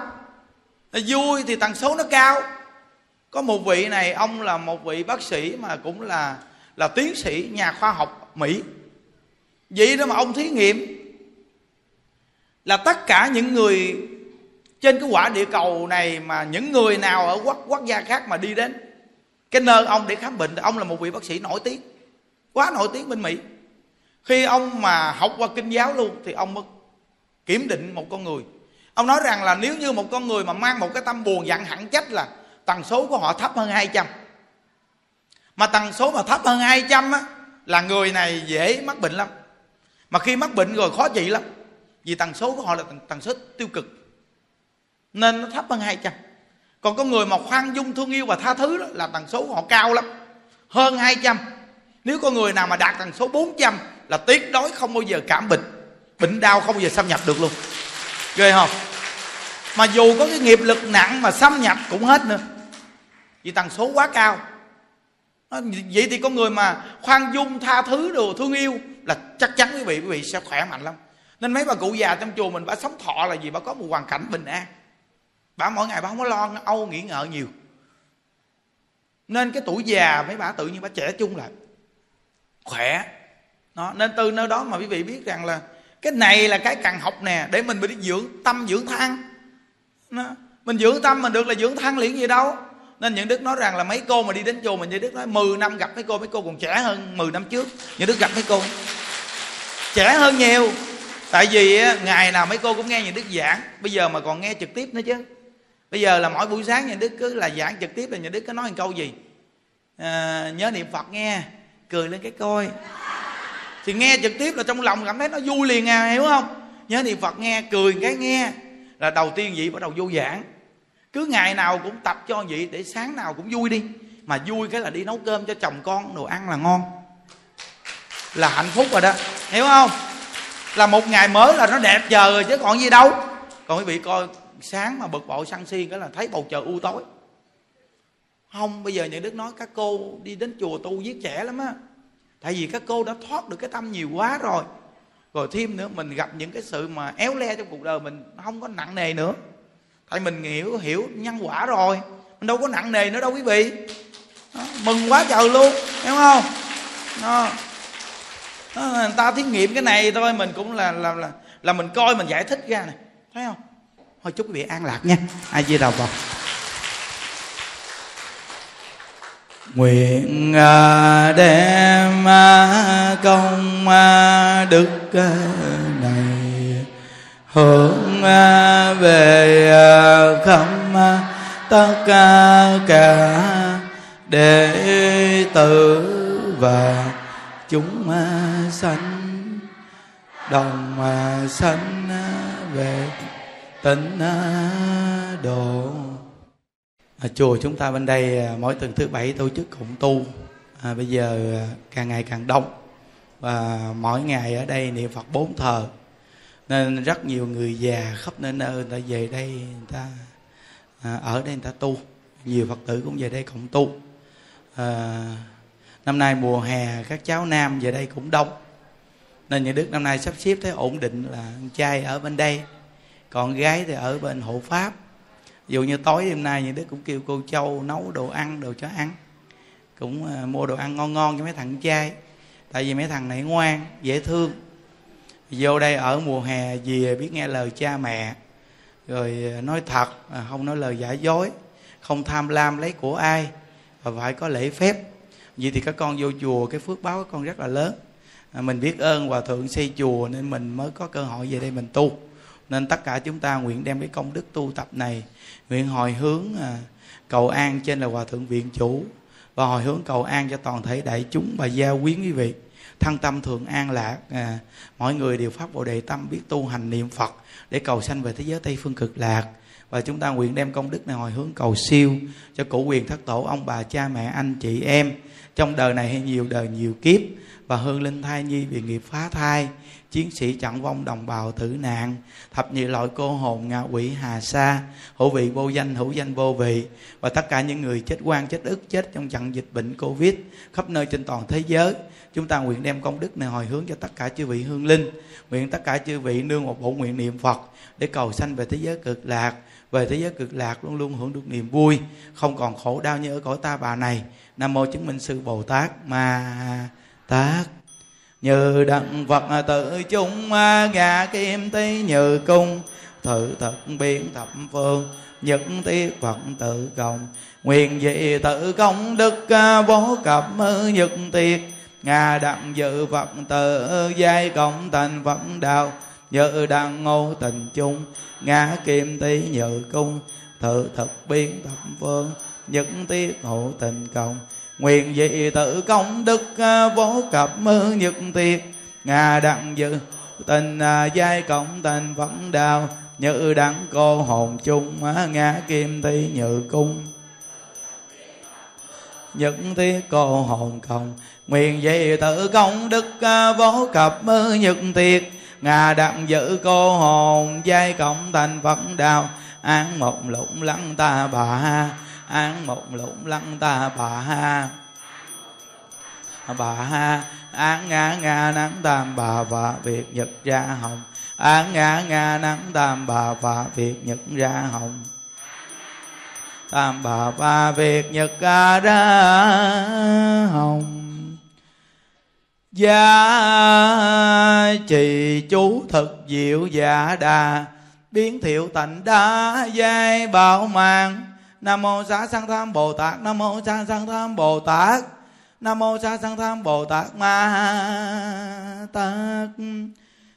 Vui thì tần số nó cao. Có một vị này, ông là một vị bác sĩ mà cũng là là tiến sĩ nhà khoa học mỹ. Vậy đó mà ông thí nghiệm là tất cả những người trên cái quả địa cầu này mà những người nào ở quốc quốc gia khác mà đi đến cái nơi ông để khám bệnh ông là một vị bác sĩ nổi tiếng quá nổi tiếng bên mỹ. Khi ông mà học qua kinh giáo luôn thì ông mới kiểm định một con người. Ông nói rằng là nếu như một con người mà mang một cái tâm buồn giận hẳn trách là tần số của họ thấp hơn 200 mà tần số mà thấp hơn 200 á là người này dễ mắc bệnh lắm. Mà khi mắc bệnh rồi khó trị lắm vì tần số của họ là tần, tần số tiêu cực nên nó thấp hơn 200 còn có người mà khoan dung thương yêu và tha thứ đó là tần số họ cao lắm. Hơn 200 nếu có người nào mà đạt tần số 400 là tuyệt đối không bao giờ cảm bệnh. Bệnh đau không bao giờ xâm nhập được luôn. Ghê không? Mà dù có cái nghiệp lực nặng mà xâm nhập cũng hết nữa. Vì tần số quá cao. Vậy thì con người mà khoan dung, tha thứ đồ thương yêu là chắc chắn quý vị quý vị sẽ khỏe mạnh lắm. Nên mấy bà cụ già trong chùa mình bà sống thọ là gì? Bà có một hoàn cảnh bình an bà mỗi ngày bà không có lo âu nghĩ ngợi nhiều. Nên cái tuổi già, mấy bà tự nhiên bà trẻ chung lại. Khỏe. Đó nên từ nơi đó mà quý vị biết rằng là cái này là cái cần học nè, để mình bị dưỡng tâm, dưỡng thân mình dưỡng tâm mình được là dưỡng thân liền gì đâu. Nên những đức nói rằng là mấy cô mà đi đến chùa mình như đức nói 10 năm gặp mấy cô mấy cô còn trẻ hơn 10 năm trước. Những đức gặp mấy cô. Trẻ hơn nhiều. Tại vì ngày nào mấy cô cũng nghe những đức giảng. Bây giờ mà còn nghe trực tiếp nữa chứ bây giờ là mỗi buổi sáng nhà đức cứ là giảng trực tiếp là nhà đức có nói một câu gì? À, nhớ niệm phật nghe cười lên cái coi. Thì nghe trực tiếp là trong lòng cảm thấy nó vui liền à hiểu không? Nhớ niệm phật nghe cười cái nghe là đầu tiên vậy bắt đầu vô giảng. Cứ ngày nào cũng tập cho vậy để sáng nào cũng vui đi. Mà vui cái là đi nấu cơm cho chồng con đồ ăn là ngon. Là hạnh phúc rồi đó hiểu không? Là một ngày mới là nó đẹp giờ rồi chứ còn gì đâu. Còn quý vị coi sáng mà bực bội săn si cái là thấy bầu trời u tối. Không bây giờ những đức nói các cô đi đến chùa tu với trẻ lắm á. Tại vì các cô đã thoát được cái tâm nhiều quá rồi. Rồi thêm nữa mình gặp những cái sự mà éo le trong cuộc đời mình không có nặng nề nữa. Tại mình hiểu hiểu nhân quả rồi. Mình đâu có nặng nề nữa đâu quý vị. Đó, mừng quá trời luôn hiểu không? Đó. Đó, người ta thí nghiệm cái này thôi mình cũng là là là là mình coi mình giải thích ra này. Thấy không? Thôi chúc quý vị an lạc nha. Ai di đầu vào? Nguyện à, đem à, công à, đức này hướng về khắp tất cả đệ tử và chúng sanh, đồng sanh về tịnh à, độ à, chùa chúng ta bên đây à, mỗi tuần thứ bảy tổ chức cộng tu. À, bây giờ à, càng ngày càng đông. Và mỗi ngày ở đây niệm phật bốn thờ. Nên rất nhiều người già khắp nơi nơi người ta về đây người ta à, ở đây người ta tu. Nhiều phật tử cũng về đây cộng tu. À, năm nay mùa hè các cháu nam về đây cũng đông. Nên nhà đức năm nay sắp xếp thấy ổn định là trai ở bên đây còn gái thì ở bên hộ pháp. Dù như tối đêm nay những đứa cũng kêu cô châu nấu đồ ăn, đồ cho ăn. Cũng à, mua đồ ăn ngon ngon cho mấy thằng trai. Tại vì mấy thằng này ngoan, dễ thương. Vô đây ở mùa hè về biết nghe lời cha mẹ. Rồi à, nói thật à, không nói lời giả dối. Không tham lam lấy của ai và phải có lễ phép. Vậy thì các con vô chùa, cái phước báo các con rất là lớn. Mình biết ơn hòa thượng xây chùa nên mình mới có cơ hội về đây mình tu nên tất cả chúng ta nguyện đem cái công đức tu tập này nguyện hồi hướng à, cầu an trên là hòa thượng viện chủ. Và hồi hướng cầu an cho toàn thể đại chúng và gia quyến quý vị. Thăng tâm thường an lạc à, mọi người đều phát bồ đề tâm biết tu hành niệm phật để cầu sanh về thế giới tây phương cực lạc. Và chúng ta nguyện đem công đức này hồi hướng cầu siêu cho cổ quyền thất tổ ông bà cha mẹ anh chị em. Trong đời này hay nhiều đời nhiều kiếp. Và hương linh thai nhi vì nghiệp phá thai chiến sĩ chặn vong đồng bào tử nạn, thập nhị loại cô hồn ngạ quỷ hà sa, hữu vị vô danh, hữu danh vô vị. Và tất cả những người chết quan chết ức, chết trong trận dịch bệnh covid khắp nơi trên toàn thế giới, chúng ta nguyện đem công đức này hồi hướng cho tất cả chư vị hương linh. Nguyện tất cả chư vị nương một bộ nguyện niệm phật để cầu sanh về thế giới cực lạc. Về thế giới cực lạc luôn luôn hưởng được niềm vui, không còn khổ đau như ở cõi ta bà này. Nam mô chứng minh sư bồ tát ma tát như đặng phật tự chung gà kim tí như cung. Thử thật biến thập phương, những tiết phật tự cộng nguyện dị tự công đức à, vô cập nhật tiết ngà đặng dự phật tự, giai cộng thành phật đạo. Như đặng ngô tình chung, ngã kim tí như cung. Thử thật biến thập phương, những tiết hộ tình cộng nguyện vị tự công đức à, vô cập mơ nhật tiệt. Ngà đặng dự tình à, giai cộng thành phận đạo như đặng cô hồn chung à, ngã kim thi nhự cung. Những thi cô hồn công nguyện vị tự công đức vô cập mơ nhật thiệt ngà đặng giữ cô hồn, giai cộng thành phật đạo an một lũng lăng ta bà án an một lũng lăng ta bà ha. Bà ha, án ngã ngã nắng tam bà và việc nhật ra hồng. Án ngã ngã nắng tam bà và việc nhật ra hồng. Tam bà và việc nhật ra hồng. Gia trì chú thực diệu giả đà, biến thiệu tịnh đa giai bảo mạng nam mô xá sanh tham bồ tát. Nam mô xá sanh tham bồ tát. Nam mô xá sanh tham bồ tát. Ma tát.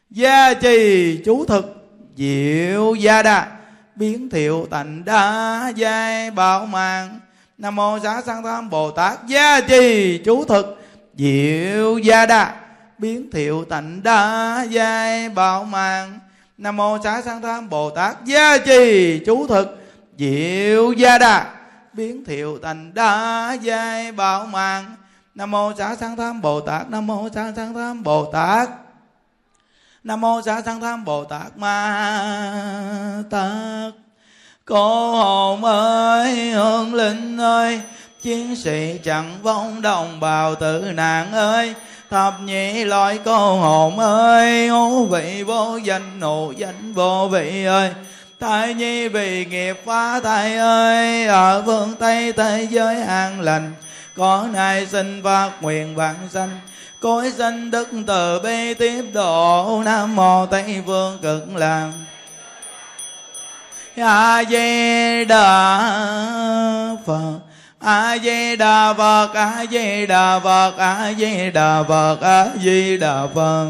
Gia trì chú thực. Diệu gia đà. Biến thiệu tịnh đa giai bảo mạng. Nam mô xá sanh tham bồ tát. Gia trì chú thực. Diệu gia đà. Biến thiệu tịnh đa giai bảo mạng. Nam mô xá sanh tham bồ tát. Gia trì chú thực diệu gia đà. Biến thiệu thành đa giai bảo mạng nam mô xá sanh tham bồ tát, nam mô xá sanh tham bồ tát. Nam mô xá sanh tham bồ tát ma tát. Cô hồn ơi, hương linh ơi, chiến sĩ chẳng vong đồng bào tử nạn ơi. Thập nhị loại cô hồn ơi ngũ vị vô danh nụ danh vô vị ơi. Thái nhi vì nghiệp phá thai ơi, ở phương tây thế giới an lành. Có nay sinh phát nguyện vạn sanh cối sanh đức từ bi tiếp độ. Nam mô tây phương cực lạc a di đà phật, a di đà phật, a di đà phật, a di đà phật, a di đà phật.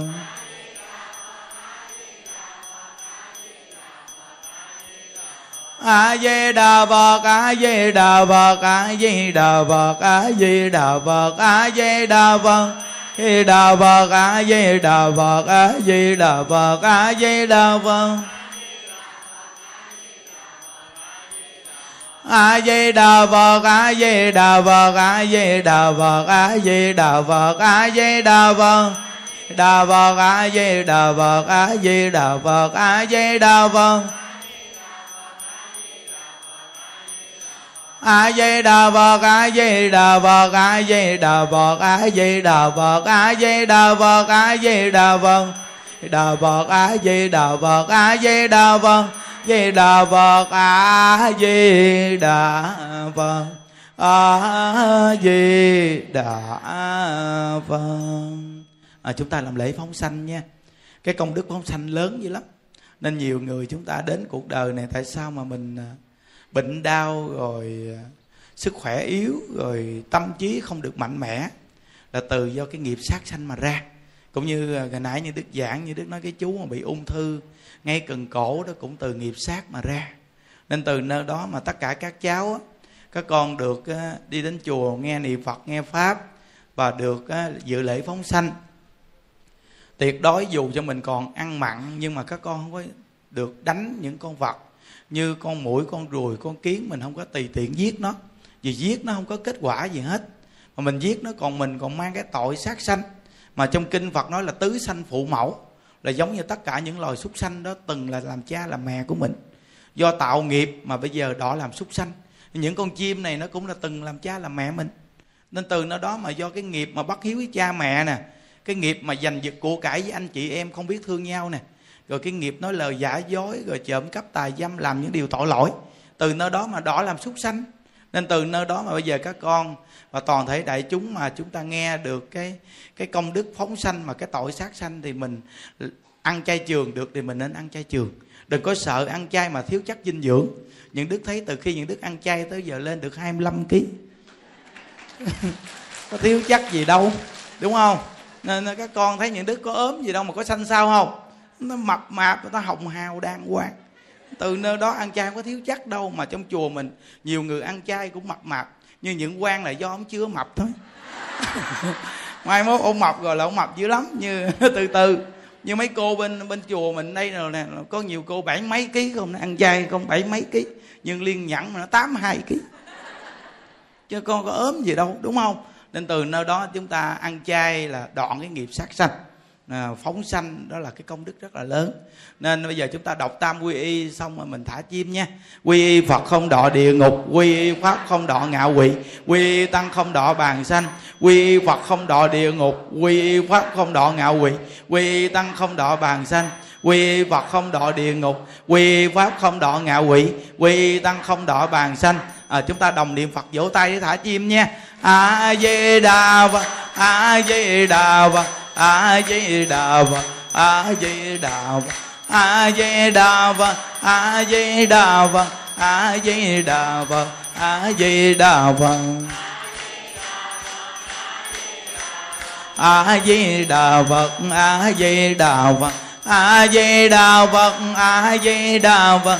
A di đà phật a di đà phật a di đà phật a di đà phật a di đà phật di đà phật a di đà phật a di đà phật a di đà phật a di đà phật a di đà phật a di đà phật a di đà phật a di đà phật đà phật a di đà phật a di đà phật a di đà phật a di đà phật a di đà phật a di đà phật a di đà phật a di đà phật a di đà phật đà phật a di đà phật a di đà phật di đà phật a di đà phật a di đà phật à, chúng ta làm lễ phóng sanh nha cái công đức phóng sanh lớn dữ lắm nên nhiều người chúng ta đến cuộc đời này tại sao mà mình bệnh đau rồi ờ, sức khỏe yếu rồi tâm trí không được mạnh mẽ là từ do cái nghiệp sát sanh mà ra. Cũng như ờ, hồi nãy như đức giảng như đức nói cái chú mà bị ung thư ngay cần cổ đó cũng từ nghiệp sát mà ra. Nên từ nơi đó mà tất cả các cháu á, các con được ờ, đi đến chùa nghe niệm phật nghe pháp và được dự lễ phóng sanh. Tuyệt đối dù cho mình còn ăn mặn nhưng mà các con không có được đánh những con vật như con mũi con ruồi, con kiến mình không có tùy tiện giết nó. Vì giết nó không có kết quả gì hết. Mà mình giết nó còn mình còn mang cái tội sát sanh. Mà trong kinh phật nói là tứ sanh phụ mẫu, là giống như tất cả những loài súc sanh đó từng là làm cha, làm mẹ của mình. Do tạo nghiệp mà bây giờ đỏ làm súc sanh. Những con chim này nó cũng là từng làm cha, làm mẹ mình. Nên từ nó đó mà do cái nghiệp mà bắt hiếu với cha mẹ nè, cái nghiệp mà giành giật của cải với anh chị em không biết thương nhau nè rồi cái nghiệp nói lời giả dối, rồi trộm cắp tài dâm, làm những điều tội lỗi. Từ nơi đó mà đỏ làm súc sanh. Nên từ nơi đó mà bây giờ các con và toàn thể đại chúng mà chúng ta nghe được cái cái công đức phóng sanh mà cái tội sát sanh thì mình ăn chay trường được thì mình nên ăn chay trường. Đừng có sợ ăn chay mà thiếu chất dinh dưỡng. Những đức thấy từ khi những đức ăn chay tới giờ lên được 25 kg <laughs> có thiếu chất gì đâu, đúng không? Nên các con thấy những đức có ốm gì đâu mà có xanh sao không? Nó mập mạp nó hồng hào, đàng hoàng. Từ nơi đó ăn chay không có thiếu chắc đâu, mà trong chùa mình nhiều người ăn chay cũng mập mạp. Nhưng những quan là do ông chưa mập thôi. <laughs> Mai mốt ông mập rồi là ông mập dữ lắm, như <laughs> từ từ. Như mấy cô bên bên chùa mình đây rồi nè có nhiều cô bảy mấy ký không ăn chay con bảy mấy ký. Nhưng liên nhẫn mà nó tám hai ký. Chứ con có ốm gì đâu, đúng không? Nên từ nơi đó chúng ta ăn chay là đoạn cái nghiệp sát sanh à, phóng sanh đó là cái công đức rất là lớn nên bây giờ chúng ta đọc tam quy y xong rồi mình thả chim nha quy y phật không đọ địa ngục quy y pháp không đọ ngạo quỷ quy y tăng không đọ bàn sanh quy y phật không đọ địa ngục quy y pháp không đọ ngạo quỷ quy y tăng không đọ bàn sanh quy y phật không đọ địa ngục quy y pháp không đọ ngạo quỷ quy y tăng không đọ bàn sanh à, chúng ta đồng niệm phật vỗ tay để thả chim nha a di đà phật a di đà phật a di đà phật a di đà phật a di đà phật a di đà phật a di đà phật a di đà phật a di đà phật a di đà phật a di đà phật a di đà phật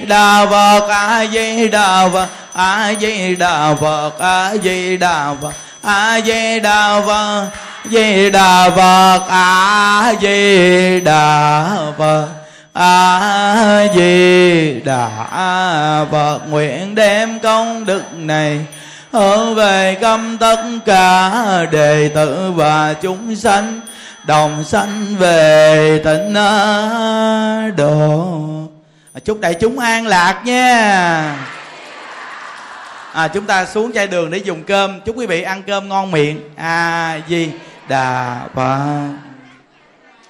đà phật a di đà phật a di đà phật a di đà phật a di đà phật di đà phật a di đà phật a di đà phật nguyện đem công đức này hướng về công tất cả đệ tử và chúng sanh, đồng sanh về tịnh độ. À, chúc đại chúng an lạc nha. À, chúng ta xuống chai đường để dùng cơm. Chúc quý vị ăn cơm ngon miệng. A di đà phật.